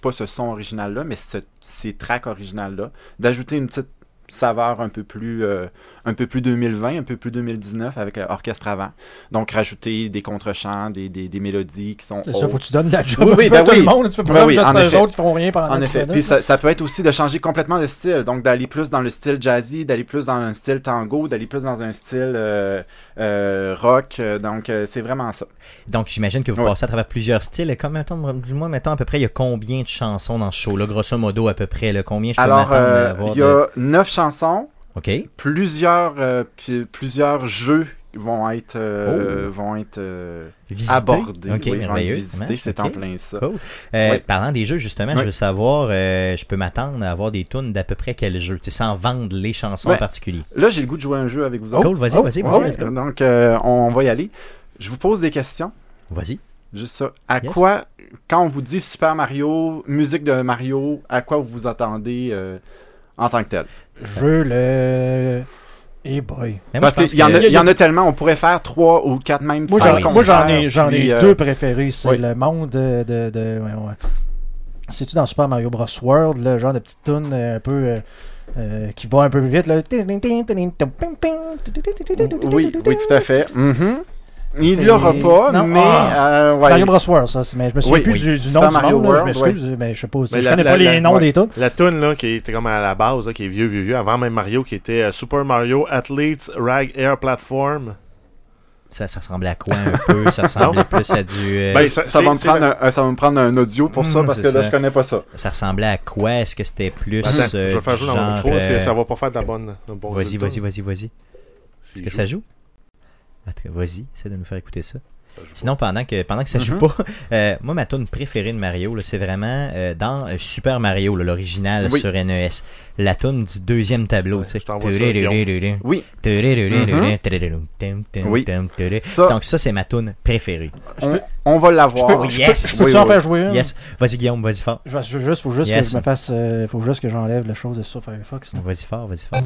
pas ce son original-là, mais ce- ces tracks originales-là, d'ajouter une petite saveur un peu plus euh, un peu plus 2020, un peu plus 2019 avec euh, orchestre avant. Donc rajouter des contre-chants, des, des, des mélodies qui sont C'est ça, faut que tu donnes la job Oui, oui, à ben tout oui. le monde. Tu peux Ben pas oui, juste en effet. autres qui font rien pendant En 10 effet. Puis ça, ça peut être aussi de changer complètement le style. Donc d'aller plus dans le style jazzy, d'aller plus dans un style tango, d'aller plus dans un style euh, euh, rock. Donc euh, c'est vraiment ça. Donc, j'imagine que vous Ouais. passez à travers plusieurs styles. Et comme, mettons, dis-moi, mettons, à peu près, il y a combien de chansons dans ce show-là, grosso modo, à peu près, là, combien je peux Alors m'attendre à euh, avoir il y a neuf chansons, OK. plusieurs euh, plusieurs jeux vont être euh, Oh. vont être euh, abordés. Oui, merveilleux. c'est en plein ça. Cool. Euh, Oui. Parlant des jeux, justement, Oui. je veux savoir, je peux m'attendre à avoir des tunes d'à peu près quel jeu, tu sais, sans vendre les chansons en particulier. Là, j'ai le goût de jouer à un jeu avec vous autres. cool, vas-y, oh, vas-y, oh, vas-y, Ouais, go. donc on va y aller. Je vous pose des questions. Vas-y. Juste ça. À Yes. quoi, quand on vous dit Super Mario, musique de Mario, à quoi vous vous attendez en tant que tel. Je veux le. Eh boy. Moi, Parce qu'il y, en que- a- il y en a tellement, on pourrait faire trois ou quatre même Moi, j'en oui, moi, j'en ai, j'en ai euh, deux préférés. C'est oui. le monde de. de, de- ouais, ouais. C'est-tu dans Super Mario Bros. World, le genre de petite tune euh, un peu. euh, euh, qui va un peu plus vite. Là? Oui, oui, tout à fait. Mhm. Il l'aura pas, Non, mais ah. euh, ouais. Mario Bros. World, ça. Mais je me souviens Oui, plus oui. du, nom du Mario monde, là, je m'excuse, mais je sais pas. Mais je la- connais la- pas les noms ouais. des tunes. La tune là, qui était comme à la base, là, qui est vieux, vieux, vieux, avant même Mario, qui était euh, Super Mario Athletes Rag Air Platform. Ça, ça ressemblait à quoi un peu? Ça ressemblait plus à du. euh, Ben, Ça, ça va me prendre un, ça va me prendre un audio pour ça Mm, parce que là ça. je connais pas ça. ça ressemblait à quoi? Est-ce que c'était plus. Attends, euh, je vais faire jouer dans mon genre, micro, ça va pas faire de la bonne. Vas-y, vas-y, vas-y, vas-y. Est-ce que ça joue? Vas-y, essaie de nous faire écouter ça. Joue Sinon, pendant que, pendant que ça joue Mhm. pas, euh, moi, ma tune préférée de Mario, c'est vraiment euh, dans euh, Super Mario, l'original Oui. sur NES. La tune du deuxième tableau. Ouais, tu sais. Oui, Oui. Oui. ça, Donc, ça, c'est ma tune préférée. on, on va l'avoir. Je peux- je yes. peux- Peux-tu Oui, en oui. faire jouer une Yes. Vas-y, Guillaume, vas-y fort. Je, je- juste, faut juste Yes. que je me fasse. euh, faut juste que j'enlève la chose de sur Firefox. Vas-y fort, vas-y fort.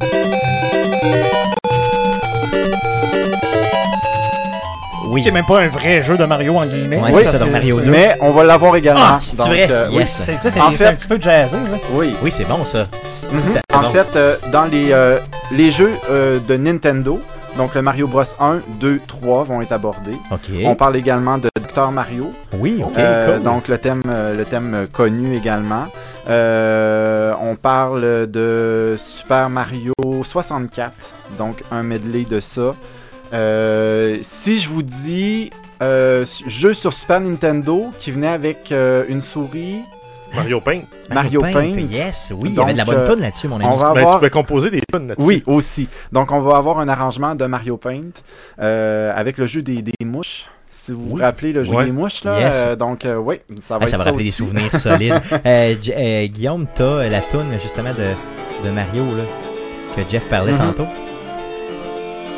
Oui. C'est même pas un vrai jeu de Mario en guillemets. Ouais, Oui, c'est ça, Mario c'est- 2. Mais on va l'avoir également. Ah, c'est vrai? euh, yes. C'est En fait- un petit peu jazzé. ça. Oui. Oui, c'est bon, ça. Mhm. En fait. euh, dans les, euh, les jeux euh, de Nintendo, donc le Mario Bros 1, 2, 3 vont être abordés. OK. On parle également de Dr Mario, Oui, OK, euh, cool. donc le thème, euh, le thème connu également. Euh, on parle de Super Mario 64, donc un medley de ça. Euh, si je vous dis euh, jeu sur Super Nintendo qui venait avec euh, une souris, Mario Paint. Mario Paint. Yes, oui, il y avait de la bonne tune là-dessus, mon ami. on va Ben, tu avoir peux composer des tunes là-dessus. Oui, aussi. Donc, on va avoir un arrangement de Mario Paint euh, avec le jeu des, des mouches. Si vous vous rappelez le jeu Ouais. des mouches, là. Yes. euh, donc, euh, oui, ça va Ah, ça va rappeler des souvenirs solides. Euh, euh, Guillaume, t'as la toune justement de, de Mario là, que Jeff parlait Mhm. tantôt.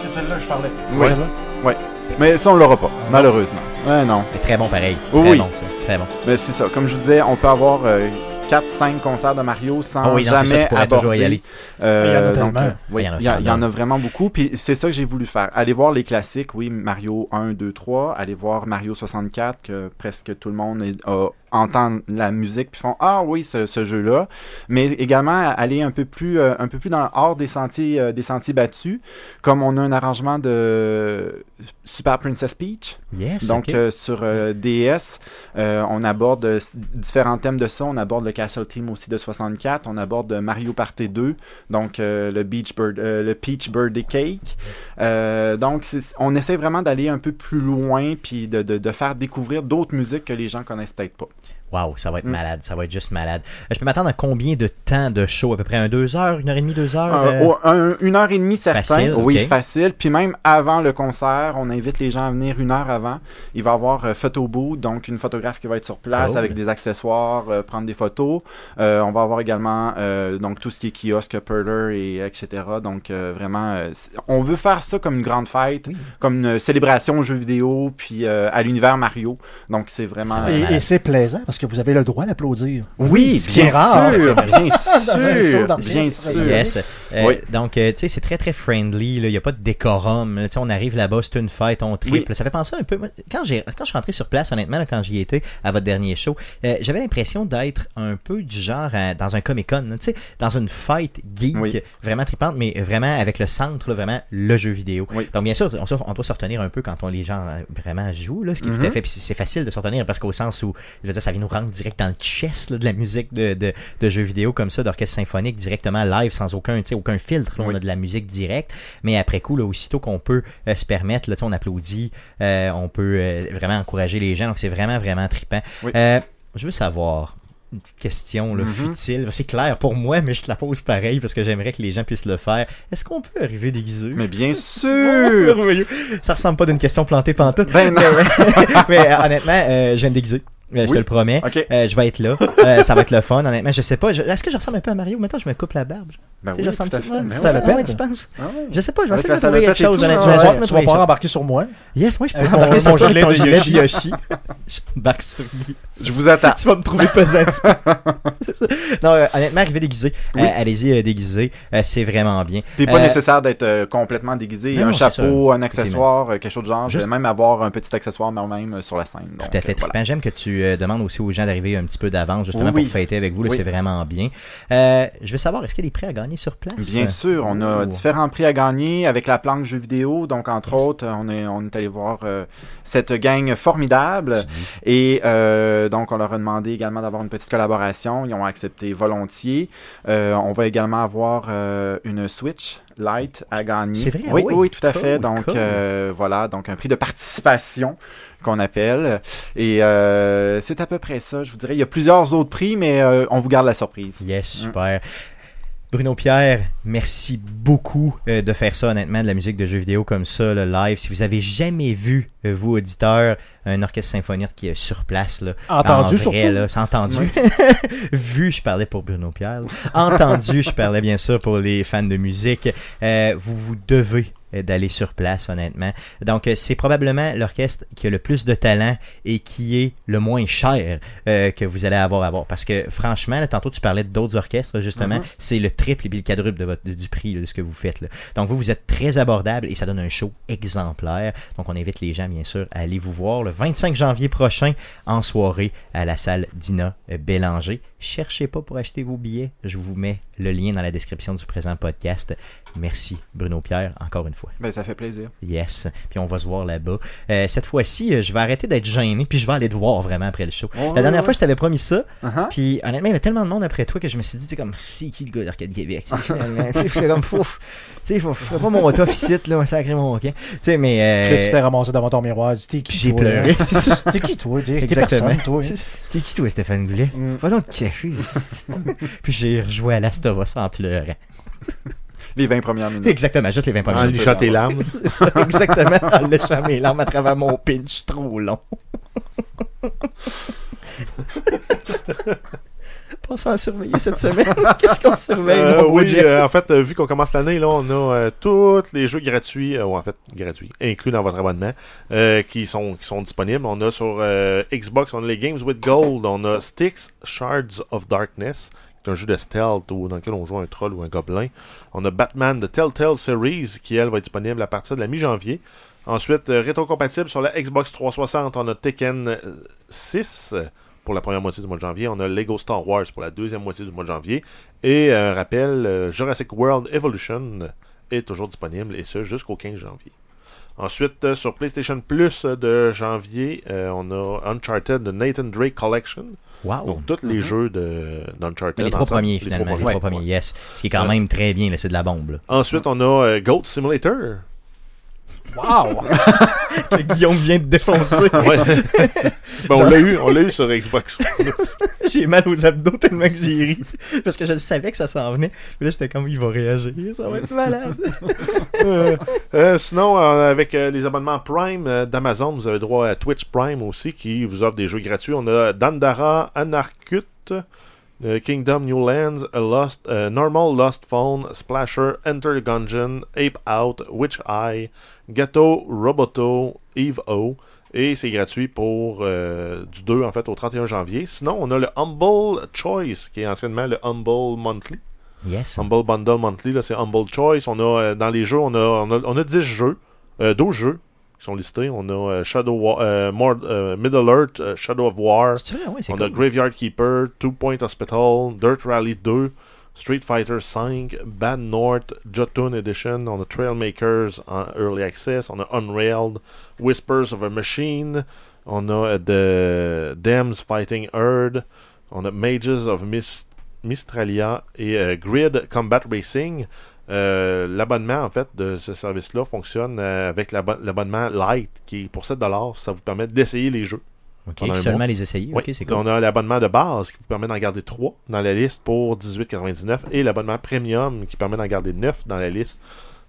C'est celle-là que je parlais. C'est Oui. celle-là? Mais ça, on l'aura pas, malheureusement. Ouais, non. Mais très bon pareil. Oui, Très oui. bon, ça. Très bon. Mais c'est ça. Comme je vous disais, on peut avoir 4-5 concerts de Mario sans Ah oui, non, c'est ça, jamais pourrais aborder. y aller. Euh, Il y en a donc, euh, oui, Il y en a il y, en vraiment beaucoup. Puis c'est ça que j'ai voulu faire. Aller voir les classiques, oui, Mario 1, 2, 3. Aller voir Mario 64, que presque tout le monde est- a- entend la musique puis font Ah oui, ce, ce jeu-là. Mais également aller un peu plus, euh, un peu plus dans, hors des sentiers, euh, des sentiers battus, comme on a un arrangement de Super Princess Peach. Yes. Donc euh, sur euh, DS, euh, on aborde différents thèmes de ça. On aborde le Castle Team aussi de 64. On aborde euh, Mario Party 2, donc euh, le Beach Bird, euh, le Peach Birthday Cake. Donc on essaie vraiment d'aller un peu plus loin puis de faire découvrir d'autres musiques que les gens connaissent peut-être pas. Wow, ça va être Mm. malade. Ça va être juste malade. Euh, Je peux m'attendre à combien de temps de show? À peu près un deux heures, une heure et demie, deux heures Euh, euh, un- une heure et demie certain, Facile, oui facile. Puis même avant le concert, on invite les gens à venir une heure avant. Il va y avoir euh, photo booth, donc une photographe qui va être sur place Cool. avec des accessoires, euh, prendre des photos. Euh, on va avoir également euh, donc tout ce qui est kiosque, Perler et etc. Donc euh, vraiment, euh, on veut faire ça comme une grande fête, Oui. comme une célébration aux jeux vidéo, puis euh, à l'univers Mario. Donc c'est vraiment. Et, et c'est plaisant parce que vous avez le droit d'applaudir. Oui, ce qui est bien rare. sûr, bien sûr, bien sûr. Yes. Euh, Oui. Donc, euh, tu sais, c'est très, très friendly. Il n'y a pas de décorum. là. Tu sais, on arrive là-bas, c'est une fête, on triple. Oui. Ça fait penser un peu... Quand, j'ai, quand je suis rentré sur place, honnêtement, là, quand j'y étais, à votre dernier show, euh, j'avais l'impression d'être un peu du genre à- dans un Comic-Con. Tu sais, dans une fête geek Oui. vraiment tripante, mais vraiment avec le centre, là, vraiment le jeu vidéo. Oui. Donc, bien sûr, on, doit se retenir un peu quand on, les gens vraiment jouent, là, ce qui est tout à fait... c'est facile de se retenir parce qu'au sens où, je veux dire, ça vient nous rendre direct dans le chest là, de la musique de, de, de jeux vidéo comme ça, d'orchestre symphonique, directement live, sans aucun, aucun filtre. là, On a de la musique directe. Mais après coup, là, aussitôt qu'on peut euh, se permettre, là, on applaudit, euh, on peut euh, vraiment encourager les gens. Donc, c'est vraiment, vraiment trippant. Oui. Je veux savoir... Une petite question là, Mhm. futile. C'est clair pour moi, mais je te la pose pareil parce que j'aimerais que les gens puissent le faire. Est-ce qu'on peut arriver déguisé? Mais bien sûr. Ça ressemble pas d'une question plantée pantoute. Ben non. mais euh, honnêtement, euh, je viens me déguiser. Euh, je te le promets. Euh, je vais être là. Euh, ça va être le fun, honnêtement. Je sais pas. je- Est-ce que je ressemble un peu à Mario? Maintenant, je me coupe la barbe. Ben sais, oui, ça. fait. Ben Ça oui. le pète. Ouais, tu penses? Ah ouais. Je sais pas, je vais essayer de trouver quelque chose. honnêtement. tu, vas, me pouvoir embarquer sur moi? Yes, moi je peux embarquer mon- sur mon toi gilet de gilet de Yoshi. Yoshi. J'embarque sur Guy. Je vous attends. Tu vas me trouver pesant. Non, euh, honnêtement, arriver déguisé. Euh, Allez-y euh, déguisé. C'est vraiment bien. Puis pas nécessaire d'être complètement déguisé. un chapeau, un accessoire, quelque chose de genre. Je vais même avoir un petit accessoire moi-même sur la scène. Tout à fait. J'aime que tu demandes aussi aux gens d'arriver un petit peu d'avance, justement, pour fêter avec vous. C'est vraiment bien. Je veux savoir, est-ce qu'il y a des prix à gagner? Sur place? Bien sûr, on a Oh. différents prix à gagner avec la planque jeux vidéo. Donc, entre Yes. autres, on est, on est allé voir euh, cette gang formidable. Et euh, donc, on leur a demandé également d'avoir une petite collaboration. Ils ont accepté volontiers. Euh, on va également avoir euh, une Switch Lite à gagner. C'est vrai? Oui, Ah oui? oui, tout à Cool, fait. Donc, cool. euh, voilà, donc un prix de participation qu'on appelle. Et euh, c'est à peu près ça, je vous dirais. Il y a plusieurs autres prix, mais euh, on vous garde la surprise. Yes, super. Bruno Pierre, merci beaucoup euh, de faire ça, honnêtement, de la musique de jeux vidéo comme ça, le live. Si vous avez jamais vu, euh, vous, auditeurs, un orchestre symphonique qui est sur place, là, Entendu en vrai, là, entendu. Vu, je parlais pour Bruno Pierre. Entendu, je parlais bien sûr pour les fans de musique. Euh, vous vous devez d'aller sur place, honnêtement. Donc, euh, c'est probablement l'orchestre qui a le plus de talent et qui est le moins cher euh, que vous allez avoir à voir. Parce que, franchement, là, tantôt, tu parlais d'autres orchestres, justement. Mhm. C'est le triple et le quadruple de votre, du prix là, de ce que vous faites. Là. Donc, vous, vous êtes très abordable et ça donne un show exemplaire. Donc, on invite les gens, bien sûr, à aller vous voir le 25 janvier prochain en soirée à la salle Dina Bélanger. Cherchez pas pour acheter vos billets. Je vous mets le lien dans la description du présent podcast. Merci, Bruno Pierre, encore une fois. Ben, ça fait plaisir. Yes. Puis on va se voir là-bas. Euh, cette fois-ci, euh, je vais arrêter d'être gêné, puis je vais aller te voir vraiment après le show. Oh, La dernière ouais. fois, je t'avais promis ça, Uh-huh. puis honnêtement, il y avait tellement de monde après toi que je me suis dit, tu sais, comme, c'est qui le gars d'Arcade Québec? C'est comme, fou. Tu sais, faut, faut pas mon top ici, là, sacré mon. Tu sais, mais. Puis là, tu t'es Euh, ramassé devant ton miroir. tu qui J'ai pleuré, c'est ça. T'es qui toi? T'es personne, toi. C'est ça. T'es qui toi, Stéphane Goulet? Mm. Va donc te cacher. puis j'ai rejoué à Last of Us en pleurant. Les 20 premières minutes. Exactement, juste les 20 En premières minutes. lichant tes larmes. C'est ça, exactement, en léchant mes larmes à travers mon pinch trop long. Passons à surveiller cette semaine. Qu'est-ce qu'on surveille, Euh, oui, euh, en fait, euh, vu qu'on commence l'année, là, on a euh, tous les jeux gratuits, euh, ou en fait gratuits, inclus dans votre abonnement, euh, qui sont qui sont disponibles. On a sur euh, Xbox, on a les Games with Gold, on a Styx Shards of Darkness, qui est un jeu de stealth dans lequel on joue un troll ou un gobelin. On a Batman de Telltale Series, qui elle va être disponible à partir de la mi-janvier. Ensuite, euh, rétrocompatible sur la Xbox 360, on a Tekken euh, 6 euh, pour la première moitié du mois de janvier. On a Lego Star Wars pour la deuxième moitié du mois de janvier. Et euh, rappel, euh, Jurassic World Evolution est toujours disponible, et ce jusqu'au 15 janvier. Ensuite, euh, sur PlayStation Plus euh, de janvier, euh, on a Uncharted de Nathan Drake Collection. Wow. Donc, tous les jeux de- d'Uncharted. Les trois ensemble. premiers, Les finalement. Les trois premiers, ouais. yes. Ce qui est quand Ouais. même très bien, c'est de la bombe. Là. Ensuite, on a euh, Goat Simulator. Wow! Que Guillaume vient de défoncer. Ouais. Ben, on l'a eu, on l'a eu sur Xbox. j'ai mal aux abdos tellement que j'ai ri. Parce que je savais que ça s'en venait. Mais là, j'étais comme, il va réagir. Ça va être malade. Euh, euh, sinon, euh, avec euh, les abonnements Prime euh, d'Amazon, vous avez droit à Twitch Prime aussi, qui vous offre des jeux gratuits. On a Dandara, Anarchut, euh, Kingdom New Lands, A Lost, euh, Normal Lost Phone, Splasher, Enter Gungeon, Ape Out, Witch Eye, Gato, Roboto, Eve O. Et c'est gratuit pour euh, du 2 en fait au 31 janvier. Sinon, on a le Humble Choice, qui est anciennement le Humble Monthly. Yes. Humble Bundle Monthly, là, c'est Humble Choice. On a, euh, dans les jeux, on a, on a, on a 10 jeux, euh, 12 jeux qui sont listés. On a euh, Shadow War, euh, Mord- euh, Middle Earth, euh, Shadow of War. Vrai, On cool. a Graveyard Keeper, Two Point Hospital, Dirt Rally 2, Street Fighter 5, Bad North, Jotun Edition. On a Trailmakers en Early Access. On a Unrailed, Whispers of a Machine. On a The Dams Fighting Herd. On a Mages of Mys- Mistralia et Grid Combat Racing. Euh, l'abonnement en fait de ce service-là fonctionne euh, avec l'abo- l'abonnement Light qui est pour 7$. Ça vous permet d'essayer les jeux. Ok, pendant un seulement mois. les essayer. Oui. Ok, c'est cool. On a l'abonnement de base qui vous permet d'en garder 3 dans la liste pour 18,99 et l'abonnement premium qui permet d'en garder 9 dans la liste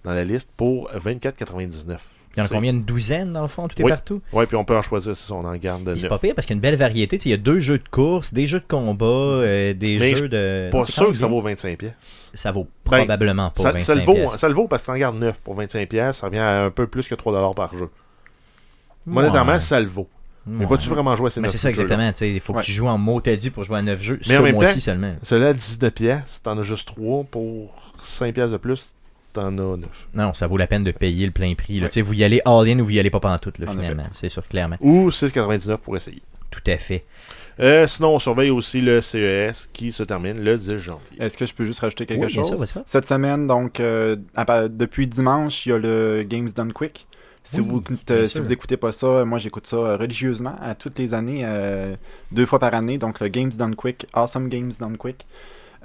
dans la liste pour 24,99. Il y en a combien? Une douzaine dans le fond, tout Oui. partout? Ouais, puis on peut en choisir si on en garde C'est pas pire parce qu'il y a une belle variété. Il y a deux jeux de course, des jeux de combat, euh, des Mais jeux de. Pas Non, sûr que ça vaut 25 pièces. Ça vaut Ben, probablement pas Ça, 25 ça le vaut, pièces. ça le vaut parce que tu en gardes 9 pour 25 pièces, ça revient à un peu plus que 3 dollars par jeu. Monétairement, Ouais. ça le vaut. Mais Ouais. vas-tu vraiment jouer à ces Mais 9 c'est ça exactement. Il faut Ouais. que tu joues en mot dit pour jouer à 9 jeux. Mais en ce même temps- seulement. Celui-là, 19 pièces, t'en as juste 3 pour 5 pièces de plus, t'en as 9. Non, ça vaut la peine de payer le plein prix. là. Ouais. Tu sais, Vous y allez all-in ou vous y allez pas pendant tout, là, En finalement. C'est sûr, clairement. Ou 6,99 pour essayer. Tout à fait. Euh, sinon, on surveille aussi le CES qui se termine le 10 janvier. Est-ce que je peux juste rajouter quelque Oui, bien chose? sûr. Cette semaine, donc, euh, à depuis dimanche, il y a le Games Done Quick. Si, Oui, vous, euh, si vous écoutez pas ça, moi j'écoute ça euh, religieusement à toutes les années, euh, deux fois par année. Donc le Games Done Quick, Awesome Games Done Quick.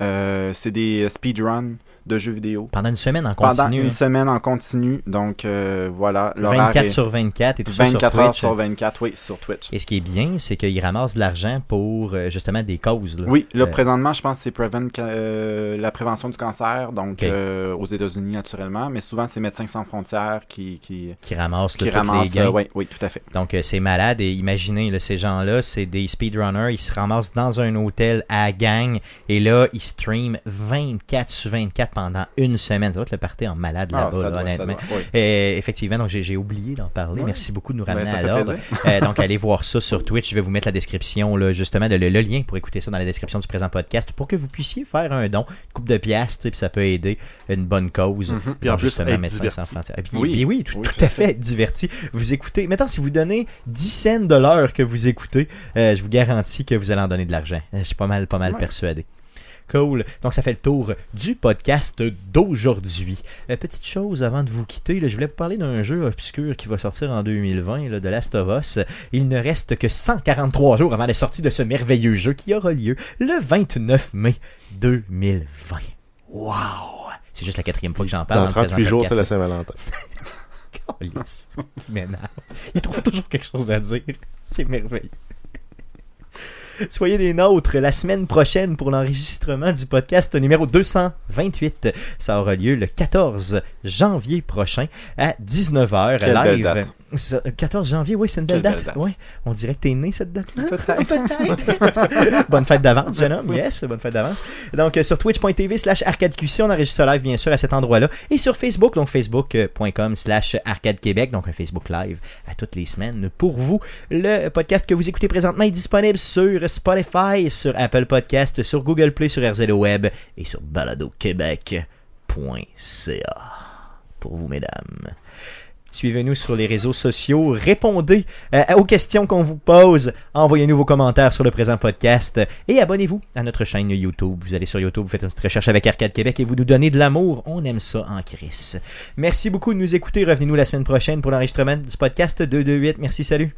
Euh, c'est des speedruns de jeux vidéo. Pendant une semaine en Pendant continu. une hein. semaine en continu. Donc euh, voilà, l'horaire 24 est sur 24 et tout ça 24 sur heures Twitch. sur 24, oui, sur Twitch. Et ce qui est bien, c'est qu'ils ramassent de l'argent pour euh, justement des causes. là. Oui, là, Euh, présentement, je pense que c'est la prévention du cancer, donc aux États-Unis naturellement, mais souvent c'est Médecins sans frontières qui, qui, Qui ramassent qui tous les gains. oui, oui, tout à fait. Donc c'est malade et imaginez là, ces gens-là, c'est des speedrunners, ils se ramassent dans un hôtel à gang et là ils streament 24 sur 24 pendant une semaine. Ça va être le party en malade Ah, là-bas, là, ça honnêtement. doit, oui. Euh, effectivement, donc j'ai oublié d'en parler. Merci beaucoup de nous Ben, ramener à fait l'ordre. Euh, donc allez voir ça sur Twitch. Je vais vous mettre la description, là, justement, le, le lien pour écouter ça dans la description du présent podcast pour que vous puissiez faire un don, une coupe de piastres, puis ça peut aider une bonne cause. Mhm. Puis en plus, justement, être Médecins sans frontières. Et puis, Oui. puis oui, tout, Oui, tout tout à à fait diverti. Vous écoutez. Maintenant, si vous donnez 10 cents de l'heure que vous écoutez, euh, je vous garantis que vous allez en donner de l'argent. Euh, Je suis pas mal, pas mal Ouais. persuadé. Cool. Donc, ça fait le tour du podcast d'aujourd'hui. Euh, petite chose avant de vous quitter, là, je voulais vous parler d'un jeu obscur qui va sortir en 2020, là, de Last of Us. Il ne reste que 143 jours avant la sortie de ce merveilleux jeu qui aura lieu le 29 mai 2020. Wow! C'est juste la quatrième fois que j'en parle. Dans le présent 38 jours, c'est la. Saint-Valentin. Il m'énerve. Il trouve toujours quelque chose à dire. C'est merveilleux. Soyez des nôtres la semaine prochaine pour l'enregistrement du podcast numéro 228. Ça aura lieu le 14 janvier prochain à 19h Quelle live. Date. Ça- 14 janvier, oui, c'est une belle date. On dirait que t'es né cette date-là. Peut-être. Peut-être. bonne fête d'avance, jeune homme. Yes, bonne fête d'avance. Donc, euh, sur twitch.tv slash arcadeqc, on enregistre live, bien sûr, à cet endroit-là. Et sur Facebook, donc facebook.com slash arcadequebec, donc un Facebook live à toutes les semaines pour vous. Le podcast que vous écoutez présentement est disponible sur Spotify, sur Apple Podcast, sur Google Play, sur RZO Web et sur baladoquebec.ca. Pour vous, mesdames. Suivez-nous sur les réseaux sociaux. Répondez euh, aux questions qu'on vous pose. Envoyez-nous vos commentaires sur le présent podcast. Et abonnez-vous à notre chaîne YouTube. Vous allez sur YouTube, vous faites une petite recherche avec Arcade Québec et vous nous donnez de l'amour. On aime ça en crise. Merci beaucoup de nous écouter. Revenez-nous la semaine prochaine pour l'enregistrement du podcast 228. Merci, salut.